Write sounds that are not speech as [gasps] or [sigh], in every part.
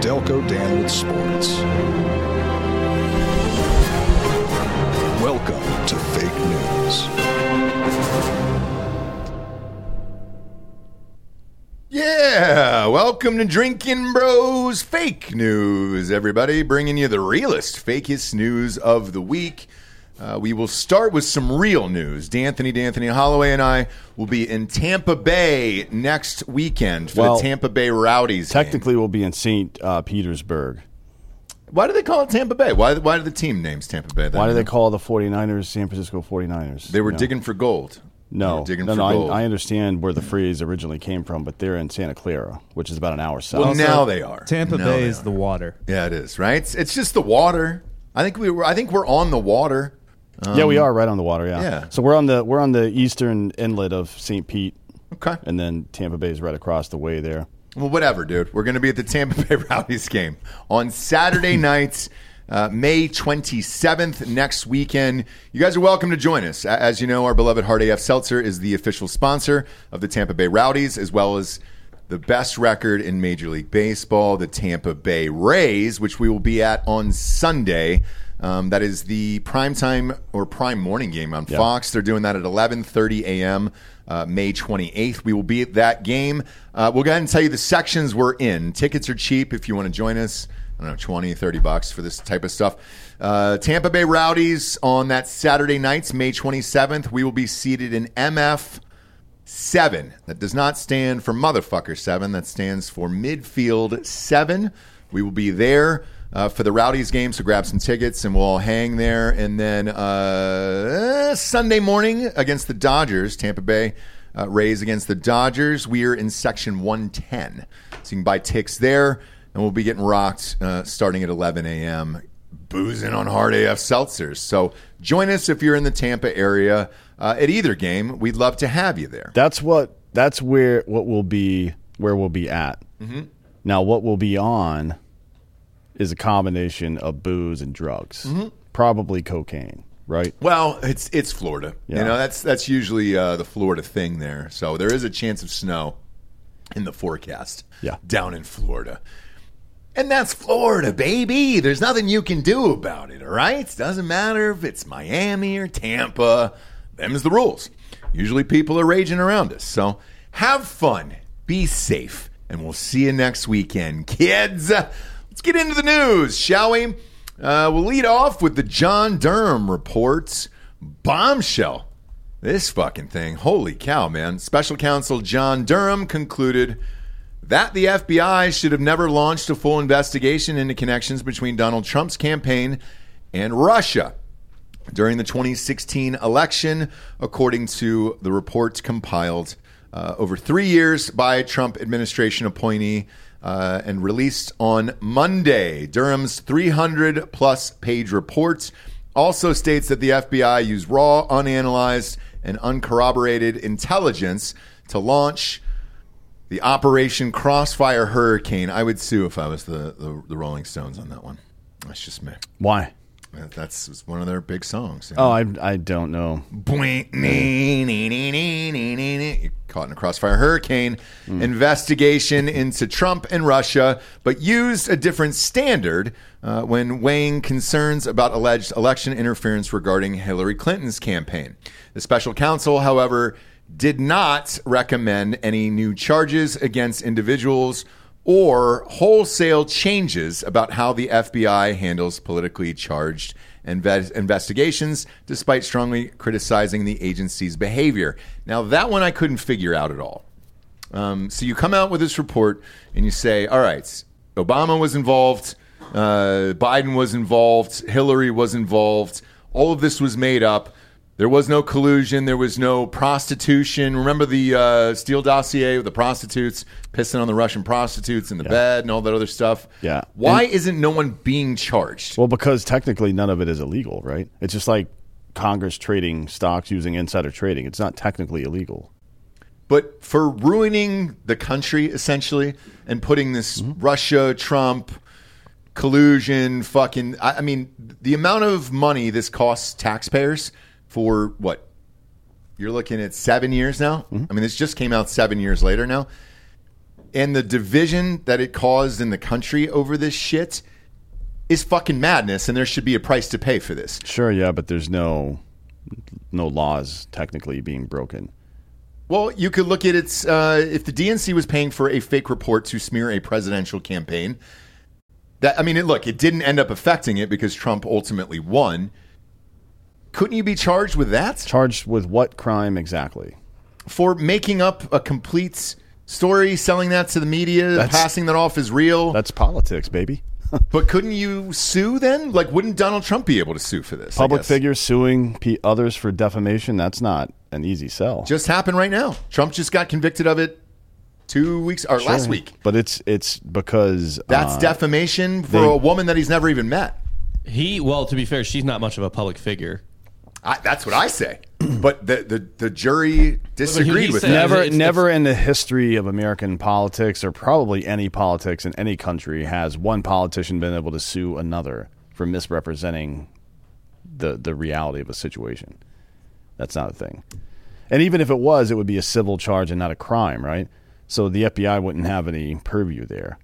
Delco Dan with sports. Welcome to Fake News. Yeah, welcome to Drinkin' Bros Fake News, everybody, bringing you the realest, fakest news of the week. Uh, we will start with some real news. D'Anthony, D'Anthony Holloway, and I will be in Tampa Bay next weekend for Well, the Tampa Bay Rowdies. game. Technically, we'll be in St. Uh, Petersburg. why do they call it Tampa Bay? Why? Why do the team names Tampa Bay? Then? Why do they call the 49ers San Francisco 49ers? They were No. digging for gold. No, digging no, for no. gold. I, I understand where the phrase originally came from, but they're in Santa Clara, which is about an hour south. well, now they are. Tampa Now Bay is are. the water. Yeah, it is. Right. It's, it's just the water. I think we were. I think we're on the water. Yeah, we are right on the water. Yeah. yeah. So we're on the we're on the eastern inlet of St. Pete, Okay. and then Tampa Bay is right across the way there. Well, whatever, dude. We're going to be at the Tampa Bay [laughs] Rowdies game on Saturday [laughs] nights, uh, May 27th, next weekend. You guys are welcome to join us. As you know, our beloved Hard AF Seltzer is the official sponsor of the Tampa Bay Rowdies, as well as the best record in Major League Baseball, the Tampa Bay Rays, which we will be at on Sunday. Um, that is the primetime or prime morning game on Fox. They're doing that at 11:30 a.m. Uh, May 28th. We will be at that game. Uh, we'll go ahead and tell you the sections we're in. Tickets are cheap if you want to join us. I don't know, 20, 30 bucks for this type of stuff. Uh, Tampa Bay Rowdies on that Saturday nights, May 27th. We will be seated in MF seven. That does not stand for motherfucker seven. That stands for midfield seven. We will be there uh, for the Rowdies game, so grab some tickets and we'll all hang there. And then uh, Sunday morning against the Dodgers, Tampa Bay uh, Rays against the Dodgers. We are in section 110. So you can buy ticks there, and we'll be getting rocked uh, starting at 11 a.m boozing on hard AF seltzers. So join us if you're in the Tampa area uh, at either game. We'd love to have you there. That's what. That's where what will be where we'll be at. Mm-hmm. Now, what we'll be on is a combination of booze and drugs, Mm-hmm. probably cocaine, right? Well, it's it's Florida. You know that's that's usually uh, the Florida thing there. So there is a chance of snow in the forecast. Yeah. down in Florida. And that's Florida, baby. There's nothing you can do about it, all right? Doesn't matter if it's Miami or Tampa. Them's the rules. Usually people are raging around us. So have fun, be safe, and we'll see you next weekend, kids. Get into the news, shall we? Uh, we'll lead off with the John Durham reports. Bombshell. This fucking thing. Holy cow, man. Special counsel John Durham concluded that the FBI should have never launched a full investigation into connections between Donald Trump's campaign and Russia during the 2016 election, according to the reports compiled uh, over three years by Trump administration appointee uh, and released on Monday. Durham's 300 plus page report also states that the FBI used raw, unanalyzed, and uncorroborated intelligence to launch the Operation Crossfire Hurricane. I would sue if I was the, the, the Rolling Stones on that one. That's just me. Why? That's one of their big songs. you Oh. I I don't know. Caught in a crossfire hurricane investigation into Trump and Russia, but used a different standard uh, when weighing concerns about alleged election interference regarding Hillary Clinton's campaign. The special counsel, however, did not recommend any new charges against individuals or wholesale changes about how the FBI handles politically charged inve- investigations, despite strongly criticizing the agency's behavior. Now, that one I couldn't figure out at all. Um, so you come out with this report and you say, all right, Obama was involved, uh, Biden was involved, Hillary was involved, all of this was made up. There was no collusion. There was no prostitution. Remember the uh, Steele dossier with the prostitutes pissing on the Russian prostitutes in the bed and all that other stuff? Yeah. Why And- isn't no one being charged? Well, because technically none of it is illegal, right? It's just like Congress trading stocks using insider trading. It's not technically illegal. But for ruining the country, essentially, and putting this Russia, Trump, collusion, fucking. I, I mean, the amount of money this costs taxpayers for what? You're looking at seven years now? I mean, this just came out seven years later now. And the division that it caused in the country over this shit is fucking madness, and there should be a price to pay for this. Sure, yeah, but there's no no laws technically being broken. Well, you could look at its uh, if the DNC was paying for a fake report to smear a presidential campaign. That I mean, it, look, it didn't end up affecting it because Trump ultimately won. Couldn't you be charged with that Charged with what crime exactly? for making up a complete story, selling that to the media, That's- passing that off as real? That's politics, baby. [laughs] But couldn't you sue then? Like, wouldn't Donald Trump be able to sue for this? I Public guess? figures suing pe others for defamation, that's not an easy sell. just happened right now. Trump just got convicted of it two weeks or last week. But it's it's because That's uh, defamation for they- a woman that he's never even met. He well, to be fair, she's not much of a public figure. I, that's what I say. But the, the, the jury disagreed with said- that. never it's- never in the history of American politics or probably any politics in any country has one politician been able to sue another for misrepresenting the the reality of a situation. That's not a thing. And even if it was, it would be a civil charge and not a crime, right? So the FBI wouldn't have any purview there.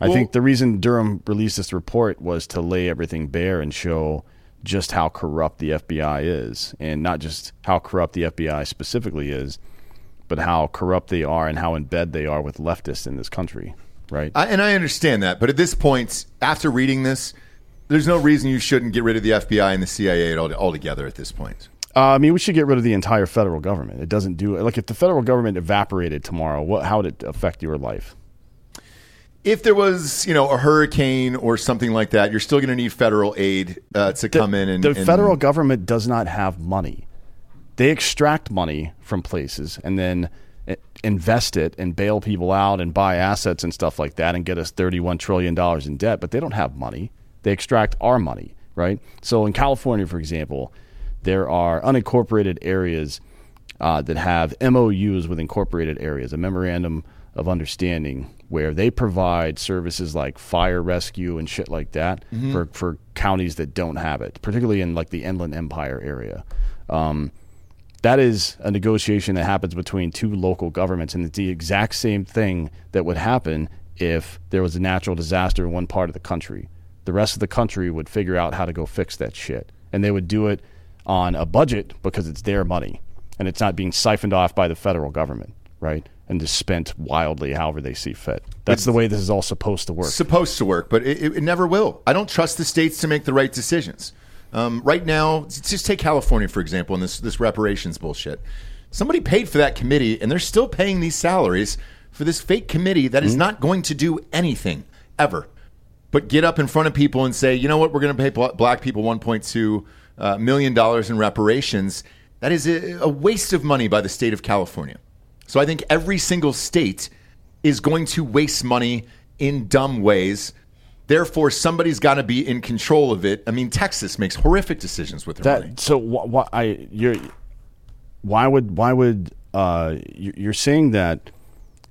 I Well- think the reason Durham released this report was to lay everything bare and show just how corrupt the FBI is, and not just how corrupt the FBI specifically is, but how corrupt they are and how in bed they are with leftists in this country, right? I, and I understand that. But at this point, after reading this, there's no reason you shouldn't get rid of the FBI and the CIA altogether at this point. Uh, I mean, we should get rid of the entire federal government. It doesn't do like if the federal government evaporated tomorrow, what how would it affect your life? If there was, you know, a hurricane or something like that, you're still going to need federal aid uh, to come in and the and- federal government does not have money. They extract money from places and then invest it and bail people out and buy assets and stuff like that and get us $31 trillion in debt, but they don't have money. They extract our money, right? So in California, for example, there are unincorporated areas uh, that have MOUs with incorporated areas, a memorandum of understanding where they provide services like fire rescue and shit like that for, for counties that don't have it, particularly in like the Inland Empire area. Um, that is a negotiation that happens between two local governments, and it's the exact same thing that would happen if there was a natural disaster in one part of the country. The rest of the country would figure out how to go fix that shit, and they would do it on a budget because it's their money, and it's not being siphoned off by the federal government, right? And just spent wildly however they see fit. That's the way this is all supposed to work. supposed to work, but it, it, it never will. I don't trust the states to make the right decisions. Um, right now, just take California for example, and this this reparations bullshit. Somebody paid for that committee, and they're still paying these salaries for this fake committee that is Mm-hmm. not going to do anything ever, but get up in front of people and say, you know what, we're going to pay black people 1.2 uh, million dollars in reparations. That is a, a waste of money by the state of California. So I think every single state is going to waste money in dumb ways. Therefore, somebody's got to be in control of it. I mean, Texas makes horrific decisions with their money. so wh- wh- I you're why would why would uh you- you're saying that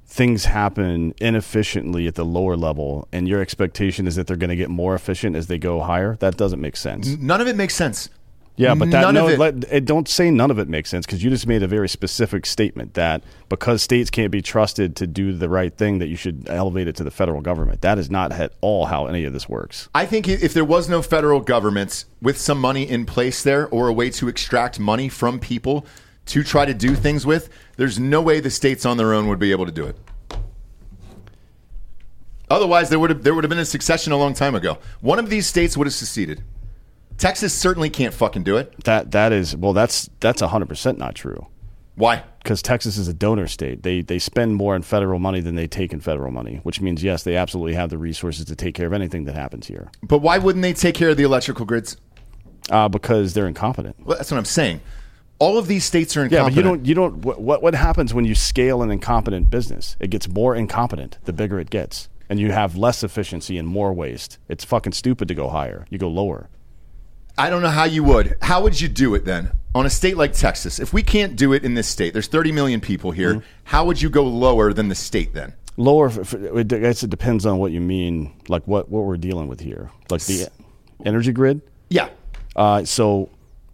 things happen inefficiently at the lower level and your expectation is that they're going to get more efficient as they go higher that doesn't make sense None of it makes sense. Yeah but that none no it. let, eh, don't say none of it makes sense because you just made a very specific statement that because states can't be trusted to do the right thing that you should elevate it to the federal government that is not at all how any of this works I think if there was no federal government with some money in place there or a way to extract money from people to try to do things with, there's no way the states on their own would be able to do it. Otherwise, there would have there would have been a succession a long time ago. One of these states would have seceded. Texas certainly can't fucking do it. that that is well that's that's 100% not true Why? because Texas is a donor state. They they spend more in federal money than they take in federal money, which means yes, they absolutely have the resources to take care of anything that happens here. But why wouldn't they take care of the electrical grids? Uh, because they're incompetent. Well, that's what I'm saying. All of these states are incompetent. Yeah, but you don't. You don't. What what happens when you scale an incompetent business? It gets more incompetent the bigger it gets, and you have less efficiency and more waste. It's fucking stupid to go higher. You go lower. I don't know how you would. How would you do it then? On a state like Texas, if we can't do it in this state, there's 30 million people here. Mm-hmm. How would you go lower than the state then? Lower. f- f- It, I guess it depends on what you mean. Like what what we're dealing with here. Like the energy grid. Yeah. Uh, so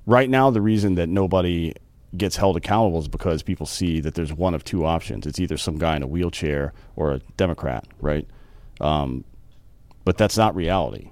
right now, the reason that nobody gets held accountable is because people see that there's one of two options. It's either some guy in a wheelchair or a Democrat, right? Um, but that's not reality.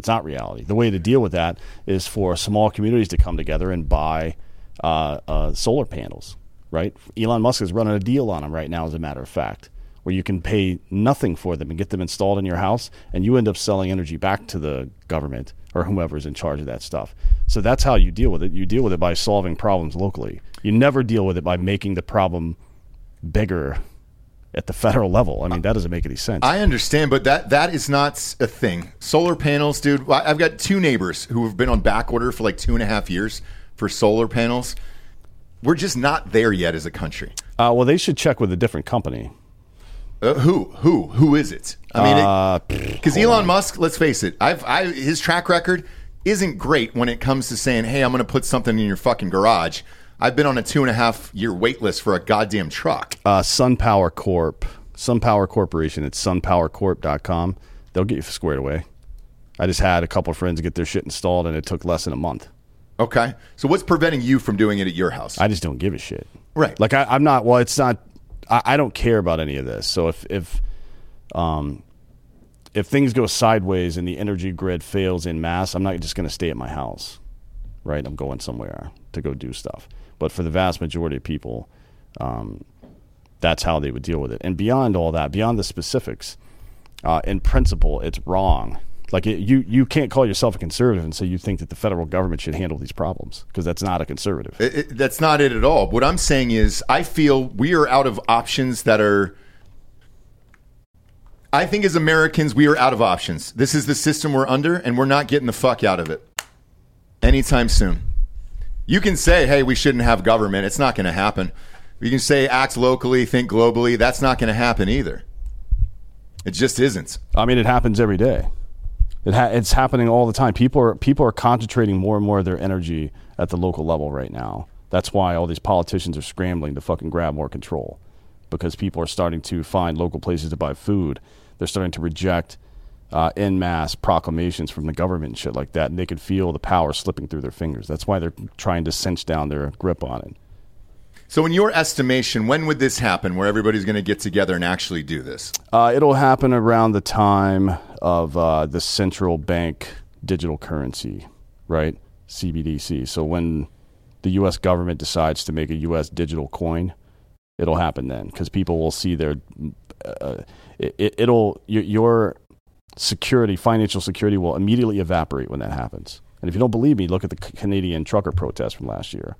It's not reality. The way to deal with that is for small communities to come together and buy uh, uh, solar panels, right? Elon Musk is running a deal on them right now, as a matter of fact, where you can pay nothing for them and get them installed in your house, and you end up selling energy back to the government or whomever's in charge of that stuff. So that's how you deal with it. You deal with it by solving problems locally. You never deal with it by making the problem bigger at the federal level. I mean, that doesn't make any sense. I understand, but that that is not a thing. Solar panels, dude. I've got two neighbors who have been on back order for like two and a half years for solar panels. We're just not there yet as a country. uh, well, they should check with a different company. Uh, who? Who? Who is it? I mean, Uh, because Elon Musk, let's face it, I've I, his track record isn't great when it comes to saying, "Hey, I'm going to put something in your fucking garage." I've been on a two and a half year wait list for a goddamn truck. uh, SunPower Corp, SunPower Corporation. It's sunpowercorp.com. They'll get you squared away. I just had a couple of friends get their shit installed, and it took less than a month. Okay, so what's preventing you from doing it at your house? I just don't give a shit. Right. Like I, I'm not. Well, it's not. I, I don't care about any of this. So if if um if things go sideways and the energy grid fails in mass, I'm not just going to stay at my house. Right. I'm going somewhere to go do stuff. But for the vast majority of people, um, that's how they would deal with it. And beyond all that, beyond the specifics, uh, in principle, it's wrong. Like it, you, you can't call yourself a conservative and say you think that the federal government should handle these problems because that's not a conservative. It- it- that's not it at all. What I'm saying is, I feel we are out of options that are. I think as Americans, we are out of options. This is the system we're under, and we're not getting the fuck out of it anytime soon. You can say, hey, we shouldn't have government. It's not going to happen. You can say, act locally, think globally. That's not going to happen either. It just isn't. I mean, it happens every day. It ha- it's happening all the time. People are people are concentrating more and more of their energy at the local level right now. That's why all these politicians are scrambling to fucking grab more control because people are starting to find local places to buy food. They're starting to reject uh, en masse proclamations from the government and shit like that, and they can feel the power slipping through their fingers. That's why they're trying to cinch down their grip on it. So, in your estimation, when would this happen where everybody's going to get together and actually do this? Uh, it'll happen around the time of uh, the central bank digital currency, right? CBDC. So when the U.S. government decides to make a U.S. digital coin, it'll happen then because people will see their. Uh, it, it'll your, your security, financial security, will immediately evaporate when that happens. And if you don't believe me, look at the Canadian trucker protest from last year.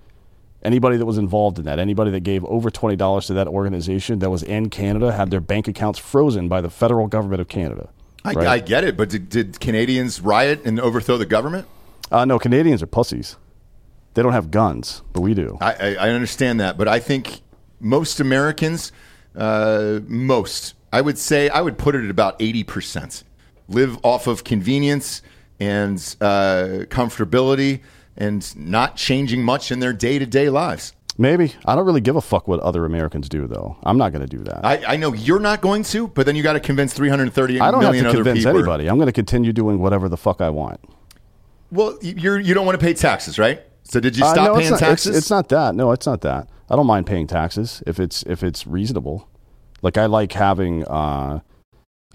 Anybody that was involved in that, anybody that gave over twenty dollars to that organization that was in Canada, had their bank accounts frozen by the federal government of Canada. I, right? I get it, but did, did Canadians riot and overthrow the government? uh, no, Canadians are pussies. They don't have guns, but we do. I, I, I understand that, but I think most Americans, uh, most, I would say, I would put it at about 80%, live off of convenience and uh, comfortability and not changing much in their day to day lives. Maybe I don't really give a fuck what other Americans do, though. I'm not going to do that. I, I know you're not going to, but then you got to convince 330 I don't have to convince people. anybody. I'm going to continue doing whatever the fuck I want. Well, you're, you don't want to pay taxes, right? So did you Uh, stop no, it's paying not- it's- taxes? It's, not that. No, it's not that. I don't mind paying taxes if it's if it's reasonable. Like I like having uh,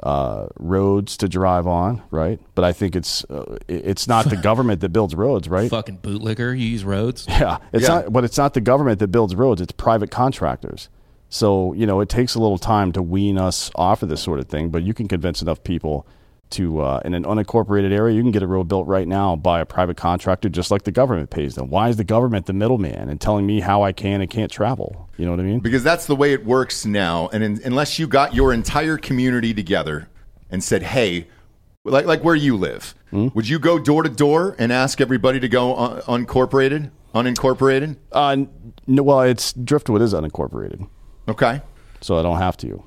uh, roads to drive on, right? But I think it's uh, it's not the [laughs] government that builds roads, right? Fucking bootlicker. You use roads. [laughs] Yeah, it's Yeah. not. But it's not the government that builds roads. It's private contractors. So you know, it takes a little time to wean us off of this sort of thing. But you can convince enough people to uh, in an unincorporated area, you can get a road built right now by a private contractor, just like the government pays them. Why is the government the middleman and telling me how I can and can't travel? You know what I mean? Because that's the way it works now. And in, unless you got your entire community together and said, hey, like, like where you live, Hmm? would you go door to door and ask everybody to go un- uncorporated? unincorporated? Uh, no, well, it's Driftwood is unincorporated, Okay. so I don't have to.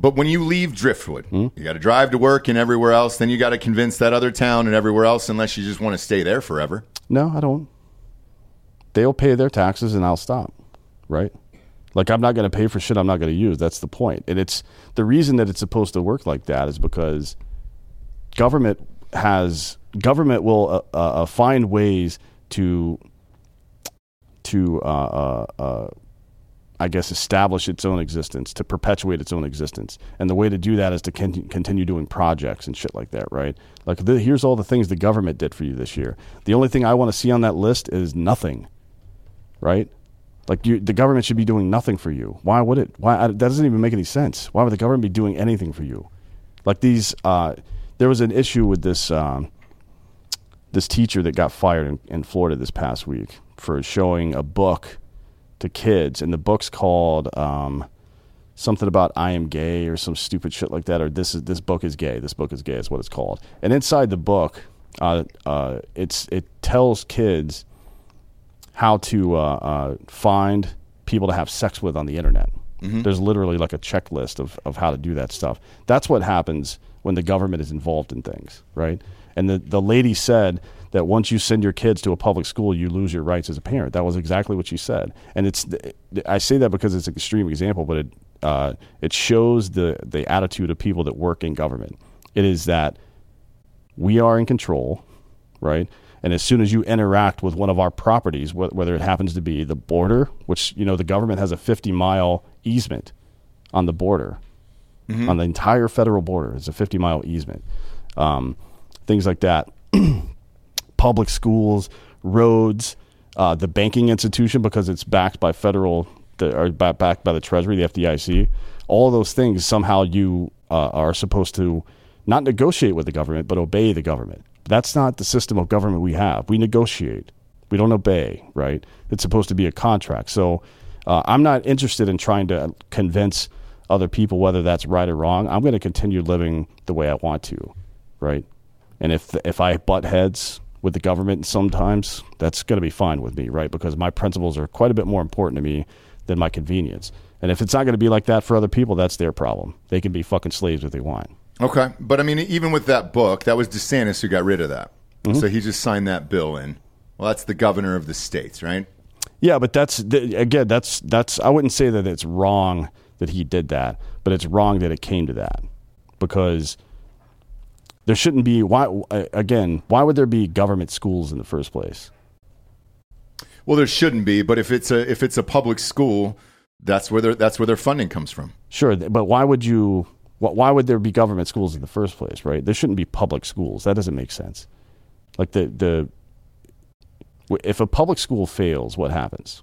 But when you leave Driftwood, Hmm? you got to drive to work and everywhere else. Then you got to convince that other town and everywhere else, unless you just want to stay there forever. No, I don't. They'll pay their taxes and I'll stop, right? Like I'm not going to pay for shit I'm not going to use. That's the point. And it's the reason that it's supposed to work like that is because government has government will uh, uh, find ways to to uh, uh, uh, I guess establish its own existence, to perpetuate its own existence. And the way to do that is to con- continue doing projects and shit like that, right? Like the, here's all the things the government did for you this year. The only thing I want to see on that list is nothing, right? Like you, the government should be doing nothing for you. Why would it? Why that doesn't even make any sense. Why would the government be doing anything for you? Like these, uh, there was an issue with this um, this teacher that got fired in, in Florida this past week for showing a book to kids, and the book's called um, something about I am gay or some stupid shit like that, or this is this book is gay. This book is gay is what it's called. And inside the book, uh, uh, it's it tells kids how to uh, uh, find people to have sex with on the internet. There's literally like a checklist of, of how to do that stuff. That's what happens when the government is involved in things, right? And the, the lady said that once you send your kids to a public school, you lose your rights as a parent. That was exactly what she said. And it's I say that because it's an extreme example, but it uh, it shows the the attitude of people that work in government. It is that we are in control, right? And as soon as you interact with one of our properties, wh- whether it happens to be the border, which you know the government has a 50 mile easement on the border, on the entire federal border, it's a 50 mile easement. Um, things like that, [clears throat] public schools, roads, uh, the banking institution because it's backed by federal, or backed by the Treasury, the FDIC. All those things somehow you uh, are supposed to not negotiate with the government, but obey the government. That's not the system of government we have. We negotiate. We don't obey, right? It's supposed to be a contract. So uh, I'm not interested in trying to convince other people whether that's right or wrong. I'm going to continue living the way I want to, right? And if if I butt heads with the government sometimes, that's going to be fine with me, right? Because my principles are quite a bit more important to me than my convenience. And if it's not going to be like that for other people, that's their problem. They can be fucking slaves if they want. Okay. But I mean, even with that book, that was DeSantis who got rid of that. Mm-hmm. So he just signed that bill in. Well, that's the governor of the states, right? Yeah, but that's again, that's that's. I wouldn't say that it's wrong that he did that, but it's wrong that it came to that because there shouldn't be. Why again? Why would there be government schools in the first place? Well, there shouldn't be, but if it's a if it's a public school, that's where their that's where their funding comes from. Sure, but why would you? Why would there be government schools in the first place? Right? There shouldn't be public schools. That doesn't make sense. Like the the. If a public school fails, what happens?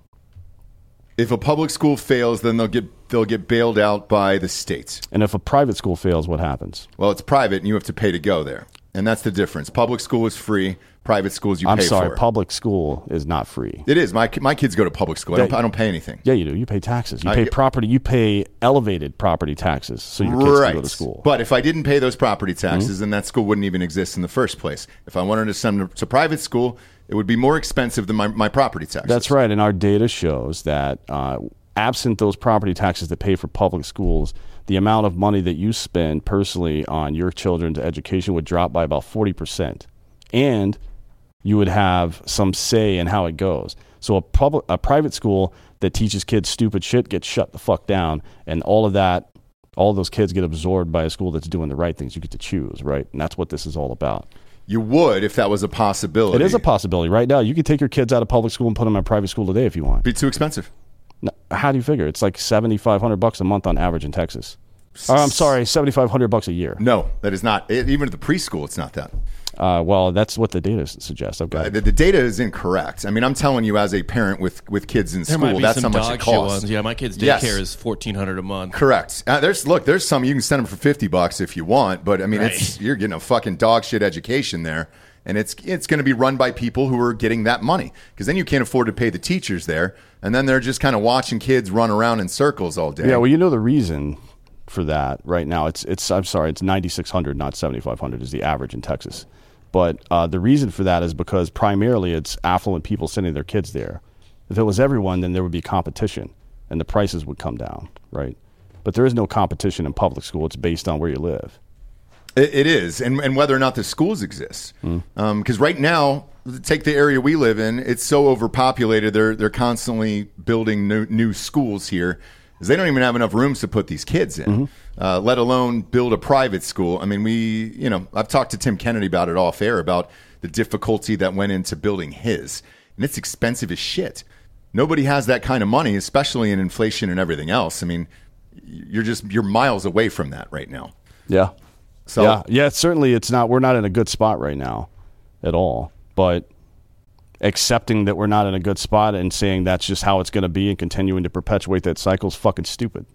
If a public school fails, then they'll get they'll get bailed out by the states. And if a private school fails, what happens? Well, it's private, and you have to pay to go there, and that's the difference. Public school is free. Private schools you I'm pay sorry, for. public school is not free. it is. My my kids go to public school. I don't, I don't pay anything. Yeah, you do. You pay taxes. You I pay property. You pay elevated property taxes, so your kids right. can go to school. But if I didn't pay those property Mm-hmm. taxes, then that school wouldn't even exist in the first place. If I wanted to send them to private school, it would be more expensive than my, my property taxes. That's right. And our data shows that uh, absent those property taxes that pay for public schools, the amount of money that you spend personally on your children's education would drop by about forty percent, and you would have some say in how it goes. So a public, a private school that teaches kids stupid shit gets shut the fuck down, and all of that, all of those kids get absorbed by a school that's doing the right things. You get to choose, right? And that's what this is all about. You would if that was a possibility. It is a possibility right now. You could take your kids out of public school and put them in private school today if you want. Be too expensive. No, How do you figure? It's like seventy five hundred bucks a month on average in Texas. Or, uh, I'm sorry, seventy five hundred bucks a year. No, that is not. It, even at the preschool, it's not that. Uh, well, that's what the data suggests. I've got Uh, the, the data is incorrect. I mean, I'm telling you, as a parent with with kids in There school, that's how much it dog shit costs. ones. Yeah, my kid's Yes. daycare is fourteen hundred a month. Correct. Uh, there's look. There's some you can send them for fifty bucks if you want, but I mean, it's you're getting a fucking dog shit education there, and it's it's going to be run by people who are getting that money because then you can't afford to pay the teachers there, and then they're just kind of watching kids run around in circles all day. Yeah, well, you know the reason for that right now. It's it's I'm sorry, it's 9600, not 7500 is the average in Texas. But uh, the reason for that is because primarily it's affluent people sending their kids there. If it was everyone, then there would be competition and the prices would come down, right? But there is no competition in public school. It's based on where you live. It, it is, and and whether or not the schools exist, because right now, take the area we live in, it's so overpopulated. They're they're constantly building new, new schools here. 'Cause They don't even have enough rooms to put these kids in, uh, let alone build a private school. I mean, we, you know, I've talked to Tim Kennedy about it off air about the difficulty that went into building his, and it's expensive as shit. Nobody has that kind of money, especially in inflation and everything else. I mean, you're just you're miles away from that right now. Yeah. So yeah, yeah. Certainly, it's not. We're not in a good spot right now, at all. But accepting that we're not in a good spot and saying that's just how it's going to be and continuing to perpetuate that cycle is fucking stupid.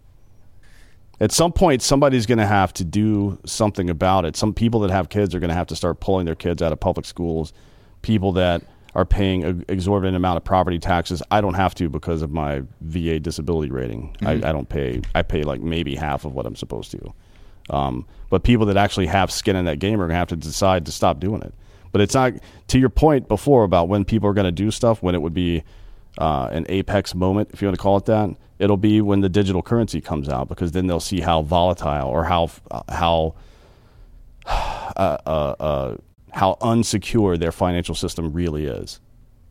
At some point, somebody's going to have to do something about it. Some people that have kids are going to have to start pulling their kids out of public schools. People that are paying an exorbitant amount of property taxes. I don't have to because of my VA disability rating. I, I don't pay. I pay like maybe half of what I'm supposed to. Um, but people that actually have skin in that game are going to have to decide to stop doing it. But it's not to your point before about when people are going to do stuff when it would be uh, an apex moment, if you want to call it that. It'll be when the digital currency comes out because then they'll see how volatile or how uh, how [sighs] uh, uh, uh, how unsecure their financial system really is,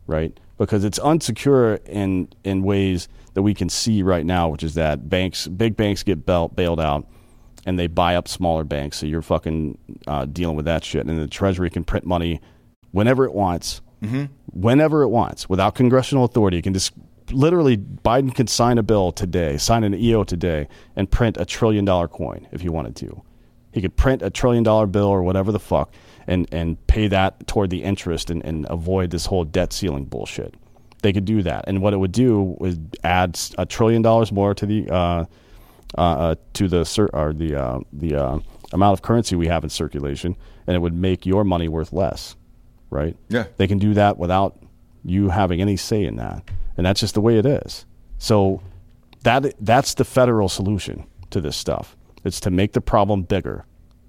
right? Because it's unsecure in in ways that we can see right now, which is that banks, big banks, get bailed out, and they buy up smaller banks. So you're fucking uh, dealing with that shit, and the Treasury can print money whenever it wants, whenever it wants, without congressional authority. It can just literally Biden could sign a bill today, sign an EO today, and print a trillion dollar coin if he wanted to. He could print a trillion dollar bill or whatever the fuck and, and pay that toward the interest and, and avoid this whole debt ceiling bullshit. They could do that. And what it would do was add a trillion dollars more to the uh, uh, uh, to the cir- or the uh, the uh, amount of currency we have in circulation, and it would make your money worth less, right? Yeah. they can do that without you having any say in that, and that's just the way it is. So that that's the federal solution to this stuff. It's to make the problem bigger.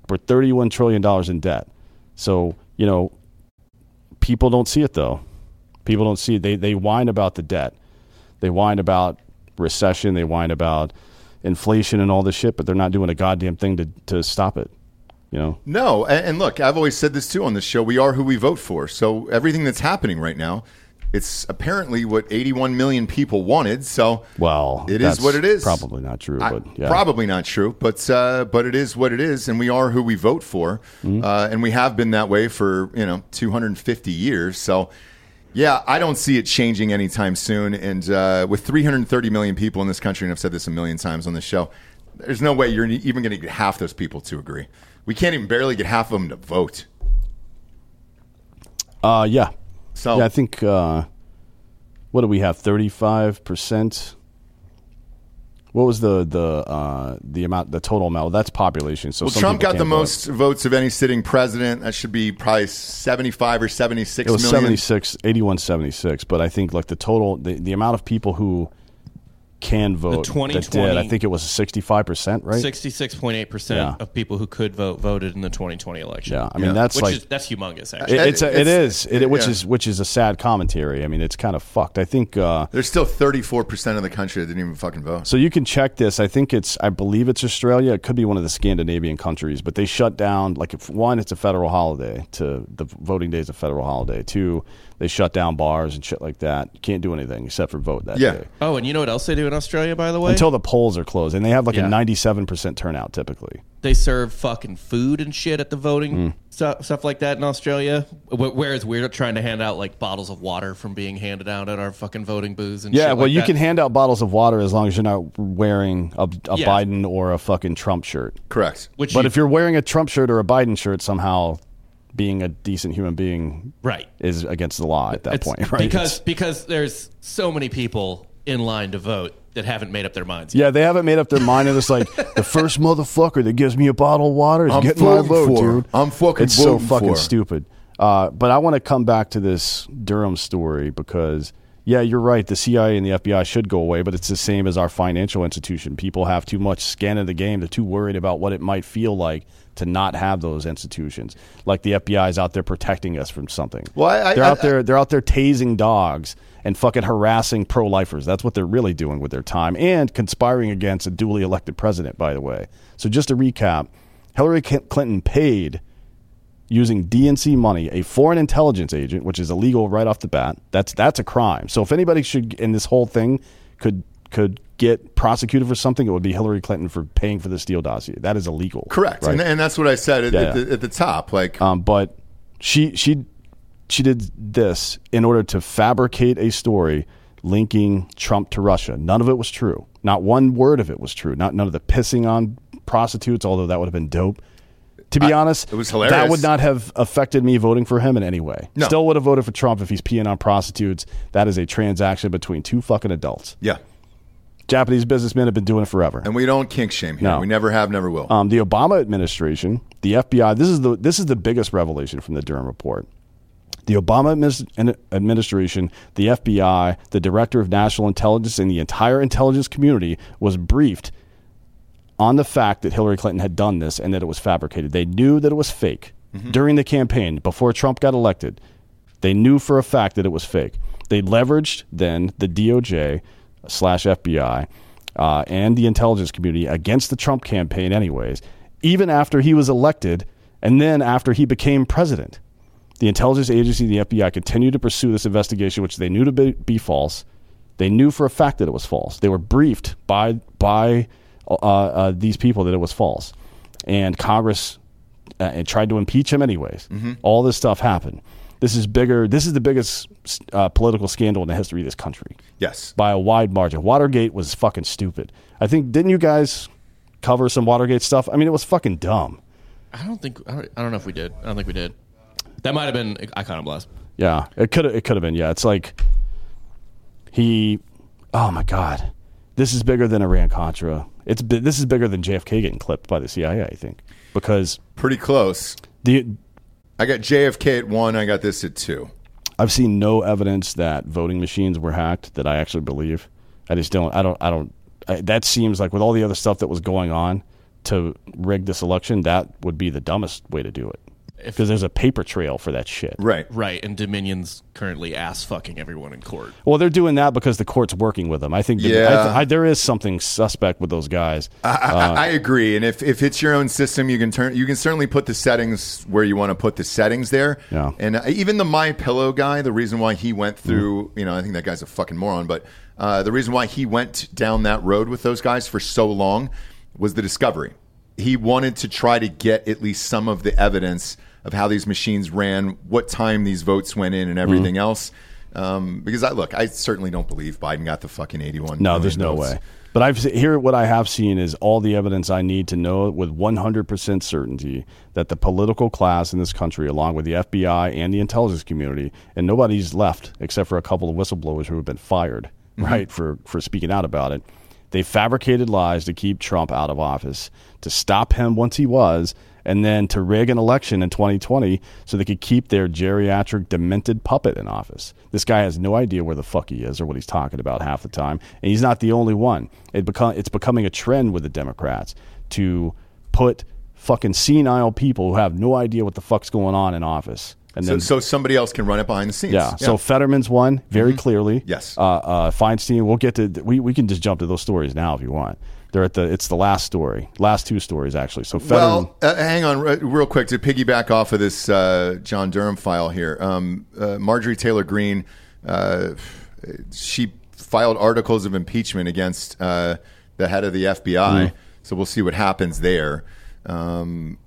We're thirty-one trillion dollars in debt, so you know people don't see it though. People don't see it. They they whine about the debt. They whine about recession. They whine about inflation and all this shit, but they're not doing a goddamn thing to to stop it. You know. No, and, and look, I've always said this too on this show. We are who we vote for. So everything that's happening right now, it's apparently what 81 million people wanted. So Well, It is what it is. Probably not true, but yeah. probably not true, but uh, but it is what it is, and we are who we vote for, Mm-hmm. uh, and we have been that way for you know 250 years. So. Yeah, I don't see it changing anytime soon. And uh, with 330 million people in this country, and I've said this a million times on this show, there's no way you're even going to get half those people to agree. We can't even barely get half of them to vote. Uh, yeah. So Yeah, I think uh, what do we have? Thirty-five percent. What was the the uh, the amount the total amount? Well, that's population. So Well, Trump got the vote. most votes of any sitting president. That should be probably 75 or 76 It was million. 76, 81, 76. But I think like the total the, the amount of people who can vote that 2020 did, I think it was sixty five percent, right? Sixty-six point eight percent Yeah. of people who could vote voted in the 2020 election. Yeah, I mean Yeah. that's which like is that's humongous. Actually, it, it's a, it it's- is it, which yeah. is which is a sad commentary. I mean, it's kind of fucked. I think uh, There's still 34% of the country that didn't even fucking vote. So you can check this. I think it's, I believe it's Australia. It could be one of the Scandinavian countries, but they shut down. Like, if one, it's a federal holiday. To the voting day is a federal holiday. Two, they shut down bars and shit like that. You can't do anything except for vote that Yeah. day oh, and you know what else they do in Australia? By the way, until the polls are closed, and they have like Yeah. a ninety-seven percent turnout typically. they serve fucking food and shit at the voting Mm. stuff, stuff like that in Australia. Whereas we're trying to hand out like bottles of water from being handed out at our fucking voting booths and Yeah, shit well, like you that. can hand out bottles of water as long as you're not wearing a, a Yeah. Biden or a fucking Trump shirt. Correct. Which But you- if you're wearing a Trump shirt or a Biden shirt, somehow being a decent human being right is against the law at that It's point, [laughs] right? Because because there's so many people in line to vote that haven't made up their minds. yet. Yeah, they haven't made up their mind, and it's like [laughs] the first motherfucker that gives me a bottle of water is I'm getting my vote, for. dude. I'm fucking It's so fucking for. stupid. Uh, but I want to come back to this Durham story because yeah, you're right. The CIA and the FBI should go away, but it's the same as our financial institution. People have too much skin in the game. They're too worried about what it might feel like to not have those institutions. Like the FBI is out there protecting us from something. Well, I- I- they're out I- there. They're out there tasing dogs and fucking harassing pro-lifers. That's what they're really doing with their time and conspiring against a duly elected president. By the way, so just to recap, Hillary Clinton paid using DNC money, a foreign intelligence agent, which is illegal right off the bat. That's that's a crime. So if anybody should in this whole thing could could get prosecuted for something, it would be Hillary Clinton for paying for the Steele dossier. That is illegal. Correct, Right? and, and that's what I said at, Yeah, at, yeah. the, at the top. Like, um, but she she she did this in order to fabricate a story linking Trump to Russia. None of it was true. Not one word of it was true. Not none of the pissing on prostitutes, although that would have been dope. To be honest, it was That would not have affected me voting for him in any way. No. Still would have voted for Trump if he's peeing on prostitutes. That is a transaction between two fucking adults. yeah, Japanese businessmen have been doing it forever. and we don't kink shame here. No. We never have, never will. Um, the Obama administration, the FBI. This is the this is the biggest revelation from the Durham report. The Obama administration, the FBI, the Director of National Intelligence, and the entire intelligence community was briefed on the fact that Hillary Clinton had done this and that it was fabricated. They knew that it was fake during the campaign before Trump got elected. They knew for a fact that it was fake. They leveraged then the DOJ slash FBI uh, and the intelligence community against the Trump campaign, anyways, even after he was elected and then after he became president. The intelligence agency, the FBI, continued to pursue this investigation, which they knew to be, be false. They knew for a fact that it was false. They were briefed by by uh, uh, these people that it was false, and Congress uh, and tried to impeach him anyways. All this stuff happened. This is bigger. This is the biggest uh, political scandal in the history of this country yes, by a wide margin. Watergate was fucking stupid. I think didn't you guys cover some Watergate stuff? I mean, it was fucking dumb. I don't think I don't, I don't know if we did. I don't think we did. That might have been Iconoclast. Yeah, it could it could have been. Yeah, it's like he. Oh my god, this is bigger than Iran Contra. It's this is bigger than JFK getting clipped by the CIA. I think because pretty close. the I got JFK at one. I got this at two. I've seen no evidence that voting machines were hacked that I actually believe. I just don't. I don't. I don't. I, that seems like with all the other stuff that was going on to rig this election, that would be the dumbest way to do it. Because there's a paper trail for that shit. Right. Right, and Dominion's currently ass fucking everyone in court. Well, they're doing that because the court's working with them. I think. Yeah. I th- I, there is something suspect with those guys. I, I, I agree, and if, if it's your own system, you can turn you can certainly put the settings where you want to put the settings there. Yeah. And uh, even the My Pillow guy, the reason why he went through, you know, I think that guy's a fucking moron, but uh, the reason why he went down that road with those guys for so long was the discovery. He wanted to try to get at least some of the evidence of how these machines ran, what time these votes went in, and everything else. Um, because I look, I certainly don't believe Biden got the fucking eighty-one. No, there's no votes. way. But I've here what I have seen is all the evidence I need to know with 100% certainty that the political class in this country, along with the FBI and the intelligence community, and nobody's left except for a couple of whistleblowers who have been fired, right, for for speaking out about it. They fabricated lies to keep Trump out of office, to stop him once he was, and then to rig an election in 2020 so they could keep their geriatric, demented puppet in office. This guy has no idea where the fuck he is or what he's talking about half the time, and he's not the only one. It become, it's becoming a trend with the Democrats to put fucking senile people who have no idea what the fuck's going on in office. And So, then so somebody else can run it behind the scenes. yeah. So Fetterman's won very clearly. Yes. Uh, uh, Feinstein. We'll get to. We we can just jump to those stories now if you want. They're at the. It's the last story. Last two stories actually. So. Well, uh, hang on, re- real quick to piggyback off of this uh, John Durham file here. Um, uh, Marjorie Taylor Greene, uh, she filed articles of impeachment against uh, the head of the FBI. So we'll see what happens there. Um,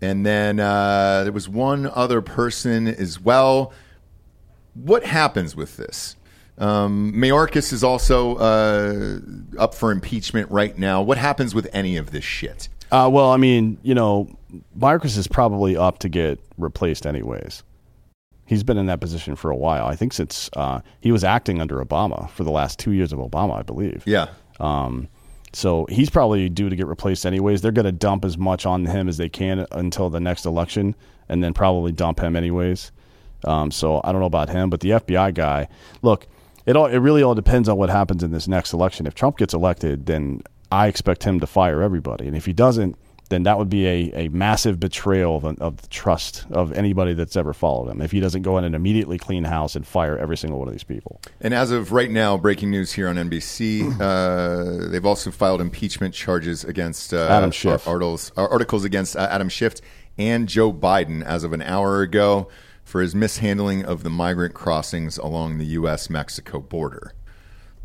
and then uh, there was one other person as well. What happens with this? Um, Mayorkas is also uh, up for impeachment right now. What happens with any of this shit? Uh, well, I mean, you know, Mayorkas is probably up to get replaced anyways. He's been in that position for a while. I think since uh, he was acting under Obama for the last two years of Obama, I believe. Yeah. Um, so he's probably due to get replaced anyways. They're going to dump as much on him as they can until the next election, and then probably dump him anyways. Um, so I don't know about him, but the FBI guy. Look, it all it really all depends on what happens in this next election. If Trump gets elected, then I expect him to fire everybody, and if he doesn't, then that would be a, a massive betrayal of, of the trust of anybody that's ever followed him. If he doesn't go in and immediately clean house and fire every single one of these people. And as of right now, breaking news here on NBC, uh, they've also filed impeachment charges against uh, Adam Schiff. Articles, articles against uh, Adam Schiff and Joe Biden as of an hour ago for his mishandling of the migrant crossings along the U.S. Mexico border.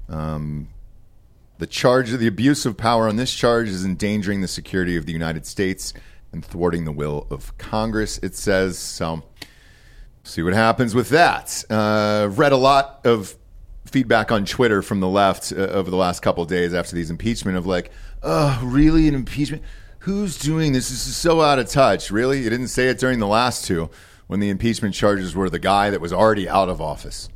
Um, the charge of the abuse of power on this charge is endangering the security of the United States and thwarting the will of Congress, it says. So, see what happens with that. Uh, read a lot of feedback on Twitter from the left uh, over the last couple days after these impeachment of like, oh, really? An impeachment? Who's doing this? This is so out of touch. Really? You didn't say it during the last two when the impeachment charges were the guy that was already out of office.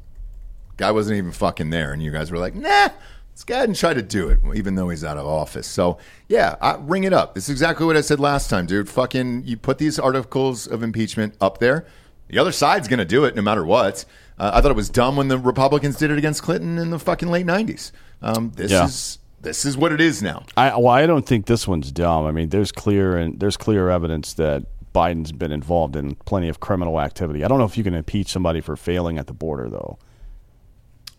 Guy wasn't even fucking there. And you guys were like, nah, let's go ahead and try to do it, even though he's out of office. So, yeah, I, ring it up. This is exactly what I said last time, dude. Fucking, you put these articles of impeachment up there. The other side's going to do it no matter what. Uh, I thought it was dumb when the Republicans did it against Clinton in the fucking late 90s. Um, this Yeah. is this is what it is now. I well, I don't think this one's dumb. I mean, there's clear and there's clear evidence that Biden's been involved in plenty of criminal activity. I don't know if you can impeach somebody for failing at the border, though.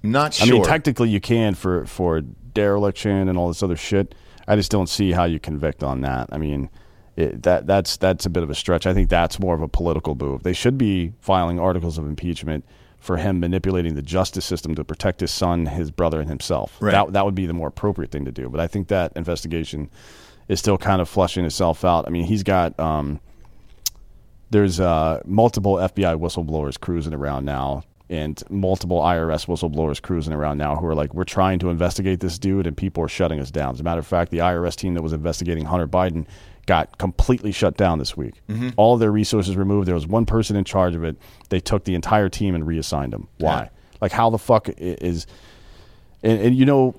Not sure. I mean, technically you can for for dereliction and all this other shit. I just don't see how you convict on that. I mean, it, that that's that's a bit of a stretch. I think that's more of a political move. They should be filing articles of impeachment for him manipulating the justice system to protect his son, his brother, and himself. Right. That that would be the more appropriate thing to do. But I think that investigation is still kind of flushing itself out. I mean, he's got um, there's uh, multiple FBI whistleblowers cruising around now, and multiple IRS whistleblowers cruising around now who are like, we're trying to investigate this dude, and people are shutting us down. As a matter of fact, the IRS team that was investigating Hunter Biden got completely shut down this week. All of their resources removed. There was one person in charge of it. They took the entire team and reassigned them. Why? Yeah. Like, how the fuck is? And, and you know,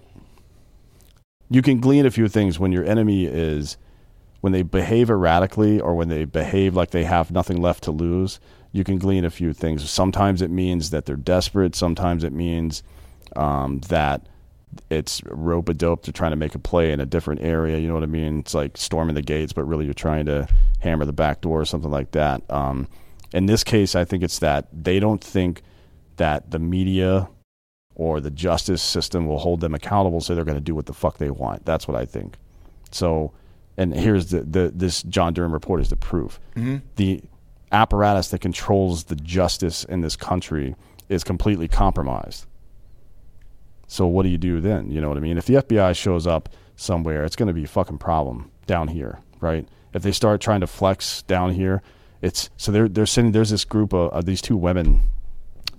you can glean a few things when your enemy is when they behave erratically or when they behave like they have nothing left to lose, you can glean a few things. Sometimes it means that they're desperate. Sometimes it means um, that it's rope a dope to trying to make a play in a different area. You know what I mean? It's like storming the gates, but really you're trying to hammer the back door or something like that. Um, in this case, I think it's that they don't think that the media or the justice system will hold them accountable, so they're going to do what the fuck they want. That's what I think. So, and here's the, the this John Durham report is the proof. The apparatus that controls the justice in this country is completely compromised. So what do you do then? You know what I mean? If the FBI shows up somewhere, it's going to be a fucking problem down here, right? If they start trying to flex down here, it's so they're they're sitting. There's this group of, of these two women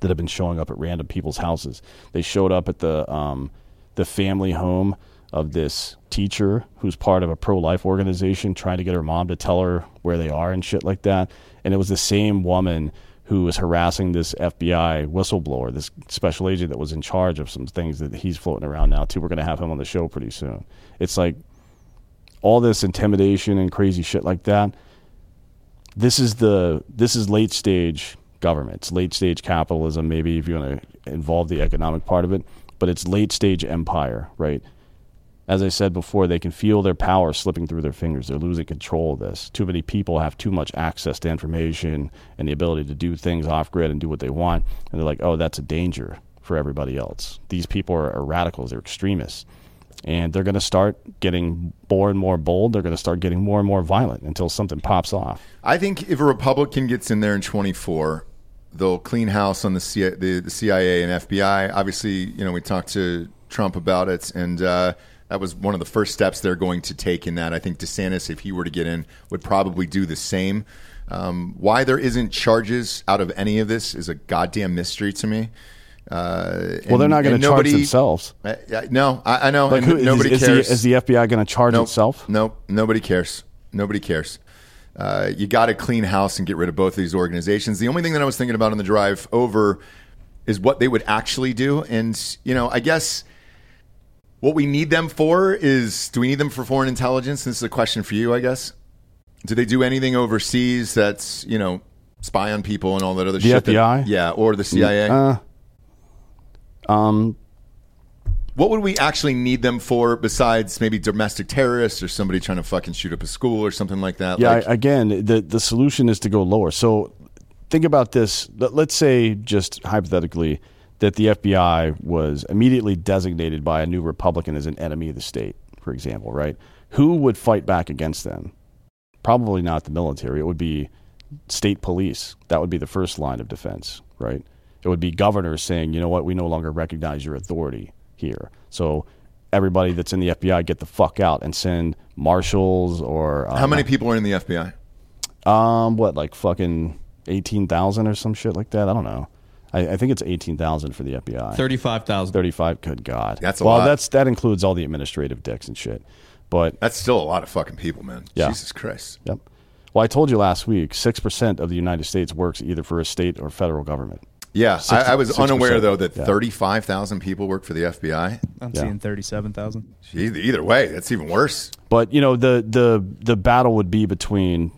that have been showing up at random people's houses. They showed up at the um, the family home of this teacher who's part of a pro life organization, trying to get her mom to tell her where they are and shit like that. And it was the same woman who was harassing this FBI whistleblower, this special agent that was in charge of some things that he's floating around now too. We're going to have him on the show pretty soon. It's like all this intimidation and crazy shit like that this is the this is late stage government. It's late stage capitalism. Maybe if you want to involve the economic part of it, but it's late stage empire, right? As I said before, they can feel their power slipping through their fingers. They're losing control of this. Too many people have too much access to information and the ability to do things off grid and do what they want. And they're like, oh, that's a danger for everybody else. These people are, are radicals, they're extremists. And they're going to start getting more and more bold. They're going to start getting more and more violent until something pops off. I think if a Republican gets in there in 24, they'll clean house on the, C- the, the CIA and FBI. Obviously, you know, we talked to Trump about it, and uh, that was one of the first steps they're going to take in that. I think DeSantis, if he were to get in, would probably do the same. Um, why there isn't charges out of any of this is a goddamn mystery to me. Uh, Well, they're not going to charge nobody- themselves. Uh, no, I, I know. Like, and who, is, nobody is, cares. The, is the FBI going to charge Nope. itself? Nope. Nobody cares. Nobody cares. Uh, you got to clean house and get rid of both of these organizations. The only thing that I was thinking about on the drive over is what they would actually do. And, you know, I guess what we need them for is do we need them for foreign intelligence? This is a question for you, I guess. Do they do anything overseas that's, you know, spy on people and all that other The shit? that- FBI? yeah, or the CIA? Uh, What would we actually need them for besides maybe domestic terrorists or somebody trying to fucking shoot up a school or something like that? Yeah, Like- I- again, the the solution is to go lower. So think about this. Let- Let's say, just hypothetically, that the FBI was immediately designated by a new Republican as an enemy of the state, for example, right? Who would fight back against them? Probably not the military. It would be state police. That would be the first line of defense, right? It would be governors saying, you know what, we no longer recognize your authority here. So everybody that's in the FBI get the fuck out and send marshals or uh, How many people are in the FBI? um, what like fucking eighteen thousand or some shit like that? I don't know. I, I think it's eighteen thousand for the FBI. Thirty-five thousand. Thirty-five. Good God, That's a well, lot. that's that includes all the administrative dicks and shit. But That's still a lot of fucking people, man. Yeah. Jesus Christ. yep. Well, I told you last week, six percent of the United States works either for a state or federal government. Yeah, I, I was 6%, unaware though that yeah. 35,000 people work for the FBI. I'm Yeah. seeing thirty-seven thousand. Either, either way, that's even worse. But you know the the the battle would be between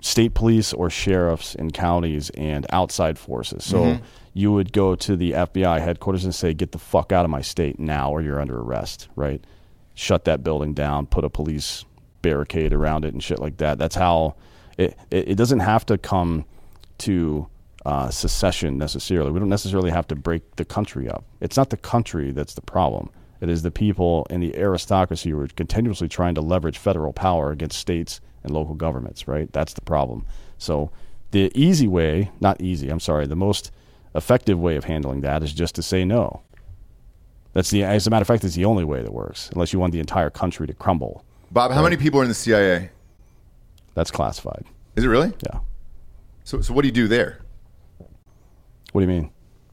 state police or sheriffs in counties and outside forces. So Mm-hmm. You would go to the FBI headquarters and say, "Get the fuck out of my state now, or you're under arrest." Right? Shut that building down. Put a police barricade around it and shit like that. That's how it. It, it doesn't have to come to uh, secession necessarily. We don't necessarily have to break the country up. It's not the country that's the problem. It is the people in the aristocracy who are continuously trying to leverage federal power against states and local governments, right? That's the problem. So the easy way, not easy, I'm sorry, the most effective way of handling that is just to say no. That's the, as a matter of fact, it's the only way that works, unless you want the entire country to crumble. Bob, how many people are in the CIA? That's classified. Is it really? Yeah. So, so what do you do there? What do you mean?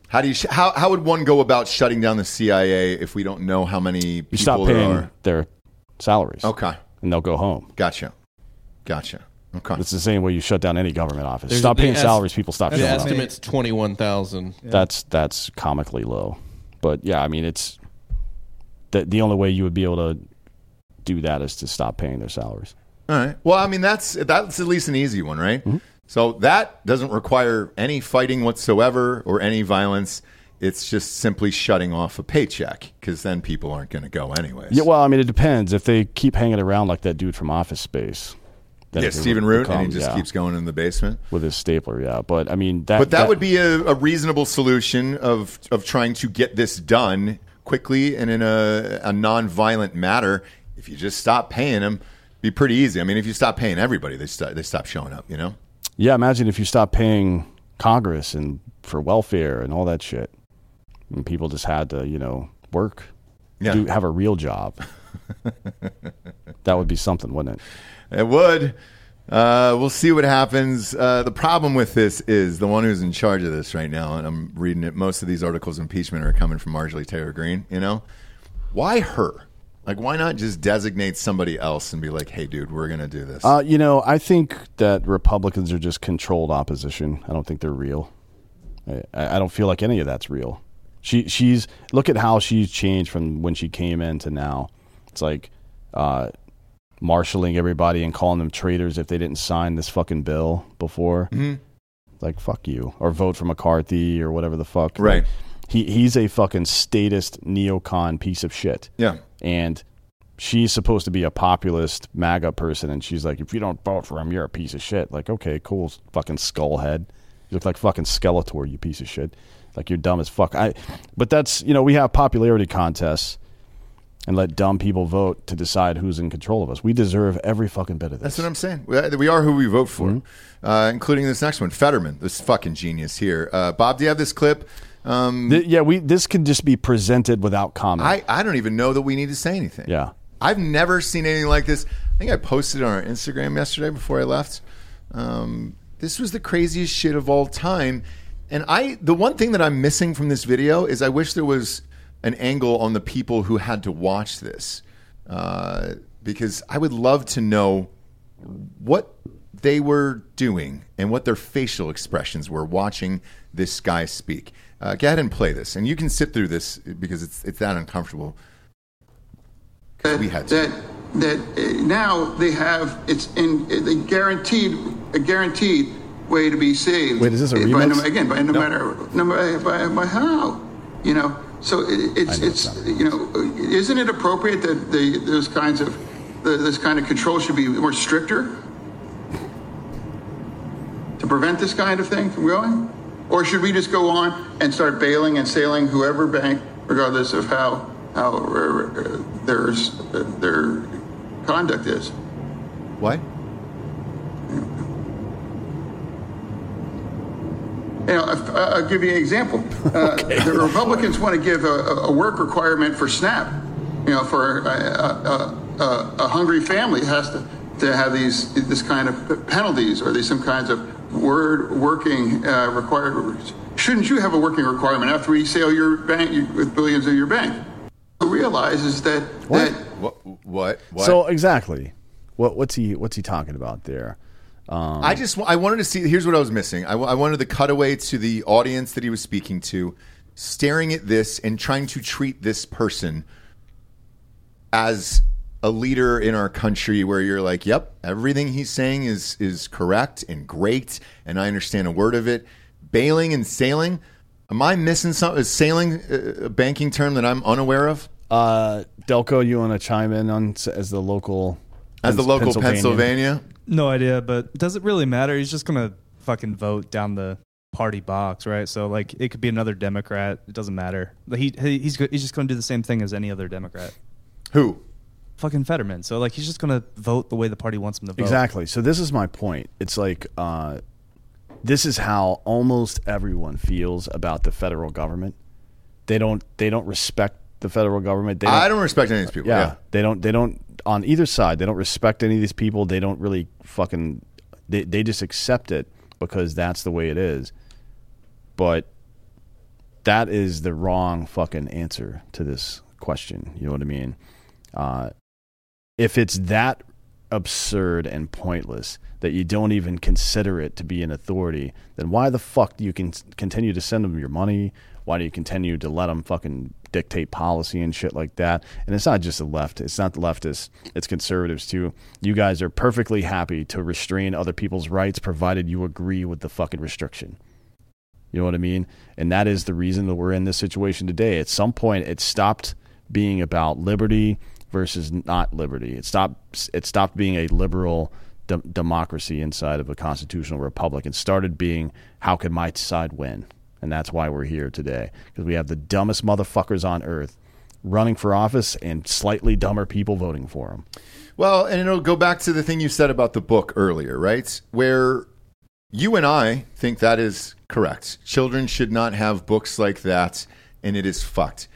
How do you sh- how how would one go about shutting down the CIA if we don't know how many You people stop there paying their salaries. Okay, And they'll go home. gotcha, gotcha. Okay, It's the same way you shut down any government office. There's- stop the paying es- salaries, people stop The showing up. estimate's twenty-one thousand. That's that's comically low. But yeah, I mean it's the the only way you would be able to do that is to stop paying their salaries. all right. Well, I mean that's that's at least an easy one, right? Mm-hmm. So that doesn't require any fighting whatsoever or any violence. It's just simply shutting off a paycheck because then people aren't going to go anyways. Yeah, well, I mean it depends. If they keep hanging around like that dude from Office Space, yeah, Stephen Root, and he just yeah, keep going in the basement. with his stapler. Yeah, but I mean that. But that, would be a, a reasonable solution of of trying to get this done quickly and in a, a non-violent matter. If you just stop paying them, be pretty easy. I mean, if you stop paying everybody, they stop they stop showing up. You know? Yeah, imagine if you stop paying Congress and for welfare and all that shit, and people just had to, you know, work, Yeah. do, have a real job. [laughs] that would be something, wouldn't it? It would. Uh, we'll see what happens. Uh, the problem with this is the one who's in charge of this right now, and I'm reading it. Most of these articles of impeachment are coming from Marjorie Taylor Greene. You know, why her? Like, why not just designate somebody else and be like, "Hey, dude, we're gonna do this." Uh, you know, I think that Republicans are just controlled opposition. I don't think they're real. I, I don't feel like any of that's real. She she's look at how she's changed from when she came in to now. It's like uh, marshaling everybody and calling them traitors if they didn't sign this fucking bill before. Mm-hmm. Like fuck you, or vote for McCarthy or whatever the fuck. Right. Like, he he's a fucking statist neocon piece of shit yeah. and she's supposed to be a populist MAGA person, and she's like, if you don't vote for him, you're a piece of shit. Like, okay, cool, fucking skullhead. You look like fucking Skeletor, you piece of shit. Like you're dumb as fuck. I, but that's you know we have popularity contests and let dumb people vote to decide who's in control of us. We deserve every fucking bit of this. That's what I'm saying. We are who we vote for, Mm-hmm. uh, including this next one, Fetterman, this fucking genius here. Uh, Bob, do you have this clip? Um, Th- yeah, we this can just be presented without comment. I, I don't even know that we need to say anything. Yeah. I've never seen anything like this. I think I posted it on our Instagram yesterday before I left. Um, this was the craziest shit of all time. And I, the one thing that I'm missing from this video is I wish there was an angle on the people who had to watch this, uh, because I would love to know what they were doing and what their facial expressions were watching this guy speak. Uh, go ahead and play this, and you can sit through this because it's it's that uncomfortable. 'Cause we had to. that that uh, now they have it's in the guaranteed a guaranteed way to be saved. Wait, is this a Uh, by no- again, by no matter no matter by, by how, you know. So it, it's it's you know, isn't it appropriate that the those kinds of the, this kind of control should be more stricter to prevent this kind of thing from going, or should we just go on and start bailing and sailing whoever bank, regardless of how how uh, their their conduct is? What? You know, I'll give you an example. Uh, [laughs] The Republicans want to give a, a- a work requirement for SNAP. You know, for a, a, a, a hungry family has to, to have these this kind of penalties or these some kinds of word working uh, required. Shouldn't you have a working requirement after we sell your bank you, with billions of your bank? Realizes that What? that What? What? what? So exactly, what what's he what's he talking about there? Um, I just I wanted to see. Here's what I was missing. I, I wanted the cutaway to the audience that he was speaking to, staring at this and trying to treat this person as a leader in our country. Where you're like, "Yep, everything he's saying is is correct and great, and I understand a word of it." Bailing and sailing. Am I missing something? Is sailing uh, a banking term that I'm unaware of? Uh, Delco, you want to chime in on as the local As the local Pennsylvania? Pennsylvania, No idea, but does it really matter? He's just gonna fucking vote down the party box, right? So like, it could be another Democrat. It doesn't matter. Like, He he- he's go- he's just gonna do the same thing as any other Democrat. who? Fucking Fetterman. So like, he's just gonna vote the way the party wants him to vote. Exactly. So this is my point. It's like uh, this is how almost everyone feels about the federal government. They don't they don't respect the federal government. They don't, I don't respect any of these people. yeah, yeah. they don't they don't on either side. They don't respect any of these people. They don't really fucking they they just accept it because that's the way it is. But that is the wrong fucking answer to this question. You know what I mean? Uh, if it's that absurd and pointless that you don't even consider it to be an authority, then why the fuck do you can continue to send them your money? Why do you continue to let them fucking dictate policy and shit like that? And it's not just the left. It's not the leftists. It's conservatives too. You guys are perfectly happy to restrain other people's rights provided you agree with the fucking restriction. You know what I mean? And that is the reason that we're in this situation today. At some point, it stopped being about liberty versus not liberty. It stopped. It stopped being a liberal de- democracy inside of a constitutional republic and started being how can my side win? And that's why we're here today because we have the dumbest motherfuckers on earth running for office and slightly dumber people voting for them. Well, and it'll go back to the thing you said about the book earlier, right? Where you and I think that is correct. Children should not have books like that, and it is fucked.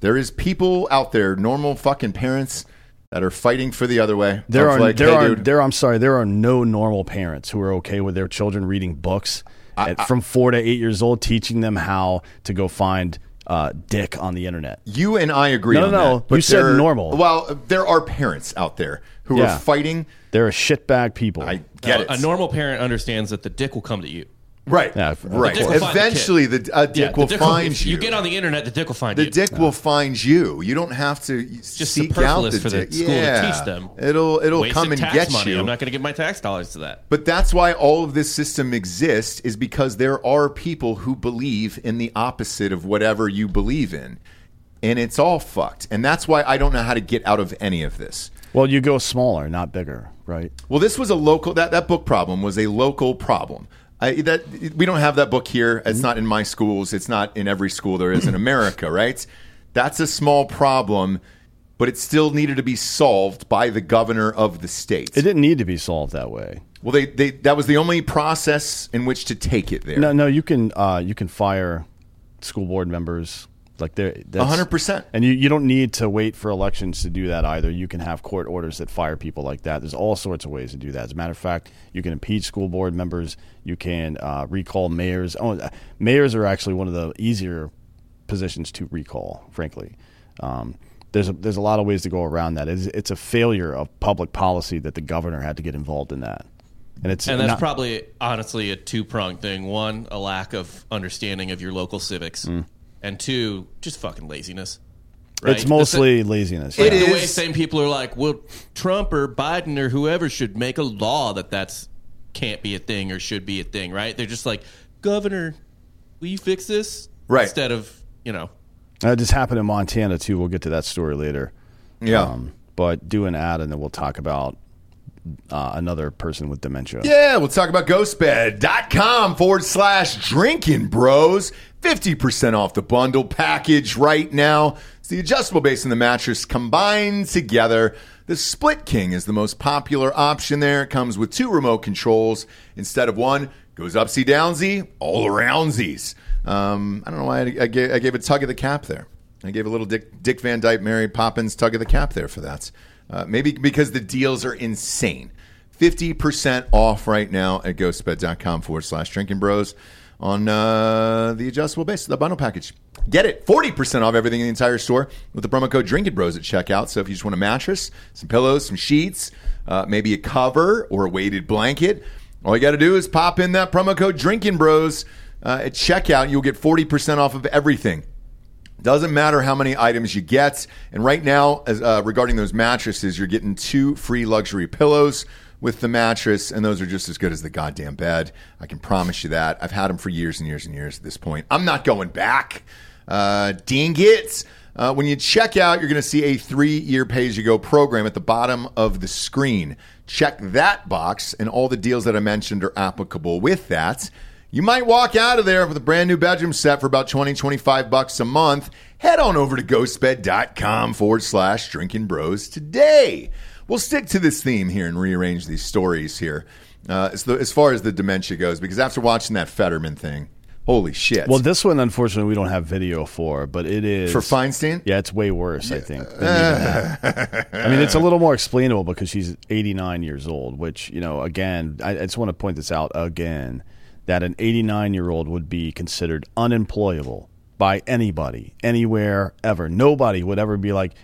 There is people out there, normal fucking parents, that are fighting for the other way. There are like, there hey, are dude, there. I'm sorry. There are no normal parents who are okay with their children reading books at, from four to eight years old, teaching them how to go find uh, dick on the internet. You and I agree No, on no, no. that. but You said there- normal. Well, there are parents out there who Yeah. are fighting. They're a shitbag people. I get a, it. a normal parent understands that the dick will come to you. Right. Yeah, right. The dick the. Eventually, the, a dick Yeah, the will dick find if you. you. get on the internet, the dick will find the you. The dick will find you. You don't have to just seek out the for the dick. school to teach them. It'll it'll Wasted come and tax get money. you. I'm not going to give my tax dollars to that. But that's why all of this system exists is because there are people who believe in the opposite of whatever you believe in. And it's all fucked. And that's why I don't know how to get out of any of this. well, you go smaller, not bigger, right? Well, this was a local that that book problem was a local problem. I, that we don't have that book here. It's not in my schools. It's not in every school there is in America, [clears throat] right? That's a small problem, but it still needed to be solved by the governor of the state. It didn't need to be solved that way. well, they, they that was the only process in which to take it there. No, no, you can uh, you can fire school board members like they're 100%. and you, you don't need to wait for elections to do that either. You can have court orders that fire people like that. There's all sorts of ways to do that. As a matter of fact, you can impeach school board members. You can uh, recall mayors. Oh, uh, mayors are actually one of the easier positions to recall. Frankly, um, there's a, there's a lot of ways to go around that. It's, it's a failure of public policy that the governor had to get involved in that. And it's And that's not- probably honestly a two pronged thing. One, a lack of understanding of your local civics, and two, just fucking laziness. Right? It's mostly laziness. It the, yeah. the way is- same people are like, well, Trump or Biden or whoever should make a law that that's can't be a thing or should be a thing, right? They're just like, Governor, will you fix this? Right. Instead of you know, That just happened in Montana too. We'll get to that story later. Yeah. Um, but do an ad and then we'll talk about uh, another person with dementia. Yeah, we'll talk about ghostbed.com forward slash drinkinbros. 50% off the bundle package right now. It's the adjustable base and the mattress combined together. The Split King is the most popular option there. It comes with two remote controls instead of one. Goes upsy downsy, all aroundsies. Um, I don't know why I, I, gave, I gave a tug of the cap there. I gave a little Dick, Dick Van Dyke, Mary Poppins tug of the cap there for that. Uh, maybe because the deals are insane. 50% off right now at ghostbed.com forward slash drinkinbros on uh, the adjustable base, the bundle package. Get it 40% off everything in the entire store with the promo code drinkinbros at checkout. So if you just want a mattress, some pillows, some sheets, uh, maybe a cover or a weighted blanket, all you got to do is pop in that promo code drinkinbros uh, at checkout. You'll get 40% off of everything. Doesn't matter how many items you get. And right now, as, uh, regarding those mattresses, you're getting two free luxury pillows with the mattress, and those are just as good as the goddamn bed. I can promise you that. I've had them for years and years and years at this point. I'm not going back. Uh, ding it. Uh, when you check out, you're going to see a three year pay as you go program at the bottom of the screen. Check that box, and all the deals that I mentioned are applicable with that. You might walk out of there with a brand new bedroom set for about 20, 25 bucks a month. Head on over to ghostbed.com forward slash drinkinbros today. We'll stick to this theme here and rearrange these stories here uh, as, the, as far as the dementia goes, because after watching that Fetterman thing, holy shit. Well, this one, unfortunately, we don't have video for, but it is for Feinstein? Yeah, it's way worse. I think. than even that. I mean, it's a little more explainable because she's 89 years old. Which you know, again, I, I just want to point this out again that an 89 year old would be considered unemployable by anybody, anywhere, ever. Nobody would ever be like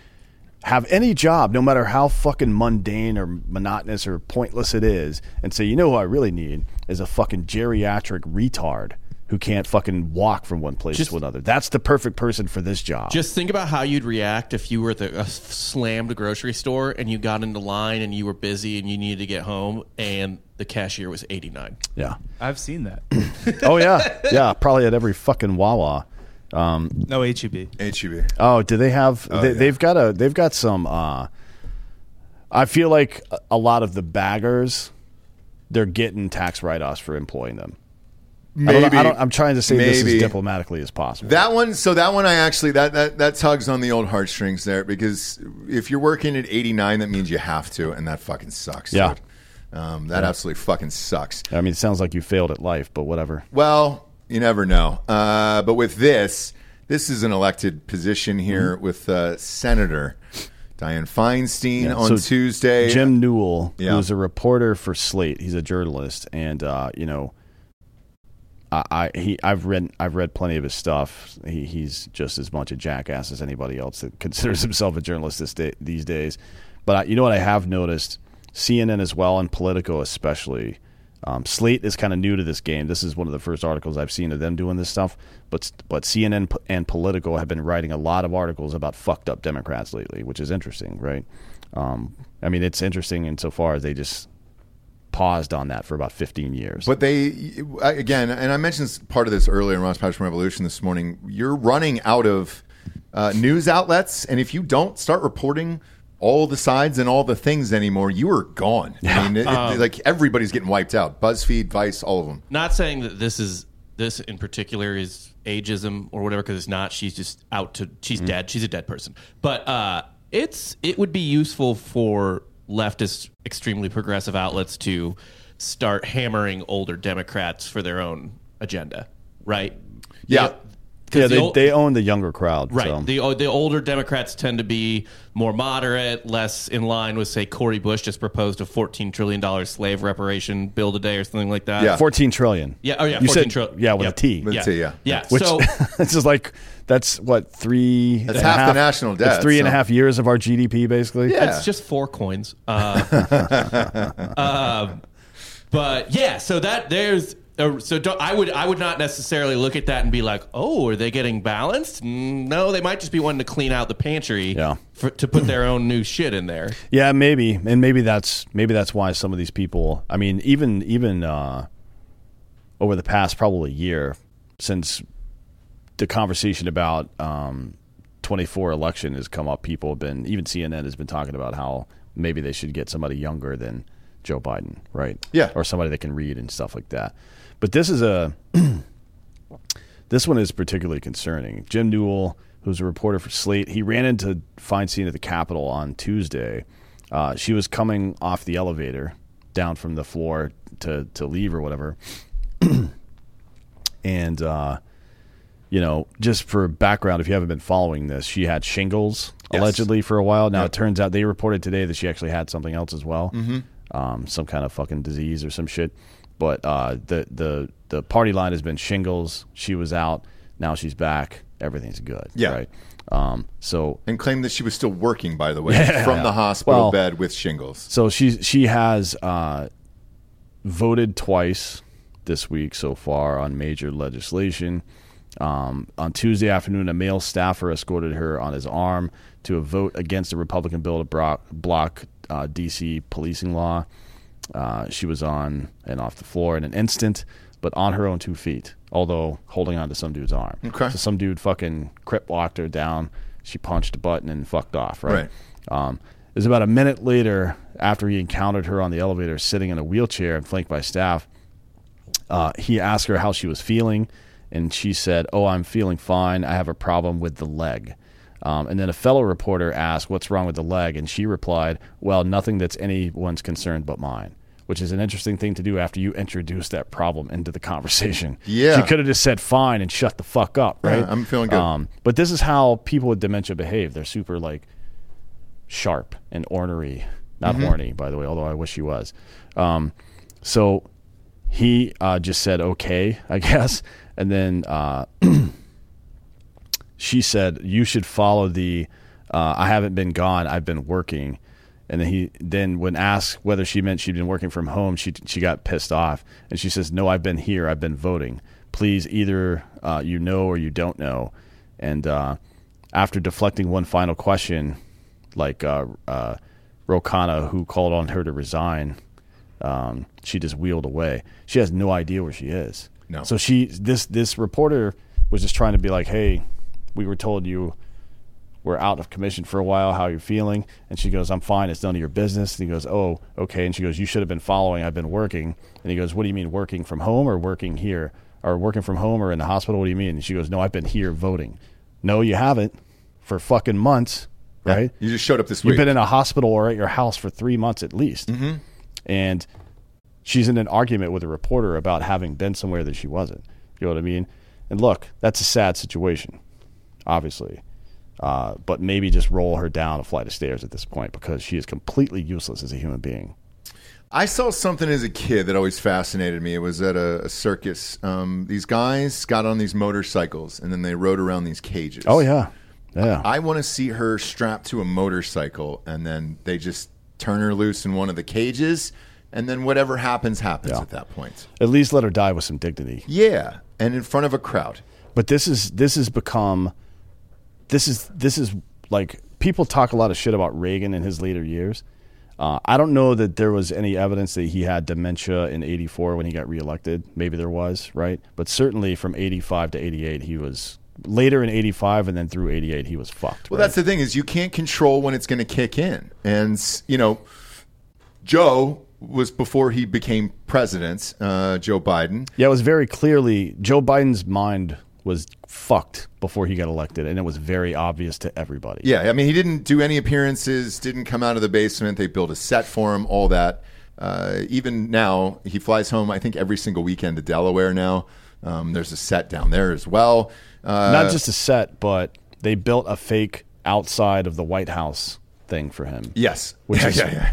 have any job, no matter how fucking mundane or monotonous or pointless it is, and say, you know who I really need is a fucking geriatric retard who can't fucking walk from one place Just- to another. That's the perfect person for this job. Just think about how you'd react if you were at the, a slammed grocery store and you got into line and you were busy and you needed to get home and the cashier was 89. yeah. I've seen that. [clears throat] Oh yeah, yeah. Probably at every fucking Wawa. No E HEB. HEB. Oh, do they have? they, yeah. They've got a. They've got some. Uh, I feel like a- a lot of the baggers, they're getting tax write offs for employing them. I don't, Maybe. I don't, I'm trying to say this as diplomatically as possible. That one, so that one, I actually that that that tugs on the old heartstrings there because if you're working at 89, that means you have to, and that fucking sucks. Yeah. dude. um, that absolutely fucking sucks. I mean, it sounds like you failed at life, but whatever. Well, you never know. Uh, but with this, this is an elected position here with uh, Senator Dianne Feinstein Yeah, on so Tuesday. Jim Newell, Yeah. who's a reporter for Slate, he's a journalist, and uh, you know, I, I he I've read I've read plenty of his stuff. He, he's just as much a jackass as anybody else that considers [laughs] himself a journalist this day, these days. But I, you know what I have noticed, CNN as well and Politico especially. Um, Slate is kind of new to this game. This is one of the first articles I've seen of them doing this stuff. But but CNN and Politico have been writing a lot of articles about fucked up Democrats lately, which is interesting, right? Um, I mean, it's interesting insofar as they just paused on that for about 15 years. But they, again, and I mentioned part of this earlier in Ross Patterson Revolution this morning. You're running out of uh, news outlets, and if you don't start reporting all the sides and all the things anymore, you are gone. I mean, it, it- like everybody's getting wiped out. BuzzFeed, Vice, all of them. Not saying that this is this in particular is ageism or whatever because it's not. She's just out to she's Mm-hmm. dead. She's a dead person. But uh, it's it would be useful for leftist, extremely progressive outlets to start hammering older Democrats for their own agenda, right? Yeah. The- 'cause yeah, the they, they own the younger crowd. Right. so. The the older Democrats tend to be more moderate, less in line with say Cori Bush just proposed a fourteen trillion dollar slave reparation bill today or something like that. Yeah. 14 trillion. Yeah. Oh yeah. You 14 said, trillion. yeah, with Yep. a T. With a Yeah. T, yeah. Yeah. Which so [laughs] this is like that's what three That's and a half the national debt, It's three and a half years of our GDP, basically. Yeah. It's just four coins. Uh, um, [laughs] but yeah, so that there's uh, so don't, I would I would not necessarily look at that and be like, oh, are they getting balanced? No, they might just be wanting to clean out the pantry Yeah. for, to put their own new shit in there. Yeah, maybe, and maybe that's maybe that's why some of these people. I mean, even even uh, over the past probably year since the conversation about um, 24 election has come up, people have been even CNN has been talking about how maybe they should get somebody younger than Joe Biden, right? Yeah. or somebody that can read and stuff like that. But this is a [clears throat] this one is particularly concerning. Jim Newell, who's a reporter for Slate, he ran into Feinstein at the Capitol on Tuesday. Uh, she was coming off the elevator down from the floor to to leave or whatever, [clears throat] and uh, you know, just for background, if you haven't been following this, she had shingles Yes. allegedly for a while. Now it turns out they reported today that she actually had something else as well, mm-hmm. um, some kind of fucking disease or some shit. But uh, the the the party line has been shingles. She was out. Now she's back. Everything's good. Yeah. Right. Um, so And claimed that she was still working, by the way, from the hospital Well- bed with shingles. so she she has uh, voted twice this week so far on major legislation. Um, on Tuesday afternoon, a male staffer escorted her on his arm to a vote against a Republican bill to block, block uh, D.C. policing law. Uh, she was on and off the floor in an instant, but on her own two feet, although holding on to some dude's arm. Okay. So some dude fucking crip walked her down. She punched a button and fucked off, right? Right. Um, it was about a minute later after he encountered her on the elevator sitting in a wheelchair and flanked by staff. Uh, he asked her how she was feeling, and she said, Oh, I'm feeling fine. I have a problem with the leg. Um, and then a fellow reporter asked, What's wrong with the leg? And she replied, Well, nothing that's anyone's concern but mine. Which is an interesting thing to do after you introduce that problem into the conversation. [laughs] Yeah. She could have just said fine and shut the fuck up, right? Yeah, I'm feeling good. Um, but this is how people with dementia behave. They're super like sharp and ornery. Not Mm-hmm. horny, by the way, although I wish he was. Um, so he uh, just said okay, I [laughs] guess, and then uh, [clears throat] she said you should follow the. Uh, I haven't been gone. I've been working. And then he then when asked whether she meant she'd been working from home, she she got pissed off and she says, "No, I've been here. I've been voting. Please, either uh, you know or you don't know." And uh, after deflecting one final question, like uh, uh, Ro Khanna, who called on her to resign, um, she just wheeled away. She has no idea where she is. No. So she this this reporter was just trying to be like, "Hey, we were told you were out of commission for a while. How are you're feeling?" And she goes, "I'm fine. It's none of your business." And he goes, "Oh, okay." And she goes, "You should have been following. I've been working." And he goes, "What do you mean working from home or working here or working from home or in the hospital? What do you mean?" And she goes, "No, I've been here voting." No, you haven't for fucking months, right? You just showed up this week. You've been in a hospital or at your house for three months at least. Mm-hmm. And she's in an argument with a reporter about having been somewhere that she wasn't. You know what I mean? And look, that's a sad situation, obviously. Uh, but maybe just roll her down a flight of stairs at this point because she is completely useless as a human being. I saw something as a kid that always fascinated me. It was at a, a circus. Um, these guys got on these motorcycles and then they rode around these cages. Oh, yeah. Yeah. I want to see her strapped to a motorcycle and then they just turn her loose in one of the cages and then whatever happens happens Yeah. at that point. at least let her die with some dignity. Yeah, and in front of a crowd. but this is this has become this is this is like people talk a lot of shit about Reagan in his later years. Uh, I don't know that there was any evidence that he had dementia in '84 when he got reelected. Maybe there was, right? But certainly from '85 to '88, he was later in '85 and then through '88, he was fucked. Well, right? that's the thing is you can't control when it's going to kick in, and you know, Joe was before he became president. Uh, Joe Biden. yeah. It was very clearly Joe Biden's mind was fucked before he got elected, and it was very obvious to everybody. Yeah, I mean, he didn't do any appearances, didn't come out of the basement. They built a set for him, all that. Uh, even now, he flies home, I think, every single weekend to Delaware now. Um, there's a set down there as well. Uh, not just a set, but they built a fake outside of the White House thing for him. yes. Which [laughs] yeah, is- yeah,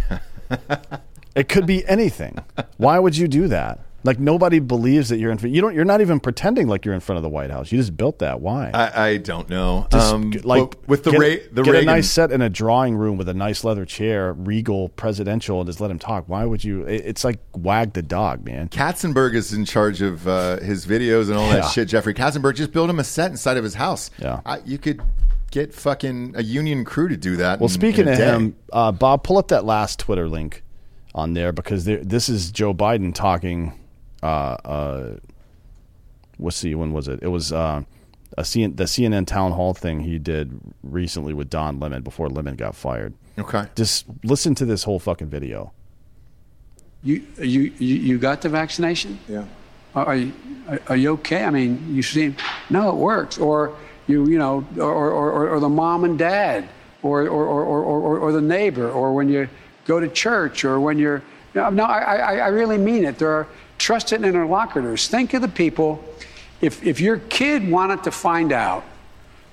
yeah. [laughs] It could be anything. Why would you do that? Like nobody believes that you're in. You don't. You're not even pretending like you're in front of the White House. You just built that. Why? I, I don't know. Just, um, like with the get, Ra- the get Reagan, a nice set in a drawing room with a nice leather chair, regal, presidential, and just let him talk. Why would you? it- It's like wag the dog, man. Katzenberg is in charge of uh, his videos and all that Yeah. shit. Jeffrey Katzenberg just built him a set inside of his house. Yeah. I, you could get fucking a union crew to do that. Well, in- speaking in of day. him, uh, Bob, pull up that last Twitter link on there because there, this is Joe Biden talking. Uh, uh, let's see, when was it? It was uh, a CN, the CNN town hall thing he did recently with Don Lemon before Lemon got fired. Okay. Just listen to this whole fucking video. You, you, you you got the vaccination? Yeah. Are, are you, are- are you okay? I mean, you seem, no, it works. Or you, you know, or, or, or, or the mom and dad, or, or, or, or, or, or the neighbor, or when you go to church, or when you're, no, no I, I, I really mean it. There are trusted interlocutors. Think of the people. If, if your kid wanted to find out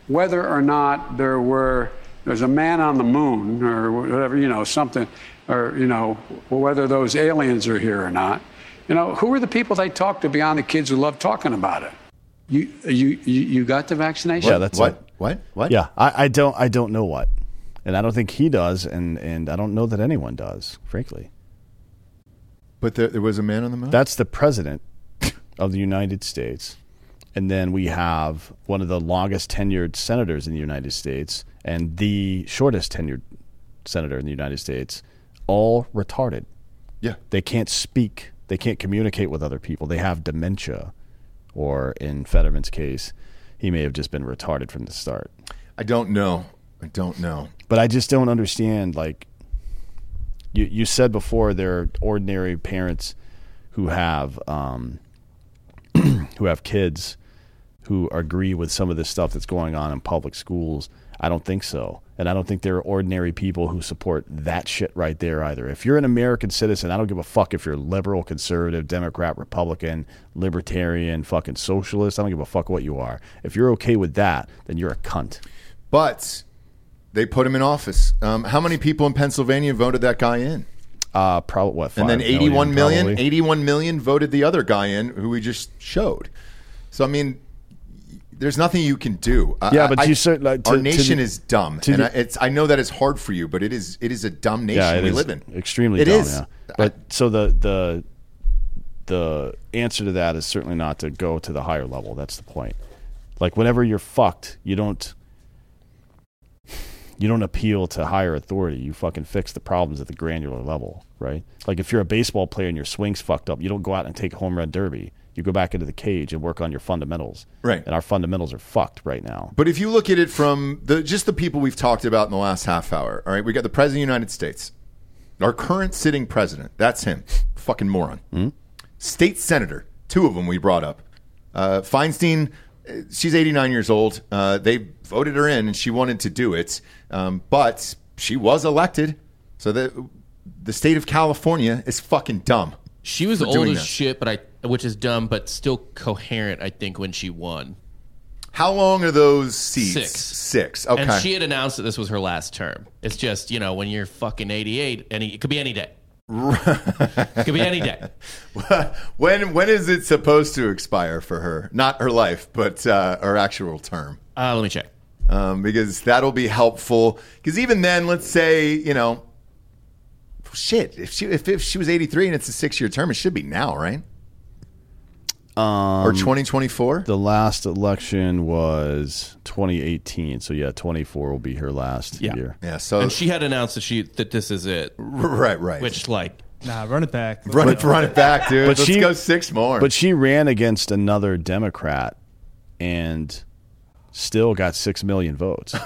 whether or not there were there's a man on the moon or whatever you know something or you know whether those aliens are here or not you know who are the people they talk to beyond the kids who love talking about it you you you, you got the vaccination Yeah, that's what? it. What? What? Yeah, I, I don't I don't know what, and I don't think he does, and and I don't know that anyone does, frankly. But there, there was a man on the moon. That's the president of the United States. And then we have one of the longest tenured senators in the United States and the shortest tenured senator in the United States, all retarded. yeah. They can't speak, they can't communicate with other people. They have dementia, or in Fetterman's case, he may have just been retarded from the start. I don't know. I don't know. But I just don't understand. Like you, you said before, there are ordinary parents who have um, [clears throat] who have kids who agree with some of the stuff that's going on in public schools. I don't think so, and I don't think there are ordinary people who support that shit right there either. If you're an American citizen, I don't give a fuck if you're liberal, conservative, Democrat, Republican, libertarian, fucking socialist. I don't give a fuck what you are. If you're okay with that, then you're a cunt. But they put him in office. Um, how many people in Pennsylvania voted that guy in? Uh, probably what? And then five 81 million, probably? 81 million voted the other guy in who we just showed. So I mean, there's nothing you can do. I- Yeah, but I- you said, like, to- our nation the- is dumb, to and the- I, it's. I know that it's hard for you, but it is. It is a dumb nation yeah, we live in. Extremely It dumb, is. yeah. But so the the the answer to that is certainly not to go to the higher level. That's the point. Like whenever you're fucked, you don't you don't appeal to higher authority. You fucking fix the problems at the granular level, right? Like if you're a baseball player and your swing's fucked up, you don't go out and take a home run derby. You go back into the cage and work on your fundamentals. Right. And our fundamentals are fucked right now. But if you look at it from the just the people we've talked about in the last half hour, all right, we got the president of the United States, our current sitting president. That's him, fucking moron. Hmm? State senator, two of them we brought up. Uh, Feinstein, she's 89 years old. Uh, they voted her in, and she wanted to do it, um, but she was elected. So the the state of California is fucking dumb. She was old as shit, but I which is dumb, but still coherent. I think when she won, How long are those seats? Six. Six. Okay. and she had announced that this was her last term. It's just you know when you're fucking 88, any it could be any day. It could be any day. [laughs] when when is it supposed to expire for her? Not her life, but uh, her actual term. Uh, let me check. Um, because that'll be helpful. Because even then, let's say you know, shit. If she if, if she was eighty three and it's a six year term, it should be now, right? Or twenty twenty four. Um, The last election was 2018, so yeah, 24 will be her last Yeah. year. Yeah. So And she had announced that she that this is it, right, right. which like Nah, run it back. [laughs] run it, run it back, dude. But Let's she- go six more. But she ran against another Democrat and still got 6 million votes. [laughs]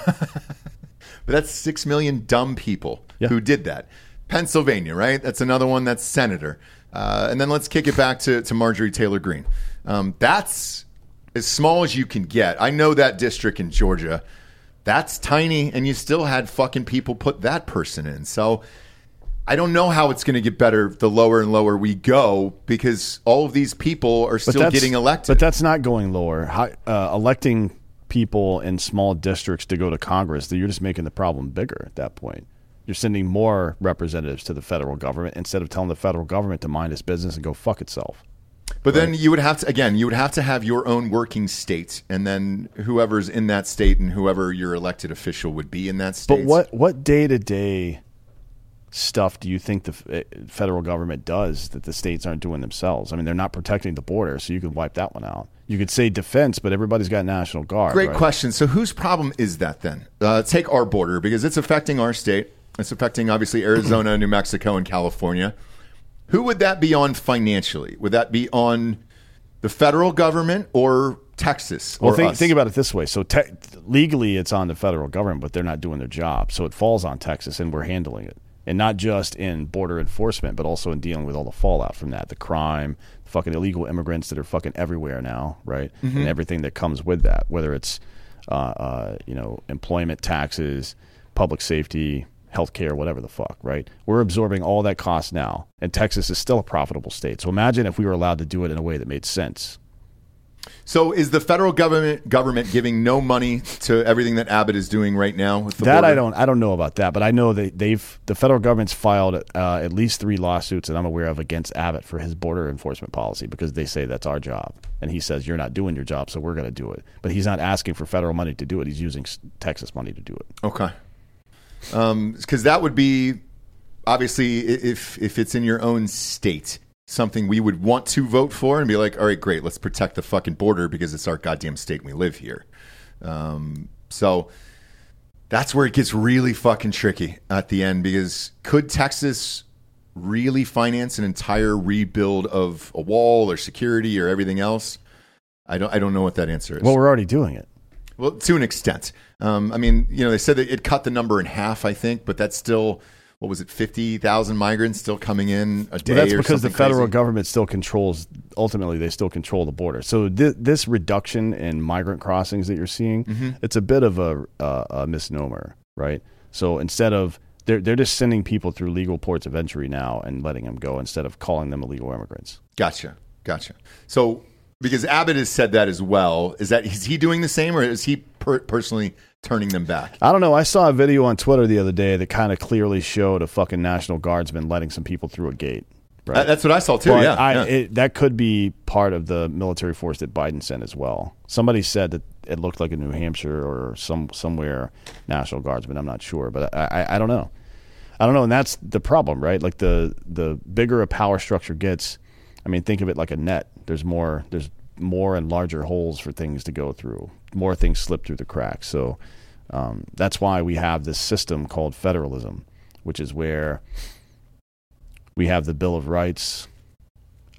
But that's six million dumb people Yeah. who did that. Pennsylvania, right? That's another one that's senator. Uh, and then let's kick it back to, to Marjorie Taylor Greene. Um, that's as small as you can get. I know that district in Georgia. That's tiny, and you still had fucking people put that person in. So I don't know how it's going to get better the lower and lower we go because all of these people are still getting elected. But that's not going lower. Hi- uh, electing people in small districts to go to Congress, you're just making the problem bigger at that point. You're sending more representatives to the federal government instead of telling the federal government to mind its business and go fuck itself. But then you would have to again, you would have to have your own working state, and then whoever's in that state and whoever your elected official would be in that state. But what what day to day stuff do you think the eh, federal government does that the states aren't doing themselves? I mean, they're not protecting the border, so you could wipe that one out. You could say defense, but everybody's got national guard. Great right? question. So whose problem is that then? Uh, take our border because it's affecting our state. It's affecting obviously Arizona, New Mexico, and California. Who would that be on financially? Would that be on the federal government or Texas Well, think, think about it this way. So te- legally, it's on the federal government, but they're not doing their job. So it falls on Texas, and we're handling it. And not just in border enforcement, but also in dealing with all the fallout from that, the crime, the fucking illegal immigrants that are fucking everywhere now, right? And everything that comes with that, whether it's uh, uh, you know employment taxes, public safety, healthcare, whatever the fuck, right? We're absorbing all that cost now, and Texas is still a profitable state. So imagine if we were allowed to do it in a way that made sense. So is the federal government government giving no money to everything that Abbott is doing right now with the that I don't I don't know about that, but I know that they've the federal government's filed uh, at least three lawsuits that I'm aware of against Abbott for his border enforcement policy because they say that's our job, and he says you're not doing your job, so we're going to do it. But he's not asking for federal money to do it; he's using Texas money to do it. Okay. Because that would be obviously if if it's in your own state, something we would want to vote for and be like, all right, great, let's protect the fucking border because it's our goddamn state and we live here. Um, so that's where it gets really fucking tricky at the end because could Texas really finance an entire rebuild of a wall or security or everything else? I don't. I don't know what that answer is. Well, we're already doing it. Well, to an extent. Um, I mean, you know, they said that it cut the number in half, I think, but that's still, what was it, 50,000 migrants still coming in a day Well, that's because the federal crazy? government still controls. Ultimately, they still control the border. So thi- this reduction in migrant crossings that you're seeing, Mm-hmm. it's a bit of a, a, a misnomer, right? So instead of they're they're just sending people through legal ports of entry now and letting them go instead of calling them illegal immigrants. Gotcha. Gotcha. So, because Abbott has said that as well, is that, is he doing the same or is he per- personally turning them back? I don't know. I saw a video on Twitter the other day that kind of clearly showed a fucking National Guardsman letting some people through a gate. Right. Uh, that's what I saw too. But yeah. I, yeah. It, that could be part of the military force that Biden sent as well. Somebody said that it looked like a New Hampshire or some somewhere National Guardsman. I'm not sure, but I, I, I don't know. I don't know, and that's the problem, right? Like the the bigger a power structure gets, I mean, think of it like a net. There's more. There's more and larger holes for things to go through. More things slip through the cracks. So um, that's why we have this system called federalism, which is where we have the Bill of Rights,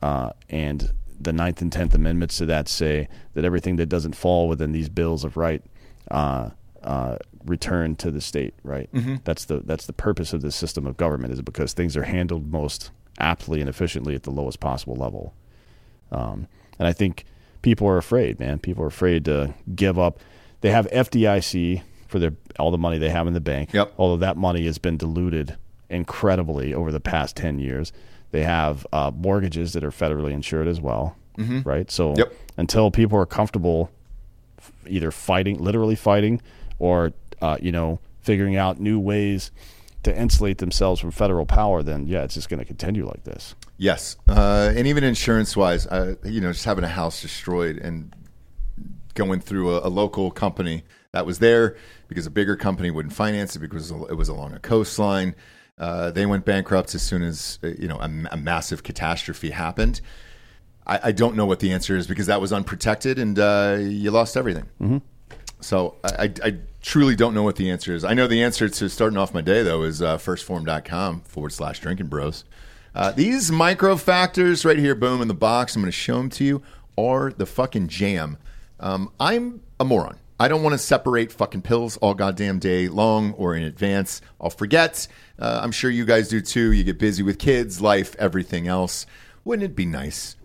uh, and the Ninth and Tenth Amendments to that say that everything that doesn't fall within these bills of right uh, uh, return to the state. Right. That's the that's the purpose of this system of government is because things are handled most aptly and efficiently at the lowest possible level. Um, and I think people are afraid, man. People are afraid to give up. They have FDIC for their all the money they have in the bank. Yep. Although that money has been diluted incredibly over the past ten years. They have uh, mortgages that are federally insured as well. Right. So Yep. until people are comfortable either fighting, literally fighting, or uh, you know, figuring out new ways to insulate themselves from federal power, then yeah, it's just going to continue like this. Yes, uh, and even insurance wise, uh, you know, just having a house destroyed and going through a, a local company that was there because a bigger company wouldn't finance it because it was along a coastline. Uh, they went bankrupt as soon as uh, you know a, a massive catastrophe happened. I, I don't know what the answer is because that was unprotected and uh, you lost everything. Mm-hmm. So I, I truly don't know what the answer is. I know the answer to starting off my day though is uh, 1stphorm.com forward slash drinkinbros. Uh, these micro factors right here, boom in the box. I'm going to show them to you. Are the fucking jam. Um, I'm a moron. I don't want to separate fucking pills all goddamn day long or in advance. I'll forget. Uh, I'm sure you guys do too. You get busy with kids, life, everything else. Wouldn't it be nice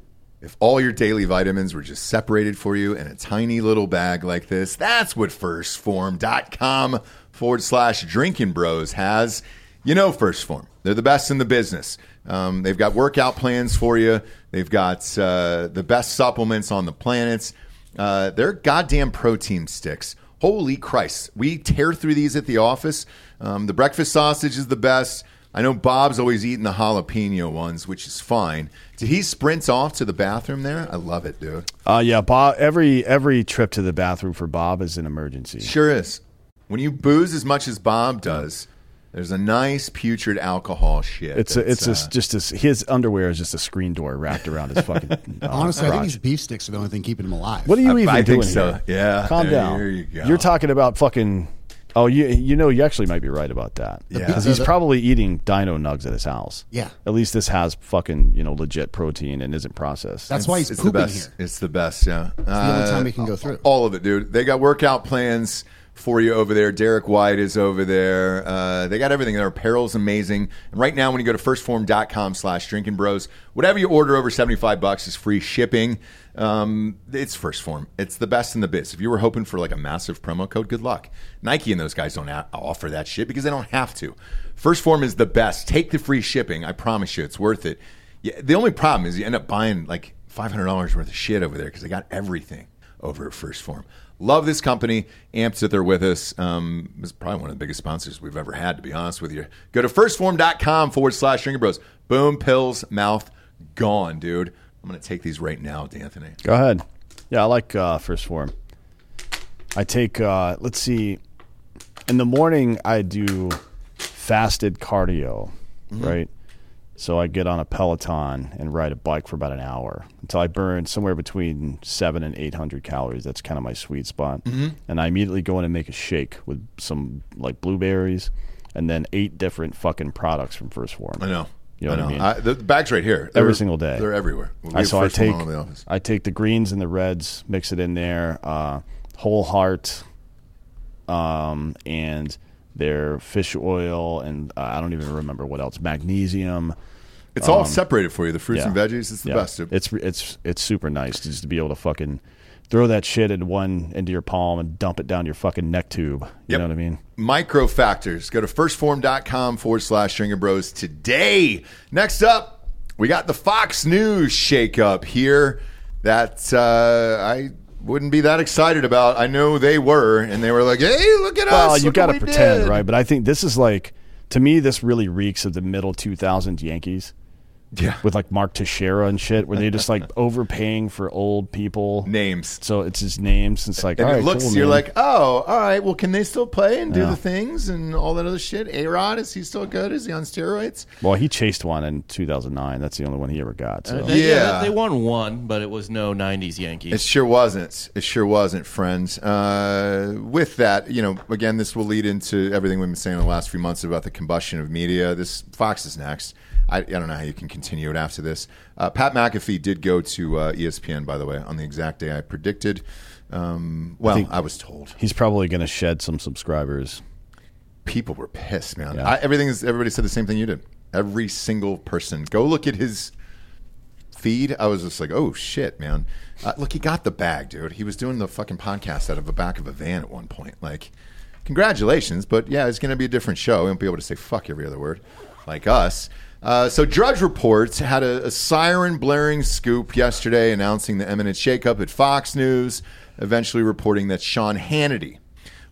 if all your daily vitamins were just separated for you in a tiny little bag like this, that's what 1stphorm.com forward slash drinkinbros has. You know, 1st Phorm. They're the best in the business. Um, they've got workout plans for you, they've got uh, the best supplements on the planet. Uh, they're goddamn protein sticks. Holy Christ. We tear through these at the office. Um, the breakfast sausage is the best. I know Bob's always eating the jalapeno ones, which is fine. Did he sprint off to the bathroom there? I love it, dude. Uh, yeah, Bob. Every every trip to the bathroom for Bob is an emergency. Sure is. When you booze as much as Bob does, there's a nice putrid alcohol shit. It's a, it's uh, a, just a, his underwear is just a screen door wrapped around his fucking. [laughs] uh, Honestly, I think crotch. these beef sticks are the only thing keeping him alive. What are you I- even I think doing so. here? Yeah, calm there down. you go. You're talking about fucking Oh, you you know you actually might be right about that. Yeah. because he's probably eating Dino Nugs at his house. Yeah. At least this has fucking you know legit protein and isn't processed. That's why he's it's the best. here. It's the best. Yeah, it's the only time he uh, can go through. All of it, dude. They got workout plans for you over there. Derek White is over there. Uh, they got everything. Their apparel's amazing. And right now, when you go to 1stphorm.com slash drinkinbros, whatever you order over 75 bucks is free shipping. Um, it's 1st Phorm. It's the best in the biz. If you were hoping for like a massive promo code, good luck. Nike and those guys don't a- offer that shit because they don't have to. 1st Phorm is the best. Take the free shipping. I promise you, it's worth it. Yeah, the only problem is you end up buying like $500 worth of shit over there because they got everything over at 1st Phorm. Love this company. Amped that they're with us. Um, it's probably one of the biggest sponsors we've ever had, to be honest with you. Go to 1stphorm.com forward slash drinkinbros. Boom, pills, mouth, gone, dude. I'm going to take these right now, D'Anthony. Go ahead. Yeah, I like uh, 1st Phorm. I take. Uh, let's see. In the morning, I do fasted cardio, right? So I get on a Peloton and ride a bike for about an hour until I burn somewhere between seven and eight hundred calories. That's kind of my sweet spot. And I immediately go in and make a shake with some like blueberries, and then eight different fucking products from 1st Phorm. I know. You know I what I know. mean? I, the, bag's right here. Every They're- single day. They're everywhere. I, so I take the. I take the greens and the reds, mix it in there, uh, whole heart, um, and their fish oil, and uh, I don't even remember what else, magnesium. It's all separated for you. The fruits um, and veggies. It's the Yeah. best. It's it's it's super nice just to be able to fucking throw that shit in one into your palm and dump it down your fucking neck tube. You Yep. know what I mean? Micro factors. Go to 1stphorm.com forward slash drinkinbros today. Next up, we got the Fox News shakeup here that uh, I wouldn't be that excited about. I know they were, and they were like, hey, look at Well, us. you got to pretend, did." right? But I think this is like to me, this really reeks of the middle 2000s Yankees. Yeah. with like Mark Teixeira and shit, where they just like [laughs] overpaying for old people Names. So it's his names. It's like And all it right, looks, cool, you're man. like, oh, all right. Well, can they still play and do Yeah. the things and all that other shit? A Rod, is he still good? Is he on steroids? well, he chased one in 2009. That's the only one he ever got. So. Uh, They, Yeah. they won one, but it was no '90s Yankees. It sure wasn't. It sure wasn't, friends. Uh, with that, you know, again, this will lead into everything we've been saying in the last few months about the combustion of media. This Fox is next. I, I don't know how you can continue it after this. Uh, Pat McAfee did go to uh, ESPN, by the way, on the exact day I predicted. Um, well, I, think- was told He's probably going to shed some subscribers. people were pissed, man. Yeah. I, everything is. Everybody said the same thing you did. Every single person. Go look at his feed. I was just like, oh shit, man. Uh, look, he got the bag, dude. He was doing the fucking podcast out of the back of a van at one point. Like, congratulations, but yeah, it's going to be a different show. We won't be able to say fuck every other word like us. Uh, so, Drudge Reports had a, a siren blaring scoop yesterday announcing the imminent shakeup at Fox News, eventually reporting that Sean Hannity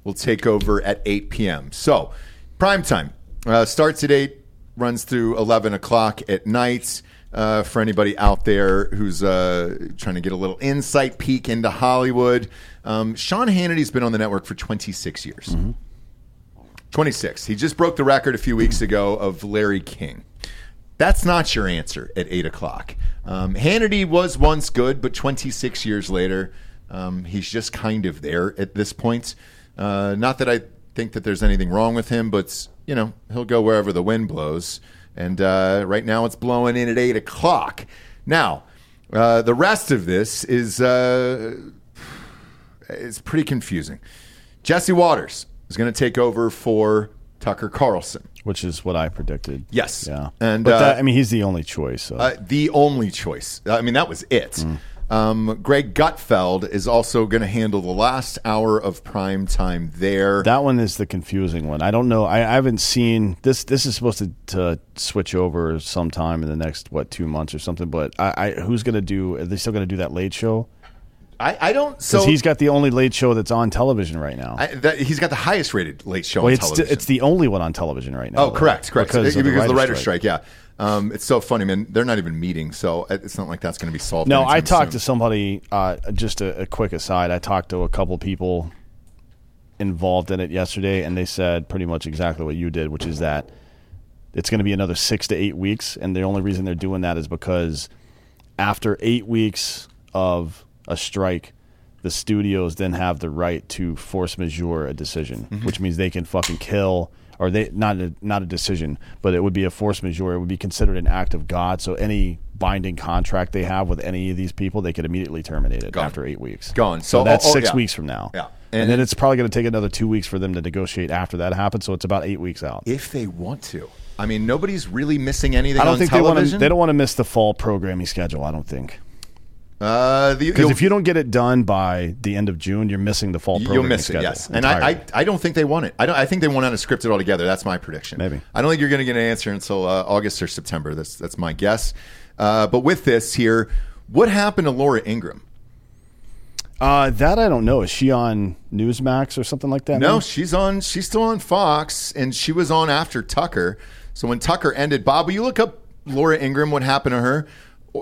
will take over at 8 p.m. So, prime time uh, starts at 8, runs through 11 o'clock at night. Uh, for anybody out there who's uh, trying to get a little insight peek into Hollywood, um, Sean Hannity's been on the network for 26 years. 26. He just broke the record a few weeks ago of Larry King. That's not your answer at 8 o'clock. Um, Hannity was once good, but 26 years later, um, he's just kind of there at this point. Uh, not that I think that there's anything wrong with him, but, you know, he'll go wherever the wind blows. And uh, right now it's blowing in at 8 o'clock. Now, uh, the rest of this is uh, pretty confusing. Jesse Watters is going to take over for Tucker Carlson. Which is what I predicted. Yes. Yeah. And, but uh, that, I mean, he's the only choice. So. Uh, the only choice. I mean, that was it. Mm. Um, Greg Gutfeld is also going to handle the last hour of prime time there. that one is the confusing one. I don't know. I, I haven't seen this. This is supposed to, to switch over sometime in the next what two months or something. But I, I who's going to do? Are they still going to do that late show? I, I don't. Because So he's got the only late show that's on television right now. I, that, he's got the highest rated late show well, on it's television. it's the only one on television right now. Oh, though, correct, correct. Because, of the, writer's writer's strike. yeah. Um, it's so funny, man. They're not even meeting, so it's not like that's going to be solved. No, I talked soon. to somebody. Uh, just a, a quick aside. I talked to a couple people involved in it yesterday, and they said pretty much exactly what you did, which is that it's going to be another six to eight weeks, and the only reason they're doing that is because after eight weeks of a strike, the studios then have the right to force majeure a decision, Mm-hmm. which means they can fucking kill or they not a, not a decision, but it would be a force majeure. It would be considered an act of God. So any binding contract they have with any of these people, they could immediately terminate it Gone. after eight weeks. Gone. So, So- that's oh, oh, six yeah. weeks from now. Yeah. And, And- then it's probably going to take another two weeks for them to negotiate after that happens. So it's about eight weeks out. If they want to. I mean, nobody's really missing anything I don't on think they want to. They don't want to miss the fall programming schedule. I don't think Uh, because if you don't get it done by the end of June, you're missing the fall programming You'll miss it, yes. And I, I. I don't think they want it. I don't. I think they want out of script it altogether. That's my prediction. Maybe. I don't think you're going to get an answer until uh, August or September. That's that's my guess. Uh, but with this here, what happened to Laura Ingraham? uh, that I don't know. Is she on Newsmax or something like that? No, she's on. She's still on Fox, and she was on after Tucker. So when Tucker ended, Bob, will you look up Laura Ingraham? What happened to her?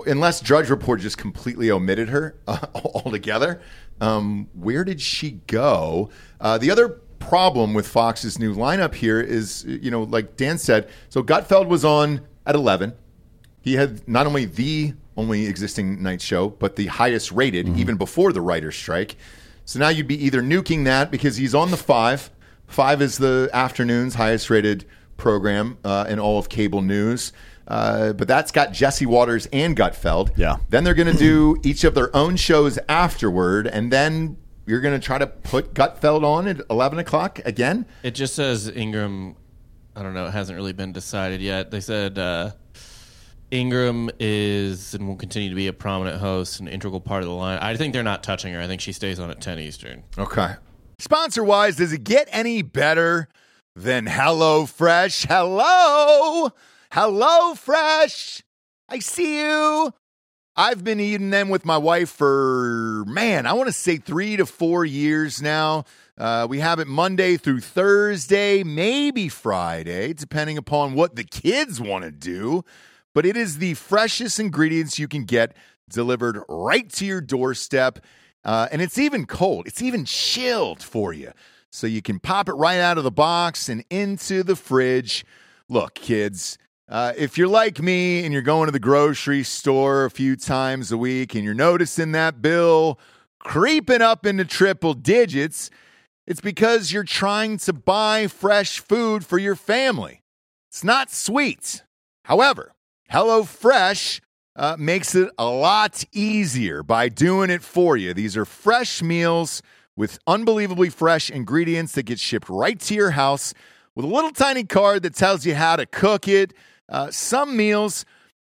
Unless Drudge Report just completely omitted her uh, [laughs] altogether. Um, where did she go? Uh, the other problem with Fox's new lineup here is, you know, like Dan said, so Gutfeld was on at eleven. He had not only the only existing night show, but the highest rated even before the writer's strike. So now you'd be either nuking that because he's on the five. Five is the afternoon's highest rated program uh, in all of cable news. Uh, but that's got Jesse Watters and Gutfeld. Yeah. Then they're going to do [clears throat] each of their own shows afterward, and then you're going to try to put Gutfeld on at 11 o'clock again. It just says Ingraham. I don't know. It hasn't really been decided yet. They said uh, Ingraham is and will continue to be a prominent host, an integral part of the line. I think they're not touching her. I think she stays on at ten Eastern. Okay. Sponsor wise, does it get any better than HelloFresh? Hello? HelloFresh. I see you. I've been eating them with my wife for, man, I want to say three to four years now. Uh, we have it Monday through Thursday, maybe Friday, depending upon what the kids want to do. But it is the freshest ingredients you can get delivered right to your doorstep. Uh, and it's even cold, it's even chilled for you. So you can pop it right out of the box and into the fridge. Look, kids, uh, if you're like me and you're going to the grocery store a few times a week and you're noticing that bill creeping up into triple digits, it's because you're trying to buy fresh food for your family. It's not sweet. However, HelloFresh uh, makes it a lot easier by doing it for you. These are fresh meals with unbelievably fresh ingredients that get shipped right to your house with a little tiny card that tells you how to cook it. Uh, some meals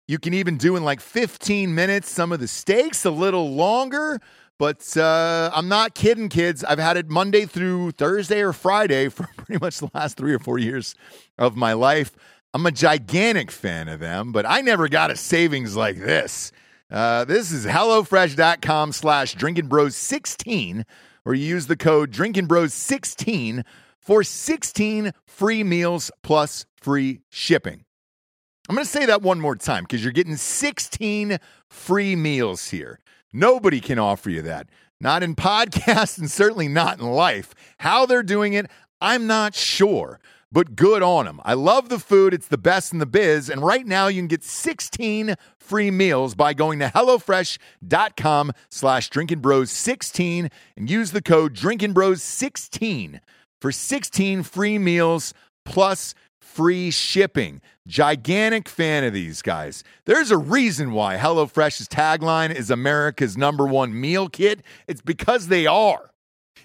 you can even do in like 15 minutes. Some of the steaks a little longer. But uh, I'm not kidding, kids. I've had it Monday through Thursday or Friday for [laughs] pretty much the last three or four years of my life. I'm a gigantic fan of them, but I never got a savings like this. Uh, this is HelloFresh.com slash drinkinbros 16, where you use the code drinkinbros 16 for 16 free meals plus free shipping. I'm going to say that one more time because you're getting 16 free meals here. Nobody can offer you that. Not in [laughs] podcasts and certainly not in life. How they're doing it, I'm not sure, but good on them. I love the food. It's the best in the biz. And right now you can get 16 free meals by going to HelloFresh.com slash drinkinbros 16 and use the code drinkinbros 16 for 16 free meals plus free shipping. Gigantic fan of these guys. There's a reason why HelloFresh's tagline is America's number one meal kit. It's because they are.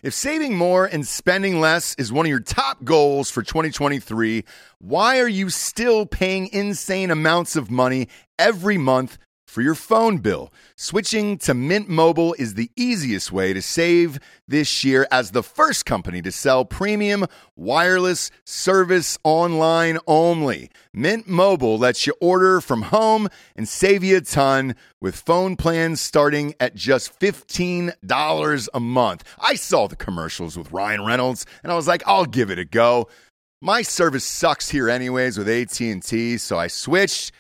If saving more and spending less is one of your top goals for 2023, why are you still paying insane amounts of money every month for your phone bill? Switching to Mint Mobile is the easiest way to save this year as the first company to sell premium wireless service online only. Mint Mobile lets you order from home and save you a ton with phone plans starting at just $15 a month. I saw the commercials with Ryan Reynolds and I was like, I'll give it a go. My service sucks here anyways with AT&T, so I switched.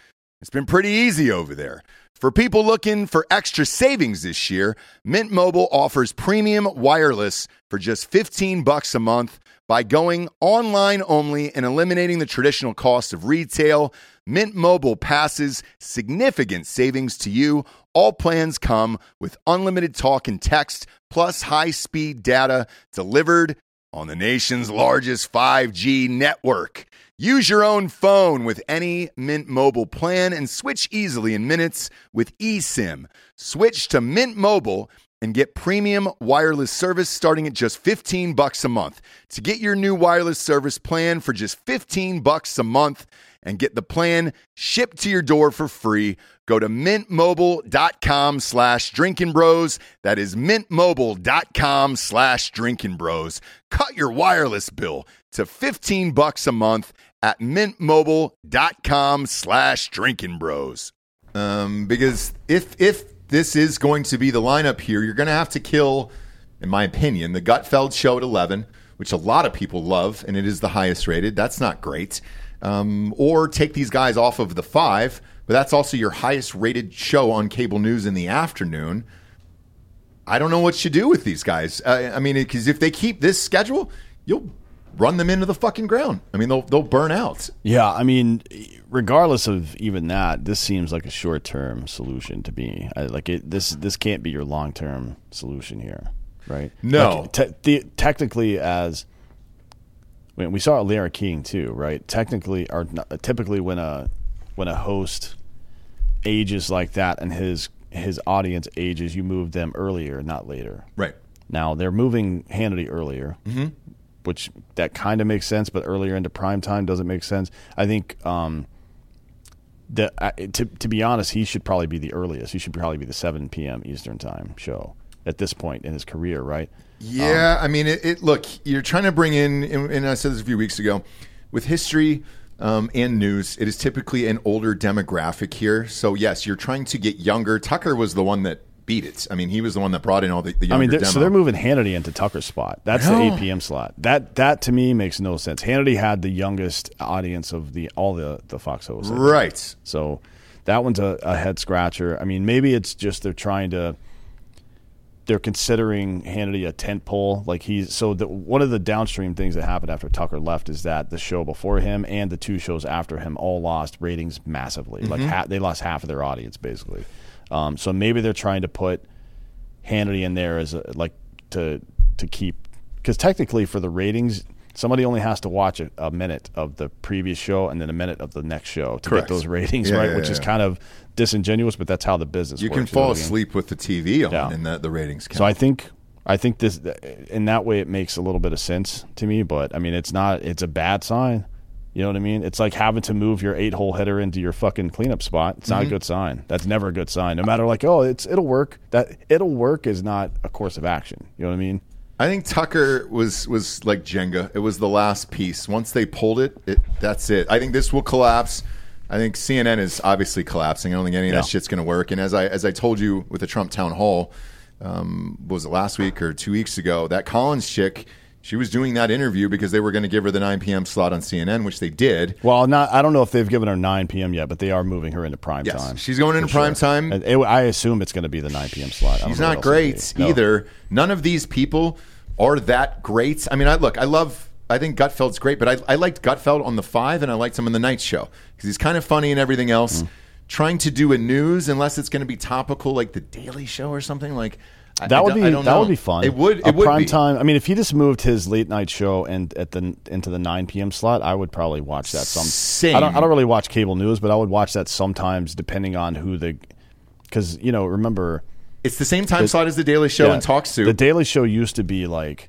It's been pretty easy over there. For people looking for extra savings this year, Mint Mobile offers premium wireless for just 15 bucks a month by going online only and eliminating the traditional cost of retail. Mint Mobile passes significant savings to you All plans come with unlimited talk and text, plus high speed data delivered on the nation's largest 5G network. Use your own phone with any Mint Mobile plan and switch easily in minutes with eSIM. Switch to Mint Mobile and get premium wireless service starting at just 15 bucks a month. To get your new wireless service plan for just 15 bucks a month and get the plan shipped to your door for free, go to mintmobile.com slash drinkinbros. That is mintmobile.com slash drinkinbros. Cut your wireless bill to 15 bucks a month at mintmobile.com slash drinkinbros. Um, because if if this is going to be the lineup here, you're going to have to kill, in my opinion, the Gutfeld show at 11, which a lot of people love, and it is the highest rated. That's not great. Um, or take these guys off of the five, but that's also your highest rated show on cable news in the afternoon. I don't know what you do with these guys. Uh, I mean, because if they keep this schedule, you'll run them into the fucking ground. I mean, they'll they'll burn out. Yeah, I mean, regardless of even that, this seems like a short term solution to me. I, like it, this this can't be your long term solution here, right? No. Like, te- the, technically, as when we saw Larry King too, right? Technically, or typically, when a when a host ages like that and his his audience ages, you move them earlier, not later. Right. Now they're moving Hannity earlier, mm-hmm. Which that kind of makes sense, but earlier into prime time doesn't make sense. I think um, the to to be honest, he should probably be the earliest. He should probably be the seven p.m. Eastern time show at this point in his career, right? Yeah, I mean, it, it. Look, you're trying to bring in, and and I said this a few weeks ago, with history um, and news, it is typically an older demographic here. So yes, you're trying to get younger. Tucker was the one that beat it. I mean, he was the one that brought in all the, the younger I mean, they're, so they're moving Hannity into Tucker's spot. That's the APM slot. That that to me makes no sense. Hannity had the youngest audience of the all the the Fox hosts, right. So that one's a, a head scratcher. I mean, maybe it's just they're trying to they're considering Hannity a tent pole. Like he's so the, one of the downstream things that happened after Tucker left is that the show before him and the two shows after him all lost ratings massively. Like mm-hmm. ha- they lost half of their audience basically. Um, so maybe they're trying to put Hannity in there as a, like to to keep because technically for the ratings. Somebody only has to watch a, a minute of the previous show and then a minute of the next show to Correct. get those ratings Yeah, right, yeah, which is kind of disingenuous, but that's how the business works. You works. can know fall what I mean? asleep with the TV on, Yeah. and the, the ratings count. So I think I think this in that way it makes a little bit of sense to me, but I mean it's not it's a bad sign. You know what I mean? It's like having to move your eight hole hitter into your fucking cleanup spot. It's not Mm-hmm. a good sign. That's never a good sign. No matter like, oh, it's it'll work. That it'll work is not a course of action. You know what I mean? I think Tucker was was like Jenga. It was the last piece. Once they pulled it, it that's it. I think this will collapse. I think CNN is obviously collapsing. I don't think any of that shit's going to work. And as I as I told you with the Trump town hall, um, was it last week or two weeks ago? That Collins chick, she was doing that interview because they were going to give her the 9 p.m. slot on CNN, which they did. Well, not I don't know if they've given her 9 p.m. yet, but they are moving her into prime Yes, time. she's going into for sure. prime time. It- I assume it's going to be the 9 p.m. slot. I don't He's not great. No. either. None of these people are that great. I mean, I look, I love, I think Gutfeld's great, but I, I liked Gutfeld on the five, and I liked him on the night show because he's kind of funny and everything else. Mm. Trying to do a news, unless it's going to be topical, like the Daily Show or something like That I would be that know. would be fun. It would. a It would prime be. time. I mean, if he just moved his late night show and at the into the 9 p.m. slot, I would probably watch that. Some Same. I don't. I don't really watch cable news, but I would watch that sometimes, depending on who the. Because you know, remember It's the same time slot as the Daily Show yeah, and Talk Soup. The Daily Show used to be like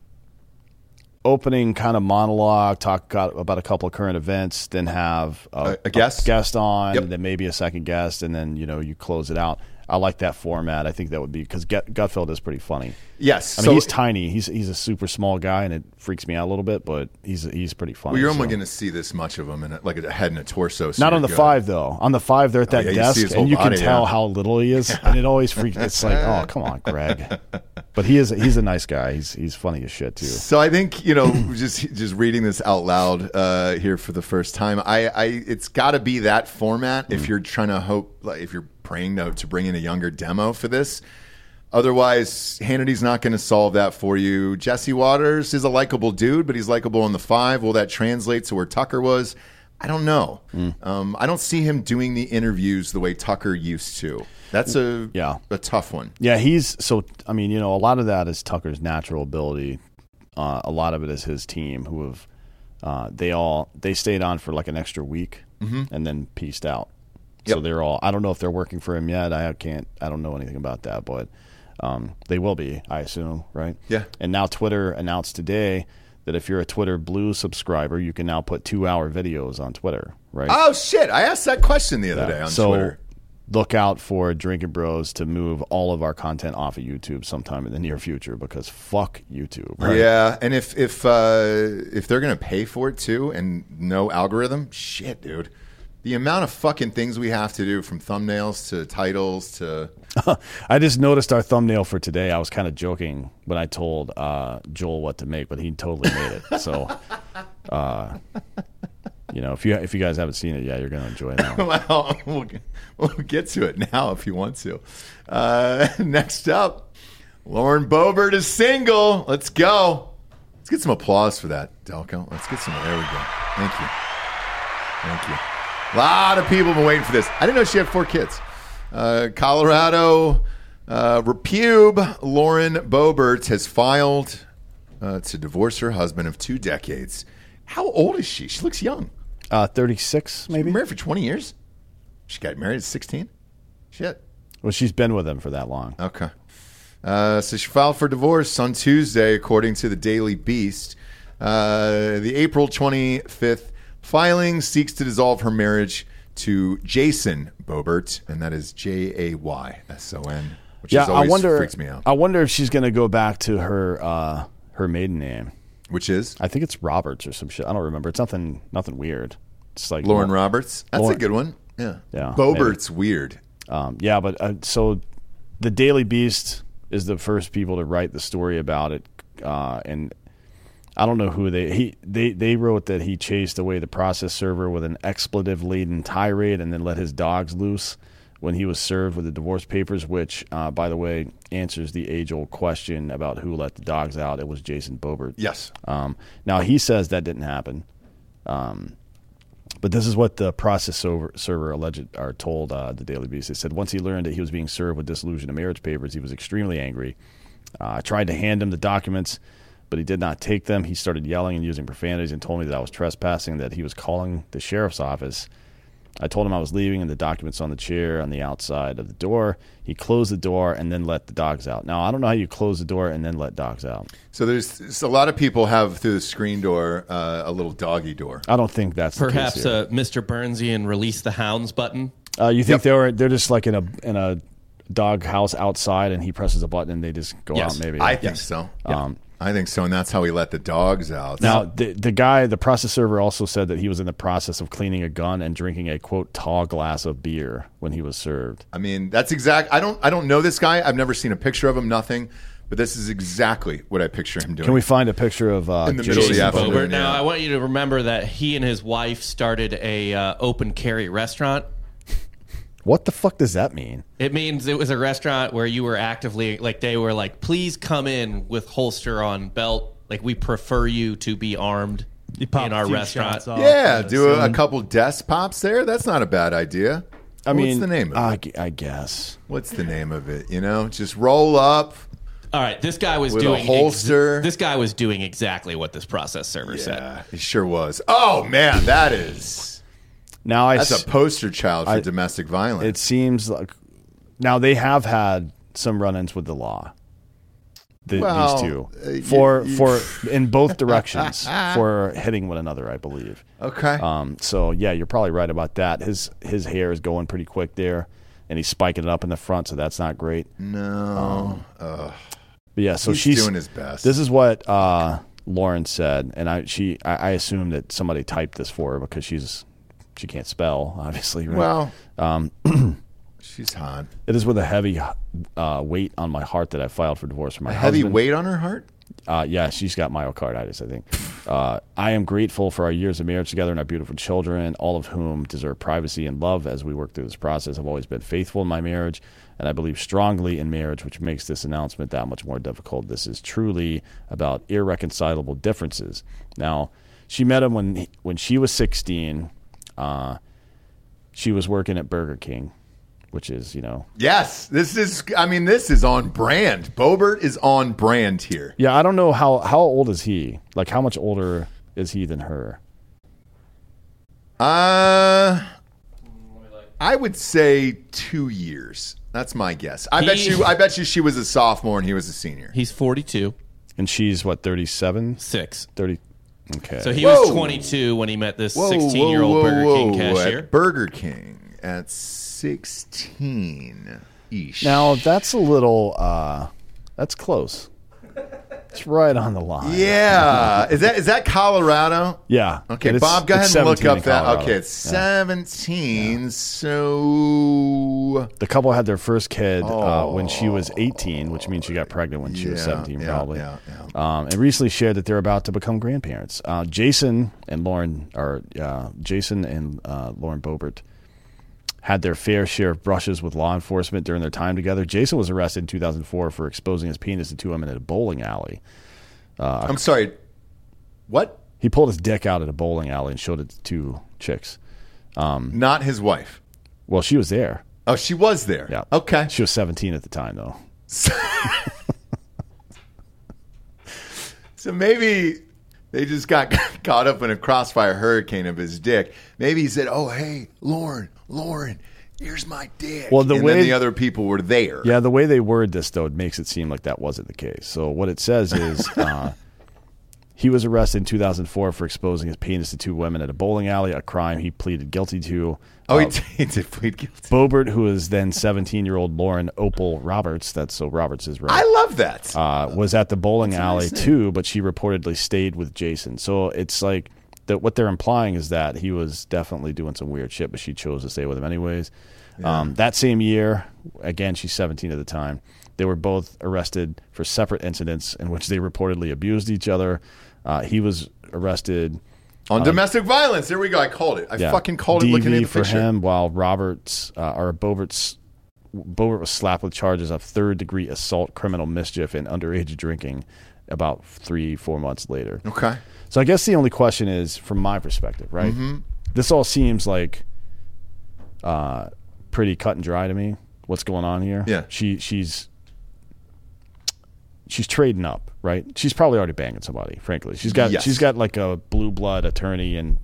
opening kind of monologue, talk about a couple of current events, then have A- a guest? guest on, Yep. then maybe a second guest, and then you know you close it out. I like that format. I think that would be because Gutfeld is pretty funny. yes. I so mean, he's tiny. He's he's a super small guy, and it freaks me out a little bit. But he's he's pretty funny. well, you're so. only going to see this much of him in a, like a head and a torso. so Not on the good. five though. On the five, they're at that yeah, you see his desk, whole and you can body, tell yeah. how little he is, and it always freaks. It's like, oh, come on, Greg. [laughs] But he is he's a nice guy. He's he's funny as shit too. So I think you know, [clears throat] just just reading this out loud uh, here for the first time, I, I it's got to be that format Mm. if you're trying to hope, like if you're praying to to bring in a younger demo for this. Otherwise, Hannity's not going to solve that for you. Jesse Watters is a likable dude, but he's likable on the five. Will that translate to where Tucker was? I don't know. Hmm. Um, I don't see him doing the interviews the way Tucker used to. That's a Yeah. a tough one. Yeah, he's so. I mean, you know, a lot of that is Tucker's natural ability. Uh, a lot of it is his team who have uh, they all they stayed on for like an extra week and then pieced out. So they're all. I don't know if they're working for him yet. I can't. I don't know anything about that, but um, they will be. I assume, right? Yeah. And now Twitter announced today that if you're a Twitter Blue subscriber, you can now put two-hour videos on Twitter, right? Oh shit! I asked that question the other Yeah. day on so Twitter. look out for Drinkin' Bros to move all of our content off of YouTube sometime in the near future because fuck YouTube. right? Yeah, and if if uh, if they're gonna pay for it too, and no algorithm, shit, dude. The amount of fucking things we have to do, from thumbnails to titles to [laughs] I just noticed our thumbnail for today. I was kind of joking when I told uh, Joel what to make, but he totally made it. So, uh, you know, if you if you guys haven't seen it yet, you're gonna enjoy that. one. [laughs] well, we'll, get- we'll get to it now if you want to. Uh, [laughs] next up, Lauren Boebert is single. Let's go. Let's get some applause for that, Delco. Let's get some. There we go. Thank you. Thank you. A lot of people have been waiting for this. I didn't know she had four kids. Uh, Colorado uh, repube Lauren Boebert has filed uh, to divorce her husband of two decades. How old is she? She looks young. Uh, Thirty six, maybe. Been married for 20 years? She got married at 16? Shit. Well, she's been with him for that long. Okay. Uh, so she filed for divorce on Tuesday, according to the Daily Beast. Uh, the April 25th filing seeks to dissolve her marriage to Jason Boebert, and that is J A Y S O N, which Yeah, I wonder. freaks me out. I wonder if she's gonna go back to her uh, her maiden name. Which is I think it's Roberts or some shit. I don't remember. It's nothing nothing weird. It's like Lauren Roberts. That's Lauren- a good one. Yeah. Yeah, Boebert's weird. Um, yeah, but uh, so the Daily Beast is the first people to write the story about it, uh, and I don't know who they he they they wrote that he chased away the process server with an expletive laden tirade and then let his dogs loose when he was served with the divorce papers, which, uh, by the way, answers the age old question about who let the dogs out. It was Jason Boebert. Yes. Um, now he says that didn't happen. Um, but this is what the process server, server alleged are told uh, the Daily Beast. They said once he learned that he was being served with dissolution of marriage papers, he was extremely angry. Uh, I tried to hand him the documents, but he did not take them. He started yelling and using profanities and told me that I was trespassing, that he was calling the sheriff's office. I told him I was leaving and the documents on the chair on the outside of the door. He closed the door and then let the dogs out. Now, I don't know how you close the door and then let dogs out. So there's, there's a lot of people have through the screen door uh, a little doggy door. I don't think that's the case Perhaps here. a Mr. Burnsian release the hounds button. Uh, you think Yep. they were they're just like in a in a dog house outside, and he presses a button and they just go Yes. out. Maybe I think so. Um, I think so, and that's how he let the dogs out. Now the the guy, the process server, also said that he was in the process of cleaning a gun and drinking a quote tall glass of beer when he was served. I mean, that's exact. I don't. I don't know this guy. I've never seen a picture of him. Nothing. But this is exactly what I picture him doing. Can we find a picture of uh, In the middle of the afternoon. Boebert? Now. I want you to remember that he and his wife started a uh, open carry restaurant. What the fuck does that mean? It means it was a restaurant where you were actively like they were like, please come in with holster on belt. Like we prefer you to be armed You pop in our few restaurant. Yeah, do a, a couple desk pops there. That's not a bad idea. I mean, What's the name of I, it? I guess. What's the name of it? You know, just roll up. All right, this guy was With a doing ex- holster. this guy was doing exactly what this process server said. He sure was. Oh man, that is Now I that's a poster child for I- domestic violence. it seems like now they have had some run-ins with the law. The, Well, these uh, two for you- [laughs] for in both directions for hitting one another, I believe. okay. Um, so yeah, you're probably right about that. His his hair is going pretty quick there, and he's spiking it up in the front, so that's not great. no, Ugh. But yeah, so he's she's doing his best. This is what uh, Lauren said, and I she I, I assume that somebody typed this for her because she's she can't spell, obviously. Right? well, um, [clears throat] she's hot. it is with a heavy uh, weight on my heart that I filed for divorce from my A heavy weight on her heart. Uh, yeah, she's got myocarditis, I think. Uh, I am grateful for our years of marriage together and our beautiful children, all of whom deserve privacy and love as we work through this process. I've always been faithful in my marriage, and I believe strongly in marriage, which makes this announcement that much more difficult. This is truly about irreconcilable differences. Now, she met him when when she was 16. Uh, she was working at Burger King, which is you know Yes, this is. I mean, this is on brand. Boebert is on brand here. yeah. I don't know how how old is he? Like how much older is he than her? Uh, I would say two years. That's my guess. I bet you. I bet you she was a sophomore and he was a senior. He's 42, And she's what 37? six. 30 Okay. So he Whoa. was 22 when he met this 16 year old Burger King cashier. At Burger King at sixteen. Eesh. now that's a little uh that's close. It's right on the line. yeah, is that is that Colorado? Yeah. Okay, it's- Bob, go ahead and look up that. Okay, it's Yeah. 17. So The couple had their first kid uh, when she was 18, which means she got pregnant when she was 17, yeah, probably. yeah, Um, and recently shared that they're about to become grandparents. Uh, Jason and Lauren, or uh, Jason and uh, Lauren Boebert, had their fair share of brushes with law enforcement during their time together. Jason was arrested in 2004 for exposing his penis to two women at a bowling alley. Uh, I'm sorry. What? He pulled his dick out at a bowling alley and showed it to two chicks. Um, Not his wife. Well, she was there. Oh, she was there. Yeah. Okay. She was 17 at the time, though. [laughs] So maybe they just got [laughs] caught up in a crossfire hurricane of his dick. Maybe he said, "Oh, hey, Lauren, Lauren, here's my dick." Well, the and way- then the other people were there. Yeah, the way they word this though, it makes it seem like that wasn't the case. So what it says is [laughs] uh, he was arrested in 2004 for exposing his penis to two women at a bowling alley, a crime he pleaded guilty to. Oh, Uh, he, [laughs] he did plead guilty. Boebert, who is then 17-year-old Lauren Opal Roberts, that's so Roberts is right. I love that. uh, was at the bowling a alley nice too, but she reportedly stayed with Jason. So it's like that. What they're implying is that he was definitely doing some weird shit, but she chose to stay with him anyways. Um, that same year, again, she's 17 at the time. They were both arrested for separate incidents in which they reportedly abused each other. Uh, he was arrested. On domestic violence. There we go. I called it. I Yeah, fucking called it DV looking at the for picture. him, while Roberts uh, or Boebert's Boebert was slapped with charges of third degree assault, criminal mischief, and underage drinking about three, four months later. Okay. So I guess the only question is, from my perspective, right? Mm-hmm. This all seems like uh, pretty cut and dry to me. What's going on here? Yeah. she she's she's trading up, right? She's probably already banging somebody. Frankly, she's got Yes. she's got like a blue blood attorney in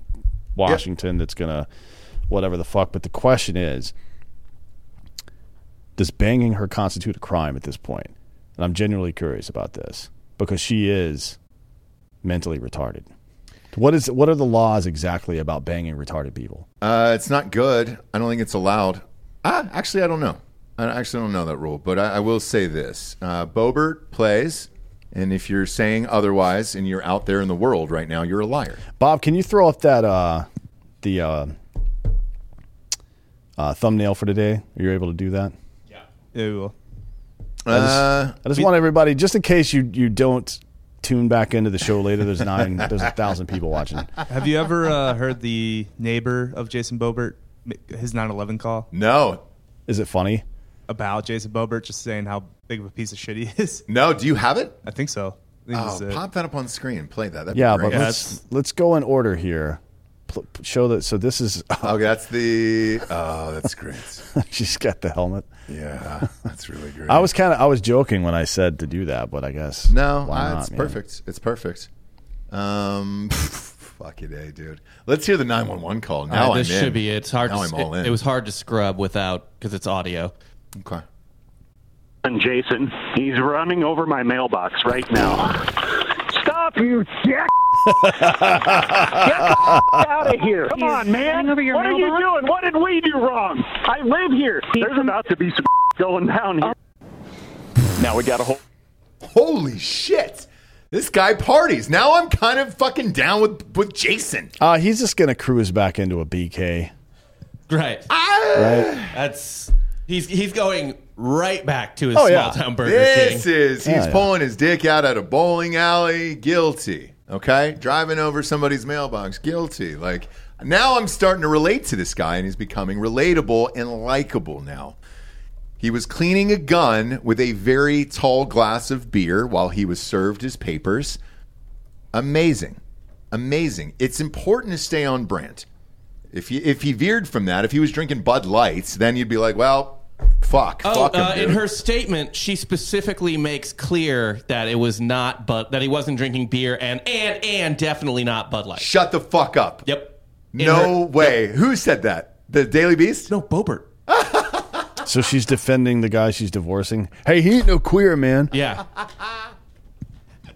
Washington that's gonna whatever the fuck. But the question is, does banging her constitute a crime at this point? And I'm genuinely curious about this because she is mentally retarded. What is what are the laws exactly about banging retarded people? Uh, it's not good. I don't think it's allowed. Ah, actually, I don't know. I actually don't know that rule, but I, I will say this: uh, Boebert plays, and if you're saying otherwise, and you're out there in the world right now, you're a liar. Bob, can you throw up that uh, the uh, uh, thumbnail for today? Are you able to do that? Yeah, we will. Uh, I just want everybody, just in case you you don't tune back into the show later. There's nine, there's a thousand people watching. Have you ever uh, heard the neighbor of Jason Boebert, his 9/11 call no, Is it funny? about Jason Boebert, just saying how big of a piece of shit he is? [laughs] no. Do you have it? I think so. I think Oh, it's, pop that up on screen. Play that. That'd Yeah, be but great. let's let's go in order here. Pl- show that. So this is. [laughs] Okay, that's the. Oh, that's great. [laughs] she's got the helmet. Yeah, that's really [laughs] great. I was kind of I was joking when I said to do that, but I guess No, why uh, not, it's man? perfect. It's perfect. Um, fuck it, a dude. Let's hear the nine one one call. Now Uh, I'm this in. should be it. It's hard. Now to, I'm all it, in. it was hard to scrub without because it's audio. Okay. and Jason. He's running over my mailbox right now. Stop, you dick! Get out of here! Come on, man! running over your what are you doing? What did we do wrong? I live here. There's about to be some [laughs] going down here. Now we got a whole. Holy shit! This guy parties. Now I'm kind of fucking down with with Jason. Uh, he's just gonna cruise back into a BK, Right. right? That's he's he's going right back to his Oh, small yeah. town Burger This King. is he's Yeah, yeah. pulling his dick out at a bowling alley. Guilty. Okay, driving over somebody's mailbox. Guilty. Like now I'm starting to relate to this guy, and he's becoming relatable and likable now. He was cleaning a gun with a very tall glass of beer while he was served his papers. Amazing. Amazing. It's important to stay on brand. If he if he veered from that, if he was drinking Bud Lights, then you'd be like, well, fuck, Oh, fuck him. uh, in dude. her statement, she specifically makes clear that it was not, but that he wasn't drinking beer, and and and definitely not Bud Light. Shut the fuck up. Yep. In No her- way. Who said that? The Daily Beast? No, Boebert. So she's defending the guy she's divorcing. Hey, he ain't no queer man. Yeah. [laughs]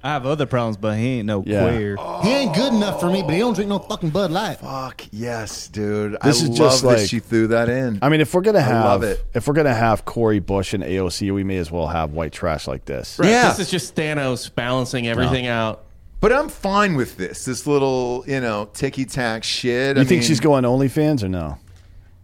I have other problems, but he ain't no Yeah. queer. He ain't good enough for me, but he don't drink no fucking Bud Light. Fuck yes, dude. This I is love just that like- she threw that in. I mean, if we're gonna have, love it. if we're gonna have Cori Bush and AOC, we may as well have white trash like this. Right. Yeah. This is just Thanos balancing everything out. But I'm fine with this. This little, you know, ticky tack shit. You I think mean, she's going OnlyFans or no?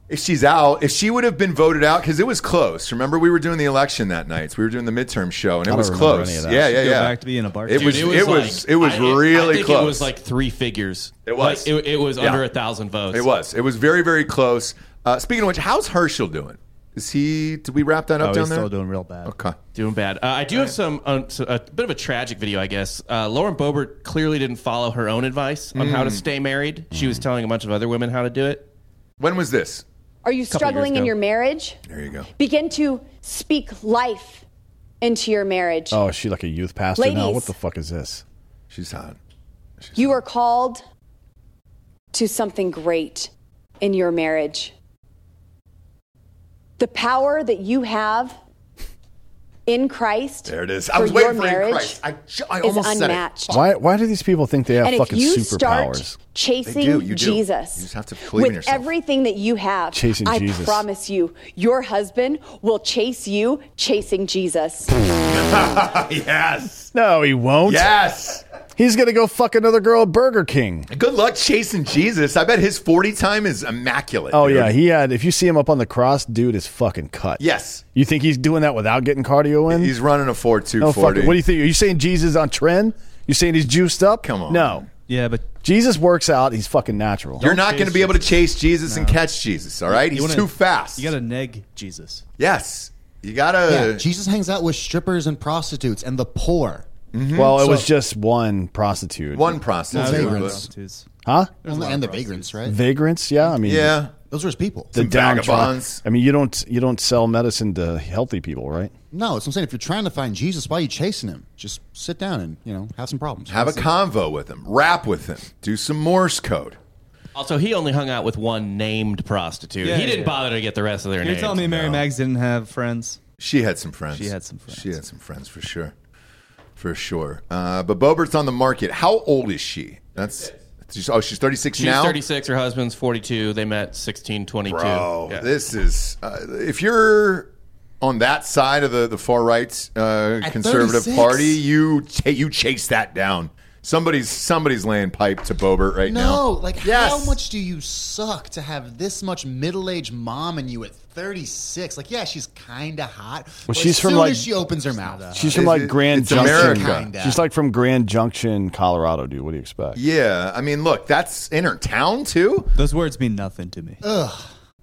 If she's out, if she would have been voted out, because it was close. Remember, we were doing the election that night. So we were doing the midterm show, and it I don't was close. any of that. Yeah, yeah, Go yeah. back to being a bar. It was. It was. It was, like- I- really I think close. It was like three figures. It was. Like, it, it was Yeah. under a thousand votes. It was. It was very, very close. Uh, speaking of which, how's Herschel doing? Is he? Did we wrap that up Oh, down he's there? still doing real bad. okay. Doing bad. Uh, I do have some um, so a bit of a tragic video, I guess. Uh, Lauren Boebert clearly didn't follow her own advice on Mm. how to stay married. She was telling a bunch of other women how to do it. When was this? Are you struggling in your marriage? There you go. Begin to speak life into your marriage. Oh, is she like a youth pastor now? What the fuck is this? She's hot. You are called to something great in your marriage. The power that you have in Christ There it is. I for was your waiting for marriage in Christ. I, I is almost said it. unmatched. Why? Why do these people think they have And if fucking you superpowers? start chasing They do, you do. Jesus You just have to believe with in yourself. everything that you have, Chasing I Jesus. promise you, your husband will chase you chasing Jesus. [laughs] Yes. No, he won't. Yes. He's gonna go fuck another girl at Burger King. Good luck chasing Jesus. I bet his 40 time is immaculate. Oh dude. yeah, he had. If you see him up on the cross, dude is fucking cut. Yes. You think he's doing that without getting cardio in? He's running a 4 2 no 40. What do you think? Are you saying Jesus on tren? You saying he's juiced up? Come on. No. Yeah, but Jesus works out. He's fucking natural. You're not going to be able to chase Jesus and catch Jesus, all right? you He's wanna- too fast. You got to neg Jesus. yes. You got to. Yeah, Jesus hangs out with strippers and prostitutes and the poor. Mm-hmm. Well, it So- was just one prostitute. one prostitute. vagrants. Prostitutes. Huh? And, and the vagrants, right? Vagrants? Yeah. I mean, Yeah. Those were his people. The Some downtrodden. vagabonds. I mean, you don't you don't sell medicine to healthy people, right? No, it's what I'm saying. If you're trying to find Jesus, why are you chasing him? Just sit down and you know have some problems. Have a it. convo with him. Rap with him. Do some Morse code. Also, he only hung out with one named prostitute. Yeah, he didn't yeah. bother to get the rest of their names. You're names. telling me Mary Mags didn't have friends? She had some friends. She had some friends. She had some friends for sure. For sure. Uh, but Boebert's on the market. How old is she? That's. she's- Oh, she's 36 She's now? 36. Her husband's 42. They met 16, 22. Bro, Yeah. this is. Uh, if you're on that side of the, the far right uh, At conservative 36? party, you ta you chase that down. Somebody's somebody's laying pipe to Boebert right now. No, like Yes. how much do you suck to have this much middle-aged mom in you at 36? Like, yeah, she's kind of hot. but she's as from, soon like- as she opens her mouth. She's from Is like it- Grand it's Junction. America. Kinda. She's like from Grand Junction, Colorado, dude. What do you expect? Yeah, I mean, look, that's in her town too. Those words mean nothing to me. Ugh.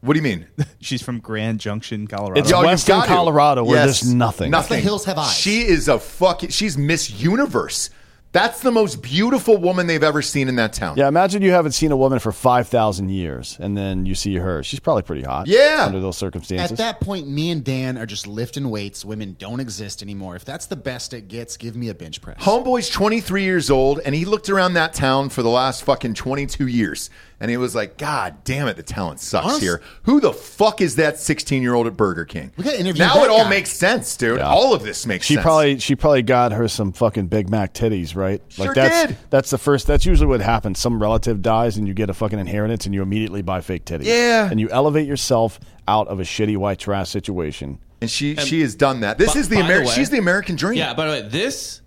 What do you mean? [laughs] She's from Grand Junction, Colorado. It's Yo, you've Western got to. Colorado where Yes. there's nothing. Nothing. The hills have eyes. She is a fucking. She's Miss Universe. That's the most beautiful woman they've ever seen in that town. Yeah, imagine you haven't seen a woman for 5,000 years and then you see her. She's probably pretty hot. Yeah. Under those circumstances. At that point, me and Dan are just lifting weights. Women don't exist anymore. If that's the best it gets, give me a bench press. Homeboy's 23 years old, and he looked around that town for the last fucking 22 years. And he was like, God damn it, the talent sucks Honest- here. Who the fuck is that 16 year old at Burger King? We gotta interview now that it all guy. makes sense, dude. Yeah. All of this makes she sense. probably she probably got her some fucking Big Mac titties, right? Sure that's did. that's the first that's usually what happens. Some relative dies and you get a fucking inheritance and you immediately buy fake titties. Yeah. And you elevate yourself out of a shitty white trash situation. and she she has done that. This By- is the by the American. way- she's the American dream. Yeah, by the way, this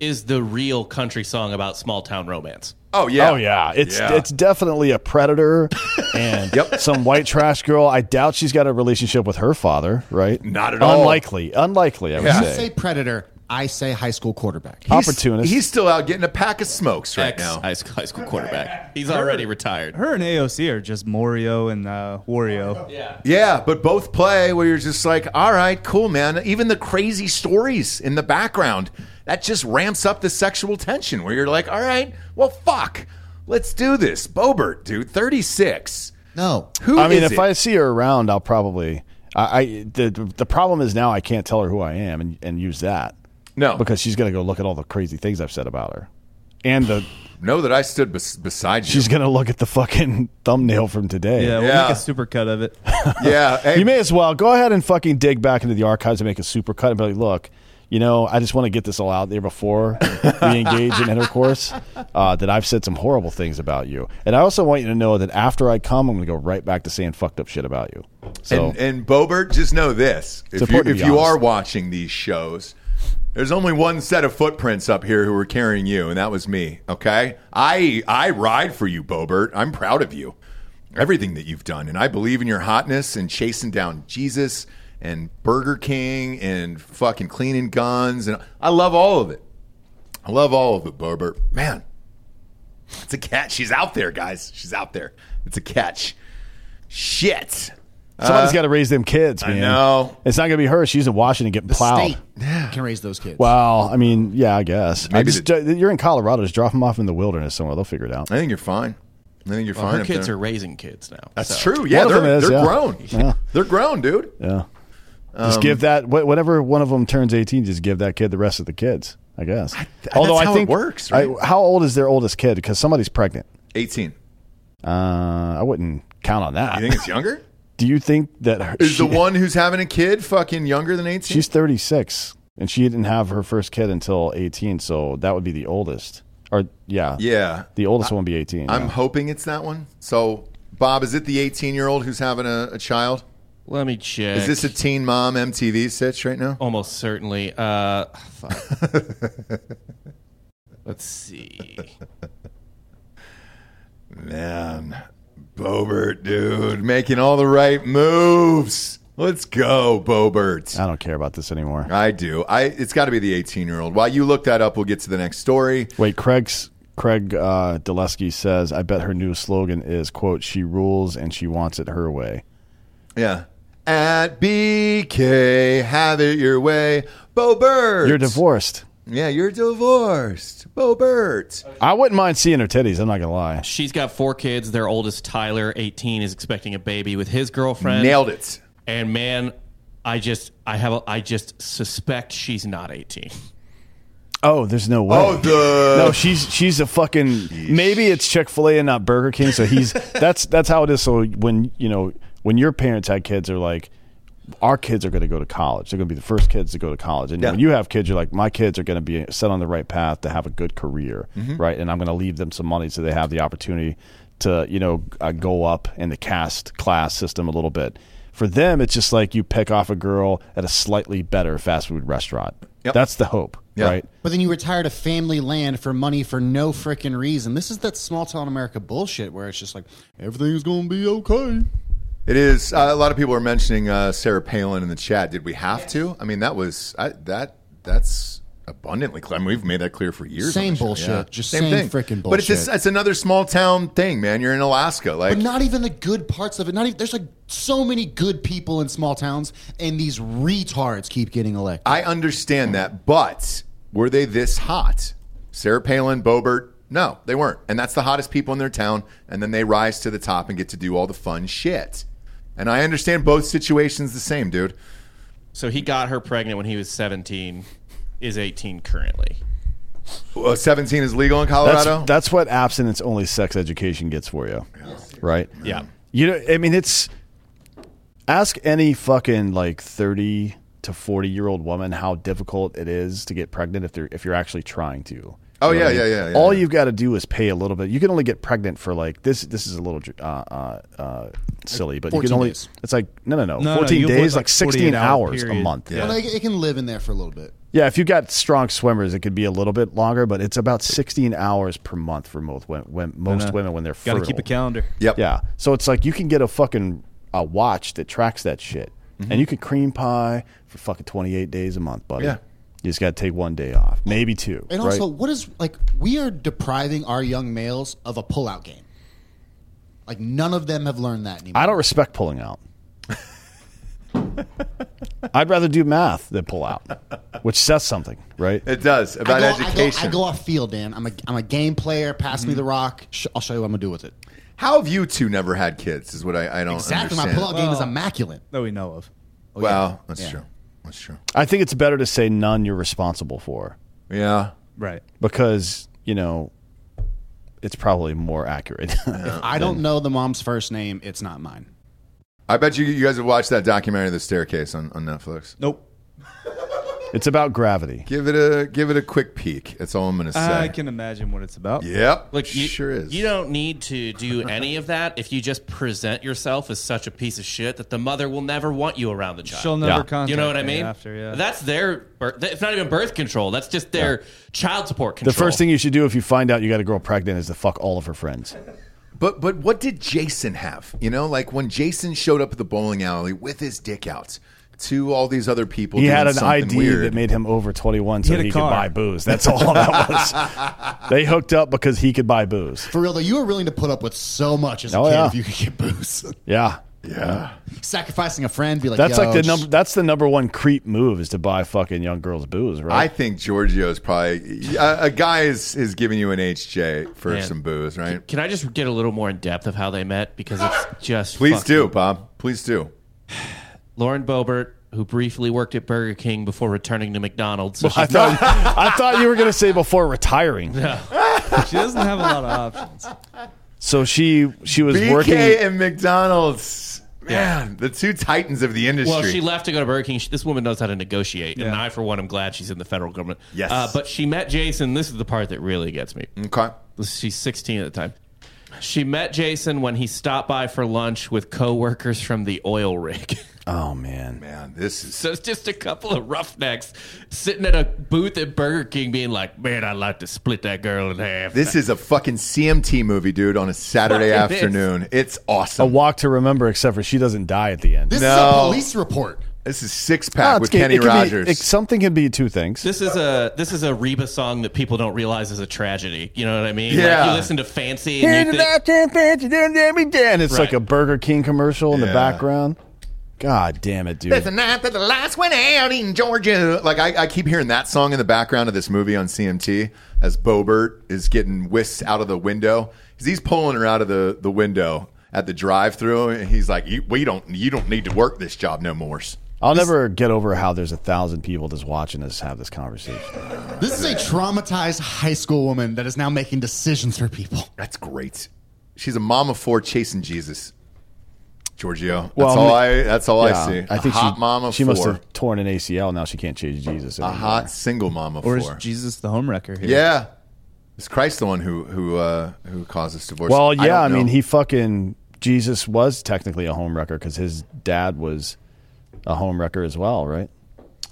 is the real country song about small town romance. Oh yeah. Oh yeah, it's Yeah. it's definitely a predator [laughs] and Yep. some white trash girl. I doubt she's got a relationship with her father, right? Not at all. Unlikely, unlikely. I would Yeah. You say. say predator, I say high school quarterback. He's- opportunist. He's still out getting a pack of smokes right Ex now. high school, high school quarterback. He's already retired. Her and AOC are just Mario and uh, Wario. Yeah. Yeah, but both play where you're just like, all right, cool, man. Even the crazy stories in the background, that just ramps up the sexual tension where you're like, all right, well, fuck. Let's do this. Boebert, dude, 36. No. Who I mean, if it? I see her around, I'll probably. I, I the the problem is now I can't tell her who I am and, and use that. No. because she's gonna go look at all the crazy things I've said about her, and the [sighs] know that I stood bes- beside you. she's gonna look at the fucking [laughs] thumbnail from today. Yeah, we'll Yeah. make a supercut of it. [laughs] yeah. Hey, You may as well go ahead and fucking dig back into the archives and make a super cut and be like, look, you know, I just want to get this all out there before we engage in intercourse. Uh, that I've said some horrible things about you, and I also want you to know that after I come, I'm going to go right back to saying fucked up shit about you. So and, and Boebert, just know this: if you, if you are watching these shows, there's only one set of footprints up here who were carrying you, and that was me. Okay, I I ride for you, Boebert. I'm proud of you, everything that you've done, and I believe in your hotness and chasing down Jesus and Burger King and fucking cleaning guns, and I love all of it. I love all of it, Boebert. Man, it's a catch. She's out there, guys. She's out there. It's a catch. Shit. somebody's got to raise them kids. Uh, I know. it's not going to be her. She's in Washington getting The plowed. state can raise those kids. Well, I mean, yeah, I guess. I Maybe just, you're in Colorado. Just drop them off in the wilderness somewhere. They'll figure it out. I think you're fine. I think you're Well, fine. her kids there. are raising kids now. That's so. true. Yeah, One they're, is, they're yeah. grown. Yeah. They're grown, dude. Yeah. Um, Just give that wh- whenever one of them turns 18, just give that kid the rest of the kids. I guess. that's how it works, right? I, how old is their oldest kid? Because somebody's pregnant. 18. Uh, I wouldn't count on that. You think it's younger? [laughs] Do you think that her, Is she- the one who's having a kid fucking younger than 18? she's 36 and she didn't have her first kid until 18, so that would be the oldest. Or yeah, yeah. the oldest one would be 18. I'm yeah. hoping it's that one. So, Bob, is it the 18 year old who's having a, a child? Let me check. Is this a Teen Mom MTV sitch right now? Almost certainly. Uh, fuck. [laughs] Let's see. Man, Boebert, dude, making all the right moves. Let's go, Boebert. I don't care about this anymore. I do. I. It's got to be the 18 year old. While you look that up, we'll get to the next story. Wait, Craig's Craig uh, Dulesky says, "I bet her new slogan is quote She rules and she wants it her way." Yeah. At BK, have it your way, Boebert. You're divorced. Yeah, you're divorced, Boebert. I wouldn't mind seeing her titties. I'm not gonna lie. She's got four kids. Their oldest, Tyler, 18, is expecting a baby with his girlfriend. Nailed it. And man, I just, I have, a, I just suspect she's not 18. Oh, there's no way. Oh, the no, she's she's a fucking. Maybe it's Chick Fil A and not Burger King. So he's [laughs] that's that's how it is. So when you know when your parents had kids, are like, our kids are going to go to college. They're going to be the first kids to go to college. And Yeah. when you have kids, you're like, my kids are going to be set on the right path to have a good career, Mm-hmm. right? And I'm going to leave them some money so they have the opportunity to you know uh, go up in the caste class system a little bit. For them, it's just like you pick off a girl at a slightly better fast food restaurant. Yep. That's the hope, Yeah. right? But then you retire to family land for money for no freaking reason. This is that small town America bullshit where it's just like everything's going to be okay. It is. Uh, a lot of people are mentioning uh, Sarah Palin in the chat. Did we have to? I mean, that was I, that. That's abundantly clear. I mean, we've made that clear for years. Same bullshit. yeah. Just same freaking bullshit. But it's just it's another small town thing, man. You're in Alaska, like But not even the good parts of it. Not even there's like so many good people in small towns, and these retards keep getting elected. I understand that, but were they this hot? Sarah Palin, Boebert, no, they weren't. And that's the hottest people in their town. And then they rise to the top and get to do all the fun shit. And I understand both situations the same, dude. So he got her pregnant when he was 17, is 18 currently. Well, 17 is legal in That's, Colorado. that's what abstinence only sex education gets for you, right? Yeah. You know, I mean, it's ask any fucking like thirty to forty year old woman how difficult it is to get pregnant if they're if you're actually trying to. Oh, yeah, what I mean? yeah, yeah, yeah, All yeah. you've got to do is pay a little bit. You can only get pregnant for like this. This is a little uh, uh, uh, silly, but you can only. days. It's like no, no, no, No, no, fourteen you avoid, days, like, like sixteen 48 hour hours a month. Yeah. Well, it can live in there for a little bit. Yeah, if you've got strong swimmers, it could be a little bit longer, but it's about 16 hours per month for most women. When, most know. women when they're Got to keep a calendar. yep. Yeah, so it's like you can get a fucking a watch that tracks that shit, and you can cream pie for fucking 28 days a month, buddy. Yeah. You just got to take one day off, maybe two. And right? also, what is like we are depriving our young males of a pullout game. Like none of them have learned that anymore. I don't respect pulling out. [laughs] I'd rather do math than pull out, which says something, right? It does I about go, education. I go, I go off field, Dan. I'm a I'm a game player. Pass Mm-hmm. me the rock. Sh- I'll show you what I'm gonna do with it. How have you two never had kids? Is what I, I don't Exactly. My understand. pullout game is immaculate. That we know of. well, that's Yeah. true. That's true. I think it's better to say none you're responsible for Yeah. Right. because, you know, it's probably more accurate. [laughs] I don't know the mom's first name. It's not mine. I bet you you guys have watched that documentary, The Staircase, on, on Netflix. Nope. [laughs] it's about gravity. Give it a give it a quick peek. That's all I'm going to say. I can imagine what it's about. Yep. Look, you, sure is. You don't need to do any of that if you just present yourself as such a piece of shit that the mother will never want you around the child. She'll never Yeah. contact you know what I mean? After, yeah. That's their. birth- It's not even birth control. That's just their child support control. The first thing you should do if you find out you got a girl pregnant is to fuck all of her friends. But but what did Jason have? You know, like when Jason showed up at the bowling alley with his dick out to all these other people. He had an something ID weird. that made him over 21 so had he, could buy booze. That's all that was. [laughs] they hooked up because he could buy booze. For real though, you were willing to put up with so much as a Oh, kid yeah. if you could get booze. [laughs] Yeah. Yeah. Sacrificing a friend, be like, That's Yo, like the sh- number that's the number one creep move is to buy fucking young girls booze, right? I right? think Giorgio's probably a, a guy is is giving you an HJ for Man. some booze, right? Can I just get a little more in depth of how they met? Because it's [gasps] just. Please fucking- do, Bob. Please do. Lauren Boebert, who briefly worked at Burger King before returning to McDonald's. So I thought [laughs] I thought you were going to say before retiring. [laughs] she doesn't have a lot of options. So she she was BK working and McDonald's. Man, the two titans of the industry. Well, she left to go to Burger King. She, this woman knows how to negotiate, and I, for one, am glad she's in the federal government. Yes. Uh, but she met Jason. This is the part that really gets me. okay. She's 16 at the time. She met Jason when he stopped by for lunch with coworkers from the oil rig. [laughs] Oh man. Man, this is so it's just a couple of roughnecks sitting at a booth at Burger King, being like, "Man, I'd like to split that girl in half." this is a fucking CMT movie, dude, on a Saturday Fucking is. afternoon. It's awesome. A walk to remember except for she doesn't die at the end. This No. is a police report. This is six pack it's with Kenny it can be- Rogers. it- something can be two things. This is a this is a Reba song that people don't realize is a tragedy. You know what I mean? Yeah. Like you listen to Fancy and you think, and it's like a Burger King commercial in the Yeah. background. God damn it, dude. There's a night that the lights went out in Georgia. Like I, I keep hearing that song in the background of this movie on CMT as Boebert is getting whisked out of the window. 'Cause He's pulling her out of the, the window at the drive-through, and he's like, you, "We don't, you don't need to work this job no more." I'll never get over how there's a thousand people just watching us have this conversation. This is a traumatized high school woman that is now making decisions for people. That's great. She's a mom of four chasing Jesus. Giorgio. That's Well, all I. That's all Yeah, I see. I think a hot she, mom of she four. must have torn an ACL. Now she can't chase Jesus. a hot single mom of Or is. Jesus the homewrecker here? yeah. Is Christ the one who who uh, who causes this divorce? Well, yeah, I, don't mean, he fucking Jesus was technically a home wrecker because his dad was a home wrecker as well, right?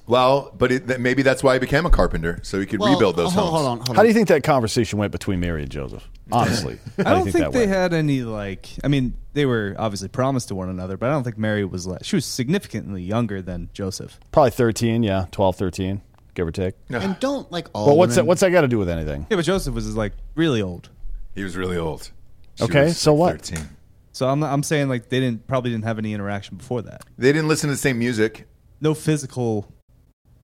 Well, but it, maybe that's why he became a carpenter, so he could Well, rebuild those hold, homes. Hold on, hold on. How do you think that conversation went between Mary and Joseph? Honestly, [laughs] I do don't you think, that they went? had any like. I mean, they were obviously promised to one another, but I don't think Mary was like. She was significantly younger than Joseph. Probably 13, yeah, 12, 13, give or take. and don't like all. Well, what's that? What's that got to do with anything? Yeah, but Joseph was like really old. He was really old. She Okay, was, so like, what? 13. So I'm I'm saying like they didn't probably didn't have any interaction before that. They didn't listen to the same music. No physical,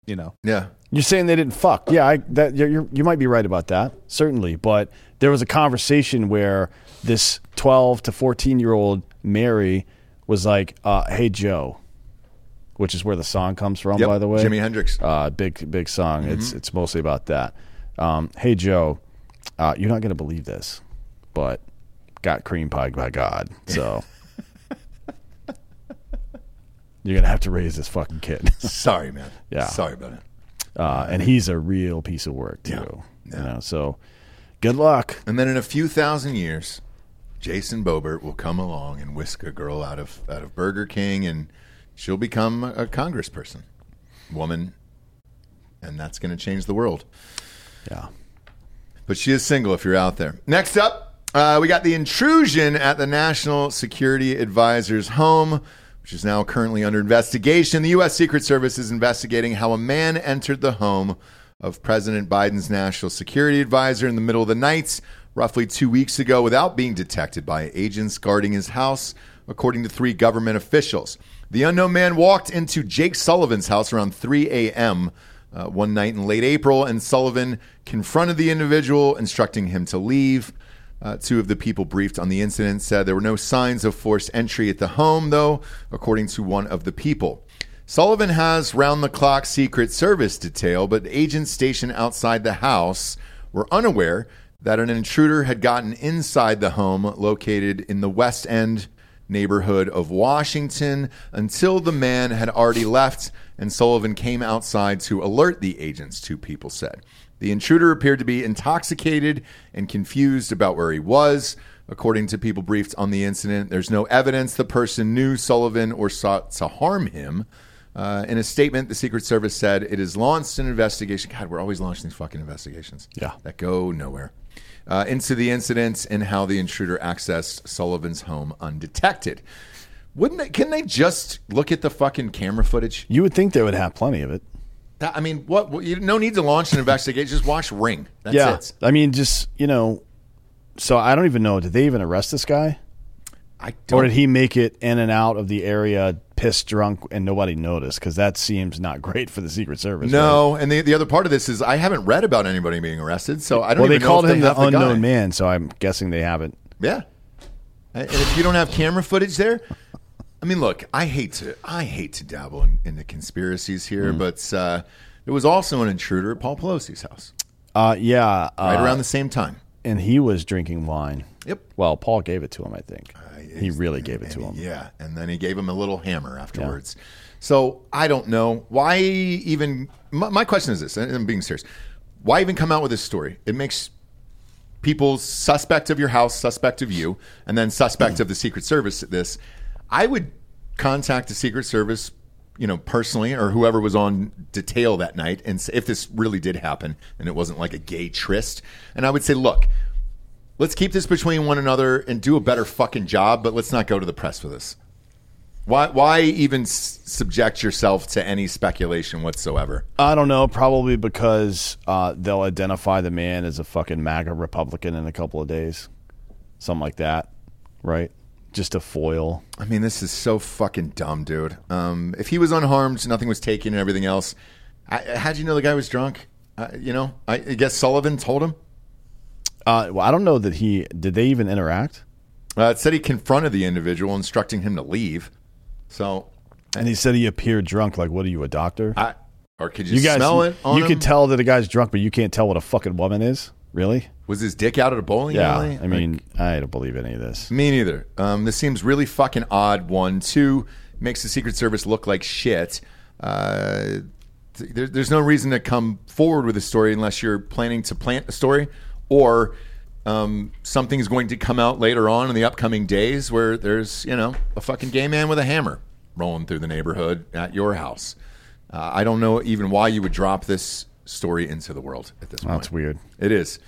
you know. Yeah. You're saying they didn't fuck? Yeah, I, that you're, you're, you might be right about that, certainly. But there was a conversation where this 12 to 14 year old Mary was like, uh, "Hey Joe," which is where the song comes from, Yep, by the way. Jimi Hendrix. uh, big big song. Mm-hmm. It's it's mostly about that. Um, hey Joe, uh, you're not going to believe this, but got cream pie by God, so [laughs] you're going to have to raise this fucking kid. [laughs] Sorry, man. Yeah. Sorry about it. uh, and he's a real piece of work too. Yeah. You know, so good luck. And then in a few thousand years, Jason Boebert will come along and whisk a girl out of out of Burger King, and she'll become a, a congressperson, woman, and that's going to change the world. Yeah. But she is single if you're out there. Next up, uh, we got the intrusion at the National Security Advisor's home, which is now currently under investigation. The U.S. Secret Service is investigating how a man entered the home of President Biden's National Security Advisor in the middle of the night roughly two weeks ago without being detected by agents guarding his house, according to three government officials. The unknown man walked into Jake Sullivan's house around 3 a.m uh, one night in late April, and Sullivan confronted the individual, instructing him to leave. Uh, two of the people briefed on the incident said there were no signs of forced entry at the home, though, according to one of the people. Sullivan has round the clock Secret Service detail, but agents stationed outside the house were unaware that an intruder had gotten inside the home located in the West End neighborhood of Washington until the man had already left and Sullivan came outside to alert the agents, two people said. The intruder appeared to be intoxicated and confused about where he was. According to people briefed on the incident, there's no evidence the person knew Sullivan or sought to harm him. Uh, in a statement, the Secret Service said it has launched an investigation. God, we're always launching these fucking investigations. Yeah. That go nowhere. Uh, into the incident and how the intruder accessed Sullivan's home undetected. Wouldn't they? Can they just look at the fucking camera footage? You would think they would have plenty of it. That, I mean, what? what you, no need to launch an investigation. Just watch Ring. That's yeah. it. I mean, just, you know, so I don't even know. Did they even arrest this guy? I Or don't. did he make it in and out of the area pissed drunk and nobody noticed? Because that seems not [laughs] great for the Secret Service. right? no, and the, the other part of this is I haven't read about anybody being arrested, so I don't. Well, they know called him they the unknown guy. man, so I'm guessing they haven't. Yeah. And if you don't have camera footage there, I mean, look, I hate to I hate to dabble in, the conspiracies here, Mm. but uh, there was also an intruder at Paul Pelosi's house Uh, yeah. right uh, around the same time. and he was drinking wine. Yep. Well, Paul gave it to him, I think. he really gave it to him. Yeah, and then he gave him a little hammer afterwards. So I don't know why even. My, my question is this, and I'm being serious. Why even come out with this story? It makes people suspect of your house, suspect of you, and then suspect of the Secret Service. At this, I would contact the Secret Service, you know, personally, or whoever was on detail that night, and if this really did happen and it wasn't like a gay tryst, and I would say, look, let's keep this between one another and do a better fucking job, but let's not go to the press for this. Why, why even s- subject yourself to any speculation whatsoever? I don't know. Probably because uh, they'll identify the man as a fucking MAGA Republican in a couple of days, something like that, right? Just a foil. I mean, this is so fucking dumb, dude. Um, if he was unharmed, nothing was taken, and everything else, I, how'd you know the guy was drunk? Uh, you know, I, I guess Sullivan told him. Uh, well, I don't know that he did. They even interact, Uh, it said he confronted the individual, instructing him to leave. So, and he said he appeared drunk. Like, what are you, a doctor? I, or could you, you guys, smell it? You him? could tell that a guy's drunk, but you can't tell what a fucking woman is. Really? Was his dick out at a bowling Yeah. alley? I mean, I don't believe any of this. Me neither. Um, this seems really fucking odd. One, two, makes the Secret Service look like shit. Uh, th- there, there's no reason to come forward with a story unless you're planning to plant a story, or um, something's going to come out later on in the upcoming days where there's you know a fucking gay man with a hammer rolling through the neighborhood at your house. Uh, I don't know even why you would drop this story into the world at this point. That's weird. It is.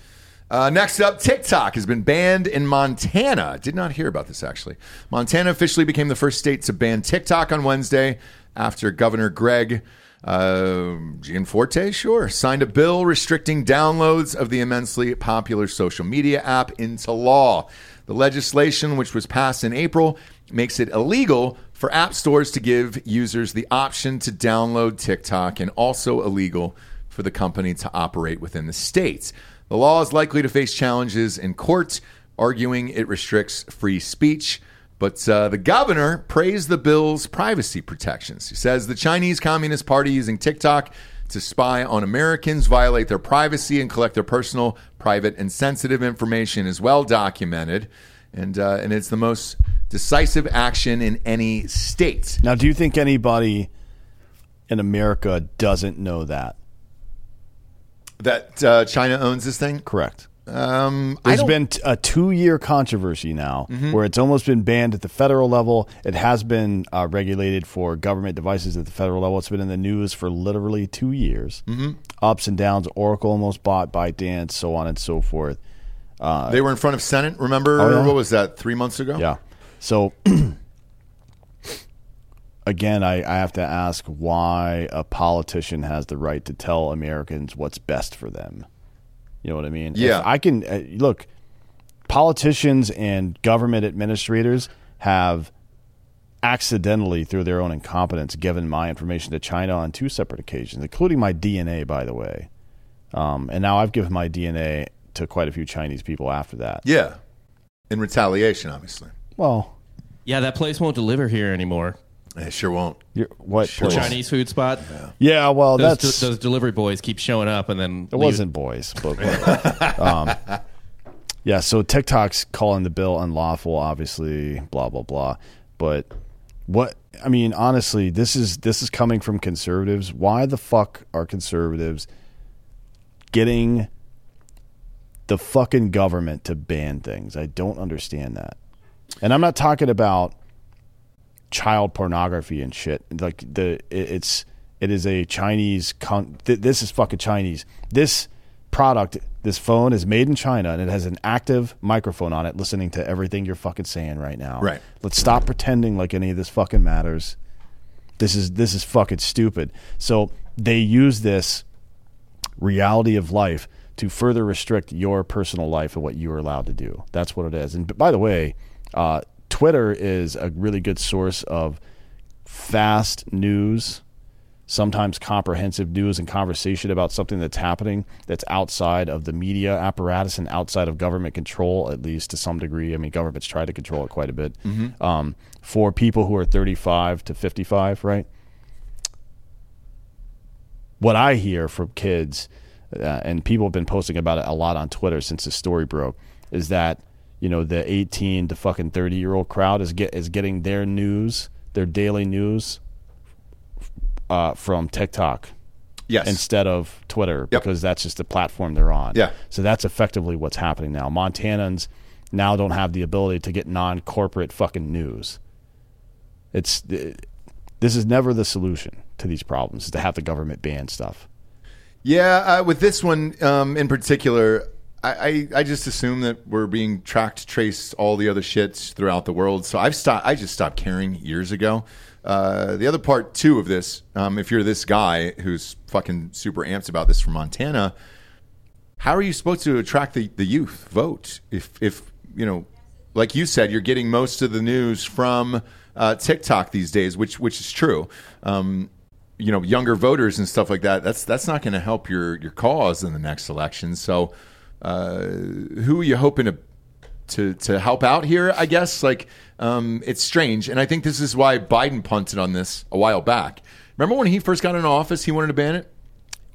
Uh, next up, TikTok has been banned in Montana. Did not hear about this actually. Montana officially became the first state to ban TikTok on Wednesday after Governor Greg uh, Gianforte, sure, signed a bill restricting downloads of the immensely popular social media app into law. The legislation, which was passed in April, makes it illegal for app stores to give users the option to download TikTok and also illegal for the company to operate within the states. The law is likely to face challenges in court, arguing it restricts free speech. But uh, the governor praised the bill's privacy protections. He says the Chinese Communist Party using TikTok to spy on Americans, violate their privacy, and collect their personal, private, and sensitive information is well documented. And, uh, and it's the most decisive action in any state. Now, do you think anybody in America doesn't know that? That uh, China owns this thing? Correct. Um, There's been t- a two year controversy now Mhm. where it's almost been banned at the federal level. It has been uh, regulated for government devices at the federal level. It's been in the news for literally two years. Mhm. Ups and downs. Oracle almost bought by ByteDance, so on and so forth. Uh, They were in front of Senate. Remember Oh, yeah. what was that? Three months ago. Yeah. So [clears throat] again, I, I have to ask why a politician has the right to tell Americans what's best for them. You know what I mean? If Yeah. I can uh, look. Politicians and government administrators have accidentally, through their own incompetence, given my information to China on two separate occasions, including my DNA, by the way. Um, and now I've given my DNA to quite a few Chinese people after that. Yeah, in retaliation, obviously. Well, Yeah, that place won't deliver here anymore. It sure won't. you're, what The place? Chinese food spot. Yeah, well, Those, that's those delivery boys keep showing up and then It leave. wasn't boys, but [laughs] um, yeah. So TikTok's calling the bill unlawful, obviously, blah blah blah. But what I mean, honestly, this is this is coming from conservatives. Why the fuck are conservatives getting the fucking government to ban things? I don't understand that. And I'm not talking about child pornography and shit. Like the it, it's it is a Chinese. Con- th- this is fucking Chinese. This product, this phone is made in China and it has an active microphone on it, listening to everything you're fucking saying right now. Right. Let's stop pretending like any of this fucking matters. This is this is fucking stupid. So they use this reality of life to further restrict your personal life and what you are allowed to do. That's what it is. And by the way, uh, Twitter is a really good source of fast news, sometimes comprehensive news and conversation about something that's happening that's outside of the media apparatus and outside of government control, at least to some degree. I mean, governments try to control it quite a bit. Um, for people who are 35 to 55, right? what I hear from kids, uh, and people have been posting about it a lot on Twitter since the story broke, is that you know the 18 to fucking 30 year old crowd is get is getting their news, their daily news, uh, from TikTok. Yes. Instead of Twitter, Yep. because that's just the platform they're on. Yeah. So that's effectively what's happening now. Montanans now don't have the ability to get non corporate fucking news. It's this is never the solution to these problems is to have the government ban stuff. Yeah, uh, with this one um, in particular, I, I, just assume that we're being tracked, traced, all the other shits throughout the world. So I've stopped. I just stopped caring years ago. Uh, the other part too of this, um, if you're this guy who's fucking super amped about this from Montana, how are you supposed to attract the, the youth vote if if you know, like you said, you're getting most of the news from uh, TikTok these days, which which is true. Um, you know, younger voters and stuff like that. That's that's not going to help your your cause in the next election. So, uh, who are you hoping to to to help out here? I guess like um, it's strange, and I think this is why Biden punted on this a while back. Remember when he first got into office, he wanted to ban it.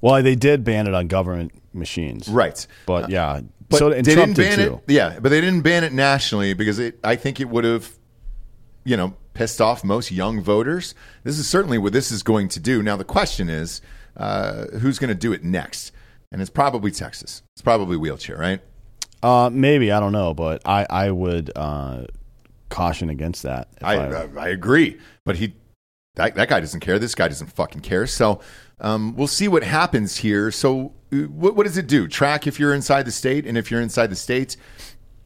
Well, they did ban it on government machines, Right. But yeah, But so they Trump didn't ban did it. Yeah, but they didn't ban it nationally because it, I think it would have, you know, pissed off most young voters. This is certainly what this is going to do. Now the question is, uh, who's going to do it next? And it's probably Texas. It's probably wheelchair, right? Uh, maybe I don't know, but I I would uh, caution against that. I, I I agree, but he that that guy doesn't care. This guy doesn't fucking care. So um, we'll see what happens here. So uh, what, what does it do? Track if you're inside the state, and if you're inside the state,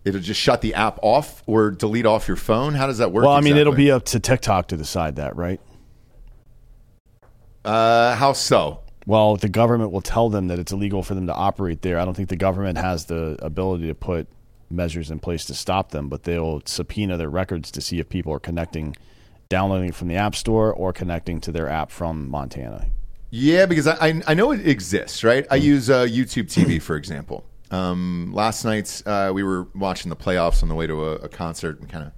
it'll just shut the app off or delete off your phone. How does that work? well, I mean, it'll be up to TikTok to decide that, right? Uh, how so? Well, the government will tell them that it's illegal for them to operate there. I don't think the government has the ability to put measures in place to stop them, but they'll subpoena their records to see if people are connecting, downloading from the App Store or connecting to their app from Montana. Yeah, because I I, I know it exists, right? I use uh, YouTube TV for example. Um, last night uh, we were watching the playoffs on the way to a, a concert. And kind of,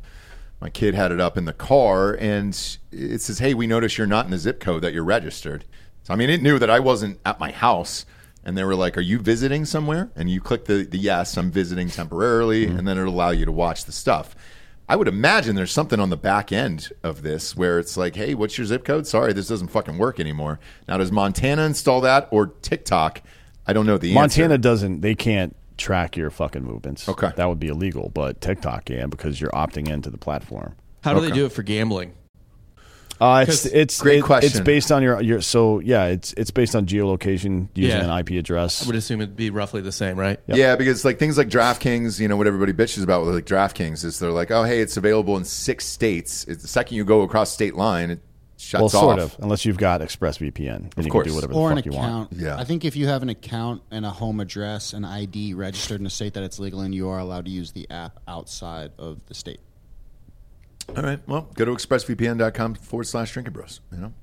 my kid had it up in the car, and it says, "Hey, we notice you're not in the zip code that you're registered." So I mean, it knew that I wasn't at my house, and they were like, "Are you visiting somewhere?" And you click the the yes, I'm visiting temporarily, mm-hmm. and then it'll allow you to watch the stuff. I would imagine there's something on the back end of this where it's like, hey, what's your zip code? Sorry, this doesn't fucking work anymore. Now, does Montana install that or TikTok? I don't know the Montana answer. doesn't, they can't track your fucking movements. Okay. That would be illegal, but TikTok can because you're opting into the platform. How do they do it for gambling? Uh, it's 'Cause- it's Great it- It's based on your your so yeah, it's it's based on geolocation using Yeah. an IP address. I would assume it'd be roughly the same, right? Yeah, because like things like DraftKings, you know, what everybody bitches about with like DraftKings is they're like, oh, hey, it's available in six states. It's the second you go across state line, it shuts well, sort off. of, unless you've got ExpressVPN, then you course. can do whatever or the an fuck you want. account. Yeah. I think if you have an account and a home address and ID registered in a state that it's legal in, you are allowed to use the app outside of the state. All right, well, go to expressvpn.com forward slash drinking bros. You know,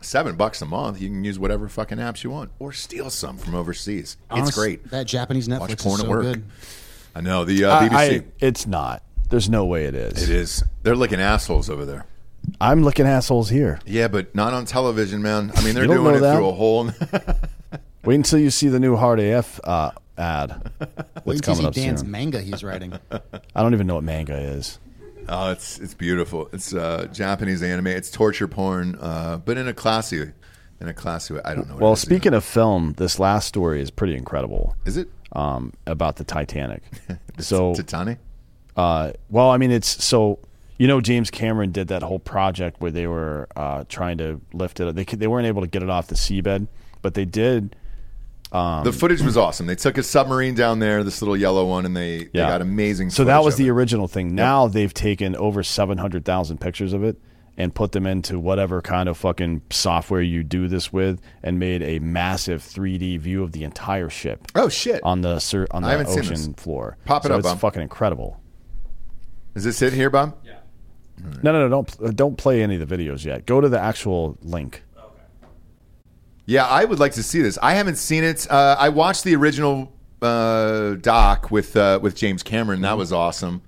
Seven bucks a month, you can use whatever fucking apps you want, or steal some from overseas. it's great. That Japanese Netflix Watch porn is at so work. good. I know the uh, BBC. I- it's not. There's no way it is. it is. They're licking assholes over there. I'm looking assholes here. Yeah, but not on television, man. I mean, [laughs] they're You doing it that? through a hole. [laughs] Wait until you see the new Hard AF uh, ad. Wait That's until you coming see up Dan's soon. manga he's writing. [laughs] I don't even know what manga is. Oh, it's it's beautiful. It's uh, Japanese anime. It's torture porn, uh, but in a classy, in a classy way. I don't know. What Well, it is speaking of film, this last story is pretty incredible. is it Um, about the Titanic. [laughs] so, Titanic? uh, well, I mean, it's so you know James Cameron did that whole project where they were uh, trying to lift it. They they weren't able to get it off the seabed, but they did. Um, the footage was awesome. They took a submarine down there, this little yellow one, and they, they got amazing. So that footage was of the it. original thing. Now they've taken over seven hundred thousand pictures of it and put them into whatever kind of fucking software you do this with, and made a massive 3D view of the entire ship. Oh shit! On the sur- on the haven't seen ocean floor. Pop it So up, It's Bob. fucking incredible. Is this it here, Bob? Yeah. No, no, no! Don't don't play any of the videos yet. Go to the actual link. Yeah, I would like to see this. I haven't seen it. Uh, I watched the original uh, doc with uh, with James Cameron. That was awesome.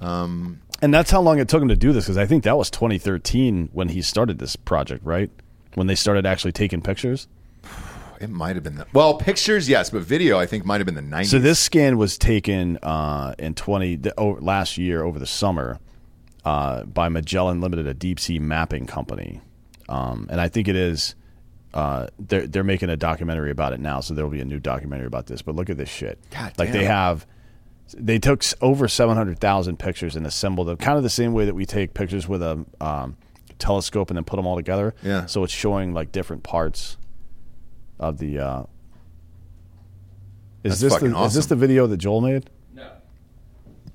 Um, And that's how long it took him to do this because I think that was 2013 when he started this project, right? When they started actually taking pictures. [sighs] it might have been the, well pictures, yes, but video I think might have been the nineties. So this scan was taken uh, in 20 the, oh, last year over the summer uh, by Magellan Limited, a deep sea mapping company, um, and I think it is. Uh, they're they're making a documentary about it now, so there will be a new documentary about this. But look at this shit. God like they have, they took over seven hundred thousand pictures and assembled them, kind of the same way that we take pictures with a um, telescope and then put them all together. Yeah. So it's showing like different parts of the. Uh, That's is this the, fucking is this the video that Joel made?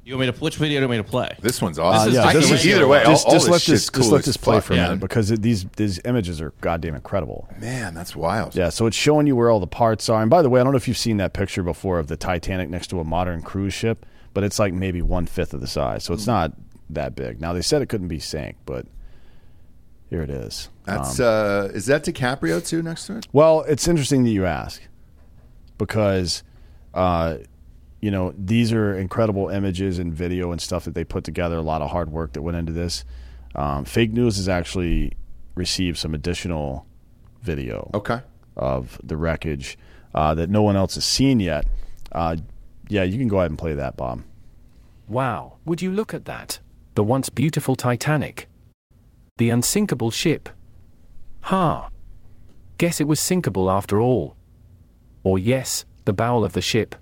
You want me to which video do you want me to play? This one's awesome. This is I- just the either way, one. all, just all this let shit's this cool just let this play fuck, for a man. minute because it, these these images are goddamn incredible. Man, that's wild. Yeah, so it's showing you where all the parts are. And by the way, I don't know if you've seen that picture before of the Titanic next to a modern cruise ship, but it's like maybe one fifth of the size, so Hmm. it's not that big. Now they said it couldn't be sank, but here it is. That's Um, uh, is that DiCaprio too next to it? well, it's interesting that you ask because, uh, you know, these are incredible images and video and stuff that they put together. A lot of hard work that went into this. Um, Fake News has actually received some additional video Okay. of the wreckage uh, that no one else has seen yet. Uh, yeah, you can go ahead and play that, Bob. Wow, would you look at that? The once beautiful Titanic. The unsinkable ship. Ha! Guess it was sinkable after all. Or yes, the bowel of the ship.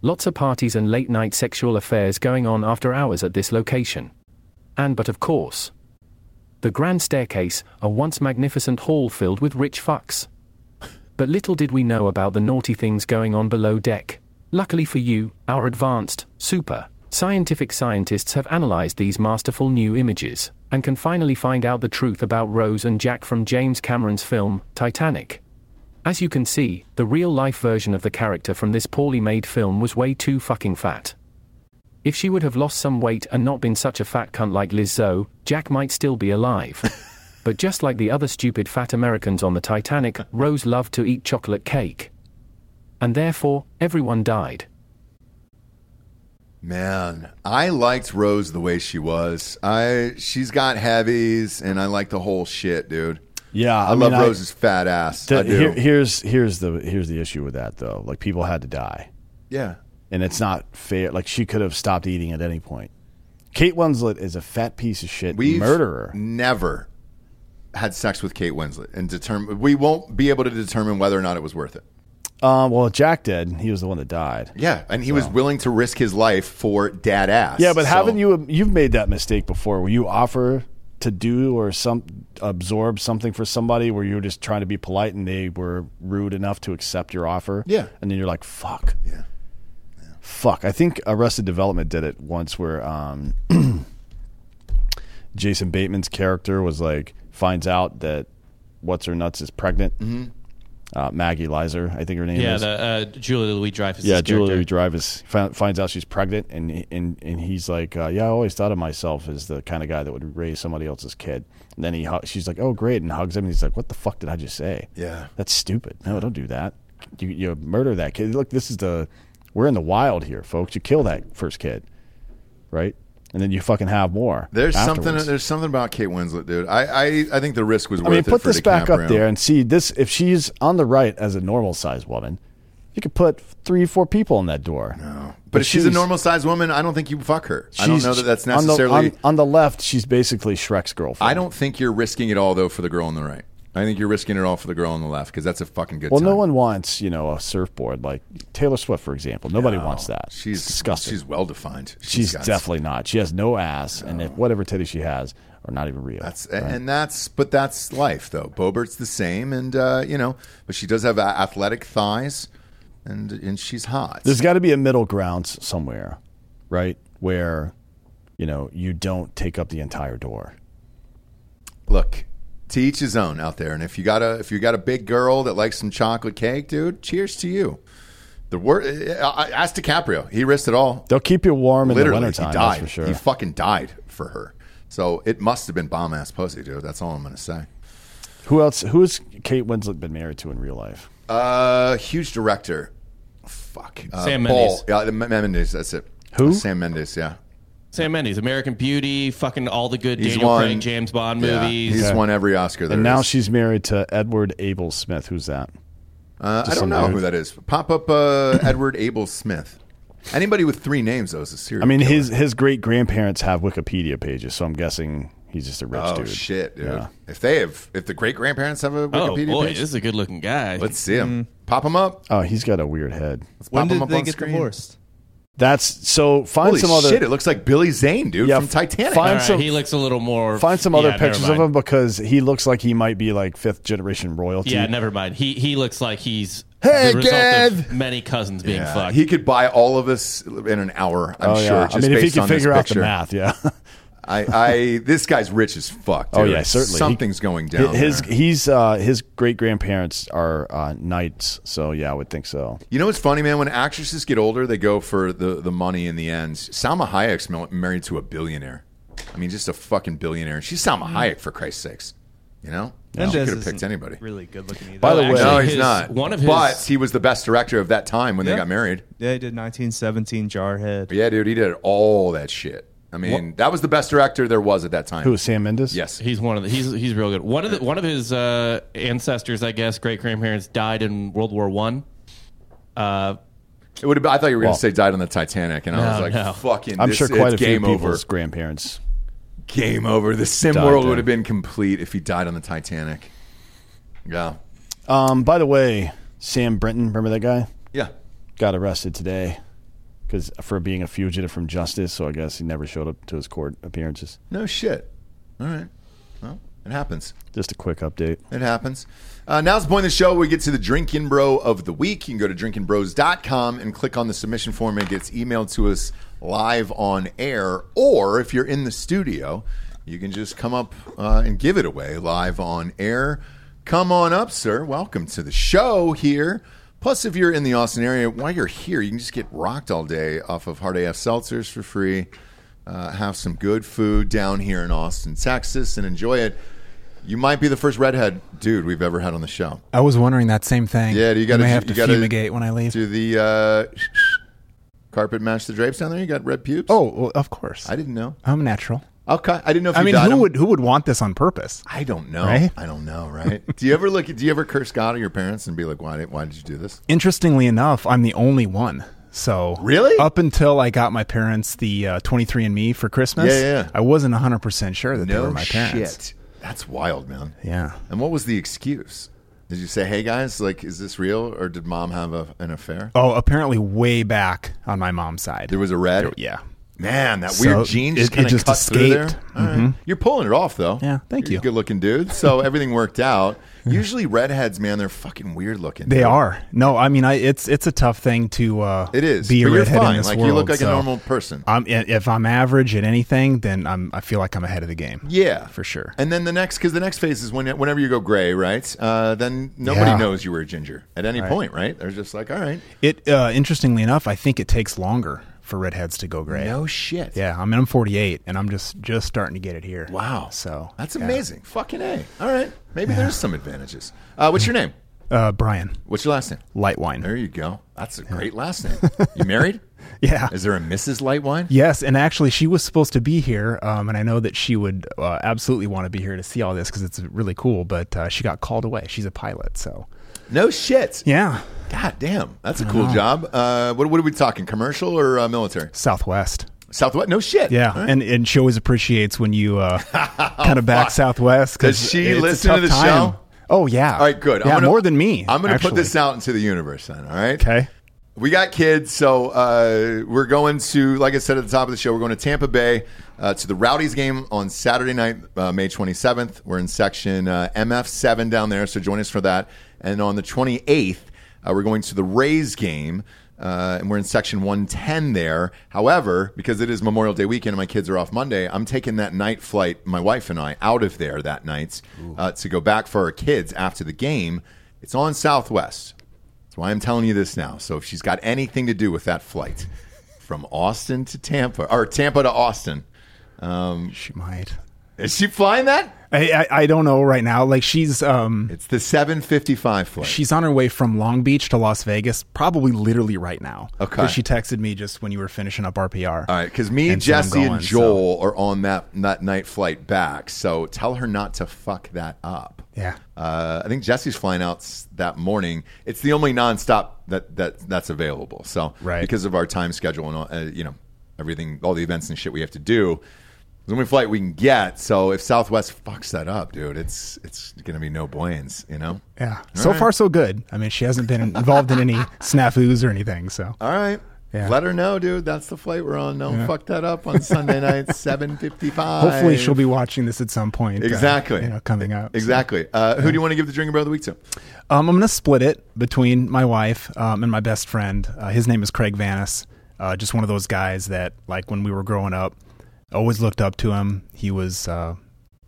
Lots of parties and late night sexual affairs going on after hours at this location. And but of course. The grand staircase, a once magnificent hall filled with rich fucks. But little did we know about the naughty things going on below deck. Luckily for you, our advanced, super, scientific scientists have analyzed these masterful new images, and can finally find out the truth about Rose and Jack from James Cameron's film, Titanic. As you can see, the real life version of the character from this poorly made film was way too fucking fat. If she would have lost some weight and not been such a fat cunt like Lizzo, Jack might still be alive. [laughs] but just like the other stupid fat Americans on the Titanic, Rose loved to eat chocolate cake. And therefore, everyone died. Man, I liked Rose the way she was. I she's got heavies, and I like the whole shit, dude. Yeah, I, I love mean, I- Rose's fat ass. The- I do. here- here's here's the here's the issue with that though. Like people had to die, yeah, and it's not fair. Like she could have stopped eating at any point. Kate Winslet is a fat piece of shit we've murderer. never had sex with Kate Winslet, and determine we won't be able to determine whether or not it was worth it. Uh, well, Jack did. He was the one that died. Yeah, and he was willing to risk his life for dad ass. Yeah, but So- haven't you? You've made that mistake before, where you offer to do or some absorb something for somebody, where you're just trying to be polite, and they were rude enough to accept your offer. Yeah. and then you're like, "Fuck." Yeah. Fuck. I think Arrested Development did it once, where um, [clears throat] Jason Bateman's character was like finds out that what's her nuts is pregnant, Mm-hmm. Uh, Maggie Lizer, I think her name is. Yeah, is. the uh, Julia Louis Dreyfus. yeah, Julia Louis Dreyfus fi- finds out she's pregnant, and and and he's like, uh, "Yeah, I always thought of myself as the kind of guy that would raise somebody else's kid." And then he, hu- she's like, "Oh, great," and hugs him, and he's like, "What the fuck did I just say? Yeah. that's stupid. No, don't do that. You you murder that kid. Look, this is the we're in the wild here, folks. You kill that first kid, right? And then you fucking have more. There's something. There's something about Kate Winslet, dude. I, I, I think the risk was I mean, put this back up there and see this. If she's on the right as a normal sized woman, you could put three, four people in that door. No, But if she's a normal sized woman, I don't think you fuck her. I don't know that that's necessarily. on the, on, on the left. She's basically Shrek's girlfriend. I don't think you're risking it all though for the girl on the right. I think you're risking it all for the girl on the left because that's a fucking good. Well, time. no one wants you know a surfboard like Taylor Swift, for example. Nobody No, wants that. She's It's disgusting. She's well defined. She's definitely not. She has no ass, and if whatever titty she has are not even real. That's and that's but that's life though. Boebert's the same, and uh, you know, but she does have a- athletic thighs, and and she's hot. There's got to be a middle ground s- somewhere, right? Where you know you don't take up the entire door. Look, to each his own out there. And if you got a if you got a big girl that likes some chocolate cake, dude, cheers to you. The word ask DiCaprio. He risked it all. They'll keep you warm in Literally, the wintertime. he died. That's for sure. He fucking died for her. So it must have been bomb ass pussy, dude. That's all I'm gonna say. Who else? Who's Kate Winslet been married to in real life? Uh, huge director. Fuck. Uh, Sam Ball. Mendes. Yeah, the- Mendes. That's it. Who? Uh, Sam Mendes. Yeah. Sam Mendes, American Beauty, fucking all the good He's Daniel won- Craig, James Bond Yeah, movies. he's won every Oscar there and now is. she's married to Edward Abel Smith. Who's that? Uh, I don't know dude. who that is. Pop up uh, [coughs] Edward Abel Smith. Anybody with three names though is a serial. I mean, killer. his his great grandparents have Wikipedia pages, so I'm guessing he's just a rich oh dude. shit, dude! Yeah. If they have, if the great grandparents have a Oh Wikipedia boy, page, this is a good looking guy. let's see him. Pop him up. Oh, he's got a weird head. Let's When pop him did up they on get screen. divorced? That's so. Find Holy some other. shit! It looks like Billy Zane, dude, Yeah, from Titanic. find All right, some- he looks a little more. Find some other Yeah, pictures of him because he looks like he might be like fifth generation royalty. Yeah, never mind. He he looks like he's Hey, the result Gav! of many cousins being Yeah, fucked. he could buy all of us in an hour. I'm oh sure. yeah. Just I mean, if he based can figure out the math, yeah. [laughs] I, I, this guy's rich as fuck. Dude. oh yeah, certainly. Something's He- going down. His there. he's uh, his great grandparents are uh, knights, so yeah, I would think so. You know what's funny, man? When actresses get older, they go for the, the money in the end. Salma Hayek's married to a billionaire. I mean, just a fucking billionaire. She's Salma Mm. Hayek, for Christ's sakes. You know? she Mendes could have picked anybody. Really good looking either. By the Oh, way, actually, No, he's his- not. One of his, But he was the best director of that time when they got married. yeah, he did 1917 Jarhead. But yeah, dude, he did all that shit. I mean, that was the best director there was at that time. Who is Sam Mendes? Yes. He's one of the. He's he's real good. One of the one of his uh, ancestors, I guess, great grandparents died in World War One. Uh, It would have. I thought you were going Well- to say died on the Titanic, and I was like, no. "Fucking." I'm this- sure quite it's a few game over. people's grandparents. Game over. The sim Died world there. would have been complete if he died on the Titanic. Yeah. Um, by the way, Sam Brinton, remember that guy? Yeah. Got arrested today because for being a fugitive from justice. So I guess he never showed up to his court appearances. No shit. All right. Well, it happens. Just a quick update. It happens. Uh, now's the point of the show. where We get to the Drinkin' Bro of the week. You can go to drinkinbros.com and click on the submission form. It gets emailed to us live on air. Or if you're in the studio, you can just come up uh, and give it away live on air. Come on up, sir. Welcome to the show here. Plus, if you're in the Austin area, while you're here, you can just get rocked all day off of Hard AF seltzers for free. Uh, have some good food down here in Austin, Texas, and enjoy it. You might be the first redhead dude we've ever had on the show. I was wondering that same thing. Yeah, do you got may have to fumigate when I leave. Do the uh, carpet match the drapes down there? You got red pubes? Oh, well, of course. I didn't know. I'm natural. Okay, I didn't know if I you mean, who them. would who would want this on purpose? I don't know. Right? I don't know. Right? do you ever look? Do you ever curse God or your parents and be like, "Why did Why did you do this?" Interestingly enough, I'm the only one. So Really? up until I got my parents the uh, 23andMe for Christmas, Yeah, yeah. I wasn't 100 percent sure that they No were my parents. shit. That's wild, man. Yeah. And what was the excuse? Did you say, "Hey guys, like, is this real?" Or did mom have a, an affair? Oh, apparently way back on my mom's side. There was a red. yeah. Man, that So weird gene just it- it kind of just cut through there. escaped. All right. Mhm. You're pulling it off, though. Yeah, thank You're you. a good looking dude. So [laughs] everything worked out. Usually redheads, man, they're fucking weird looking. They dude. are. No, I mean, I, it's it's a tough thing to. Uh, It is, be but a you're redhead fine. in this Like, world. you look like a normal person. I'm, if I'm average at anything, then I'm. I feel like I'm ahead of the game. Yeah, for sure. And then the next, because the next phase is when, whenever you go gray, right? Uh, then nobody Yeah. knows you were a ginger at any point, right? They're just like, all right, It uh, interestingly enough, I think it takes longer for redheads to go gray. no shit. Yeah, I mean, I'm 48, and I'm just just starting to get it here. Wow. So That's yeah. amazing. Fucking a. All right, maybe there's some advantages. Uh, what's your name? Uh, Brian, What's your last name? Lightwine. There you go. That's a great last name. [laughs] You married? Yeah. Is there a Mrs. Lightwine? Yes, and actually, she was supposed to be here, um, and I know that she would uh, absolutely want to be here to see all this because it's really cool. But uh, she got called away. She's a pilot, so No shit. yeah, God damn, that's a cool job. Uh, what, what are we talking? Commercial or uh, military? Southwest. Southwest? No shit. Yeah, All right. and and she always appreciates when you uh, [laughs] kind of back Southwest. Southwest. 'cause Does she it's a listen to tough the show? Oh yeah. All right, good. Yeah, gonna, more than me. I'm going to put actually. this out into the universe then. All right. Okay. We got kids, so uh, we're going to, like I said at the top of the show, we're going to Tampa Bay uh, to the Rowdies game on Saturday night, uh, May 27th. We're in section uh, MF7 down there, so join us for that. And on the 28th, uh, we're going to the Rays game, uh, and we're in section 110 there. However, because it is Memorial Day weekend and my kids are off Monday, I'm taking that night flight, my wife and I, out of there that night uh, to go back for our kids after the game. It's on Southwest. That's why I'm telling you this now. So if she's got anything to do with that flight from Austin to Tampa or Tampa to Austin, um, She might. Is she flying that? I, I I don't know right now. Like she's um It's the 755 flight. she's on her way from Long Beach to Las Vegas, probably literally right now. Okay. 'Cause she texted me just when you were finishing up RPR. All right, because me, And so I'm Jesse, and going, so- Joel are on that that night flight back. So tell her not to fuck that up. Yeah. Uh, I think Jesse's flying out s- that morning. It's the only nonstop that that that's available. So Right. because of our time schedule and all, uh, you know everything, all the events and shit we have to do. The only flight we can get. So if Southwest fucks that up, dude, it's it's gonna be no buoyance. You know. Yeah. So right. far so good. I mean, she hasn't been involved in any [laughs] snafus or anything, so. All right. Yeah. Let her know, dude. That's the flight we're on. Don't fuck that up on Sunday night, [laughs] seven fifty five. Hopefully she'll be watching this at some point. uh, Exactly. you know, coming up. so. Exactly. Uh, who do you want to give the drinking bro of the week to? Um, I'm going to split it between my wife um, and my best friend. Uh, his name is Craig Vanis. Uh, just one of those guys that, like, when we were growing up, always looked up to him. He was, uh,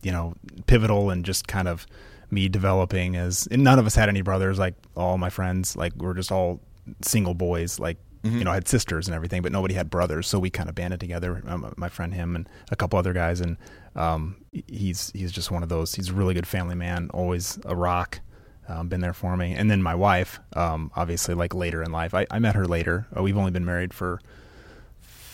you know, pivotal and just kind of me developing as. And none of us had any brothers. Like all my friends, like we were just all single boys. Like you know, I had sisters and everything, but nobody had brothers. So we kind of banded together. Um, my friend, him, and a couple other guys, and um, he's he's just one of those. He's a really good family man. Always a rock um, been there for me. And then my wife, um, obviously, like later in life, I, I met her later. Uh, we've only been married for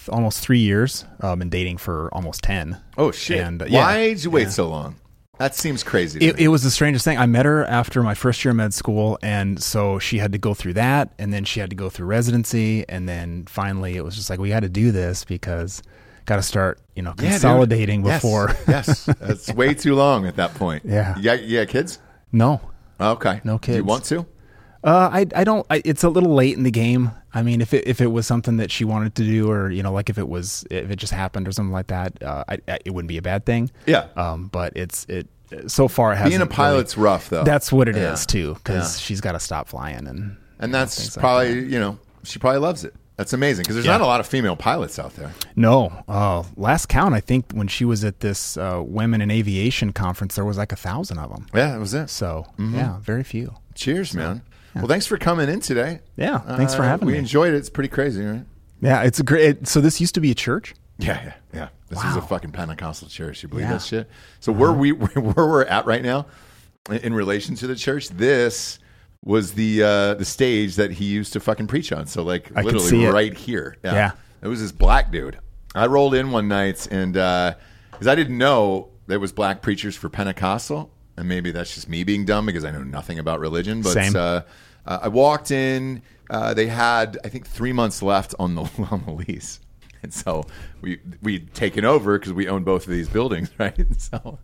th- almost three years, um, and dating for almost ten. Oh shit! And, uh, yeah, Why did you wait yeah. so long? That seems crazy. It, it was the strangest thing. I met her after my first year of med school, and so she had to go through that, and then she had to go through residency, and then finally it was just like we had to do this because got to start, you know, consolidating Yes. before. [laughs] yes, that's way too long at that point. Yeah. Yeah. got kids? no, Okay. No Do you kids. want to? Uh, I I don't. I, it's a little late in the game. I mean, if it if it was something that she wanted to do, or you know, like if it was if it just happened or something like that, uh, I, I, it wouldn't be a bad thing. Yeah. Um, but it's it so far it hasn't. Being a pilot's rough, though. That's what it is Yeah. too, because Yeah. she's got to stop flying and And that's things like probably you know she probably loves it. That's amazing because there's Yeah. not a lot of female pilots out there. No. Uh, last count, I think when she was at this uh, women in aviation conference, there was like a thousand of them. Yeah, that was it. So Mm-hmm. yeah, very few. Cheers, man. Well, thanks for coming in today. Yeah, thanks for Uh, having we me. We enjoyed it. It's pretty crazy, right? Yeah, it's a great. So this used to be a church. Yeah, yeah, yeah. This is a fucking Pentecostal church. You believe Yeah. Uh-huh. that shit? So where we [laughs] where we're at right now, in- relation to the church, this was the uh, the stage that he used to fucking preach on. So like I literally see it. right here. Yeah. it was this black dude. I rolled in one night and because I didn't know there was black preachers for Pentecostal, and maybe that's just me being dumb because I know nothing about religion. But Same. Uh, uh, I walked in. Uh, they had, I think, three months left on the [laughs] on the lease, and so we we'd taken over because we own both of these buildings, [laughs] right? And so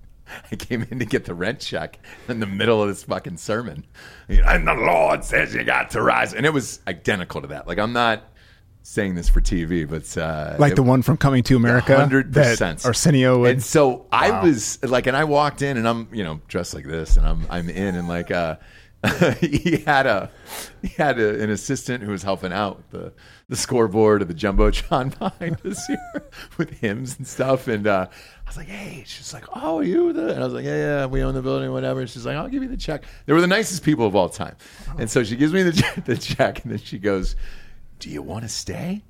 I came in to get the rent check in the middle of this fucking sermon, You know, and the Lord says you got to rise, and it was identical to that. Like I'm not. Saying this for TV, but uh, Like it- the one from Coming to America. hundred percent Arsenio would. And so I Wow. was like, and I walked in, and I'm you know dressed like this, and I'm I'm in, and like uh, [laughs] he had a he had a, an assistant who was helping out with the the scoreboard of the jumbotron behind us here with hymns and stuff, and uh, I was like, hey, she's like, oh, you the, and I was like, yeah, yeah, we own the building, whatever. And she's like, I'll give you the check. They were the nicest people of all time, and so she gives me the [laughs] the check, and then she goes, do you want to stay?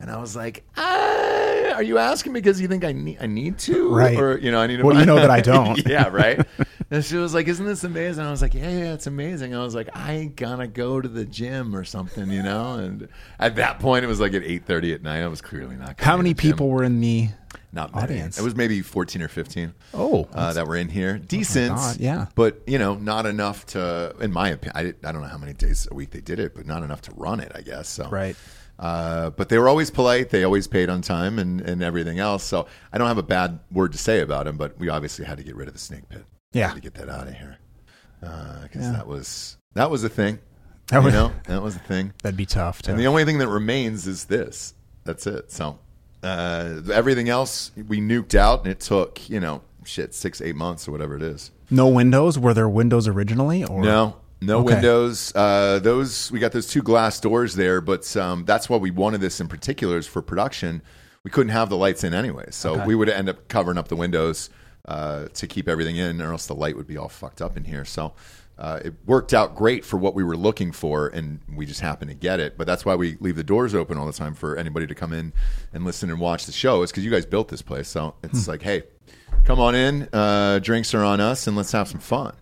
And I was like, uh, "Are you asking me because you think I need I need to, Right. Or you know, I need to." Well, you know that I [laughs] don't. yeah, right. And she was like, "Isn't this amazing?" I was like, "Yeah, yeah, it's amazing." I was like, "I ain't gonna go to the gym or something," you know. And at that point, it was like at eight thirty at night. I was clearly not. How many to the gym. people were in the Not many. audience? It was maybe fourteen or fifteen. Oh, uh, that were in here. Decent, God, yeah. but you know, not enough to. In my opinion, I, did- I don't know how many days a week they did it, but not enough to run it. I guess so. Right. Uh, but they were always polite. They always paid on time and, and everything else. So I don't have a bad word to say about them. But we obviously had to get rid of the snake pit. Yeah. had to get that out of here because Yeah. that was that was a thing. That you was- know, that was a thing. That'd be tough. To, And the only thing that remains is this. That's it. So uh, everything else we nuked out, and it took you know shit six eight months or whatever it is. no windows. Were there windows originally? Or No, no Okay. windows. Uh, those we got those two glass doors there, but um, that's why we wanted this in particular is for production. We couldn't have the lights in anyway, so Okay. we would end up covering up the windows uh, to keep everything in, or else the light would be all fucked up in here. So. Uh, it worked out great for what we were looking for, and we just happened to get it. But that's why we leave the doors open all the time for anybody to come in and listen and watch the show. Is because you guys built this place, so it's Hmm. like, hey, come on in. Uh, drinks are on us, and let's have some fun.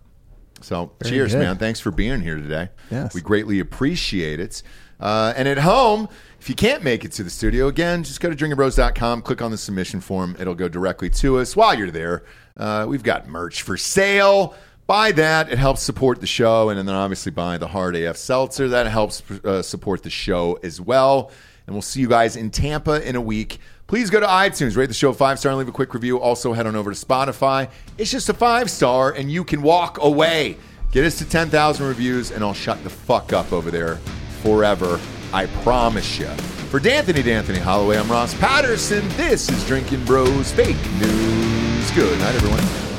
So, Very cheers, good. man. Thanks for being here today. Yes. We greatly appreciate it. Uh, and at home, if you can't make it to the studio, again, just go to drinkinbros.com, click on the submission form. It'll go directly to us. While you're there, uh, we've got merch for sale. Buy that. It helps support the show. And then obviously buy the Hard AF Seltzer. That helps uh, support the show as well. And we'll see you guys in Tampa in a week. Please go to iTunes, rate the show five star, and leave a quick review. Also, head on over to Spotify. It's just a five star, and you can walk away. Get us to 10,000 reviews, and I'll shut the fuck up over there forever. I promise you. For D'Anthony D'Anthony Holloway, I'm Ross Patterson. This is Drinkin' Bros Fake News. Good night, everyone.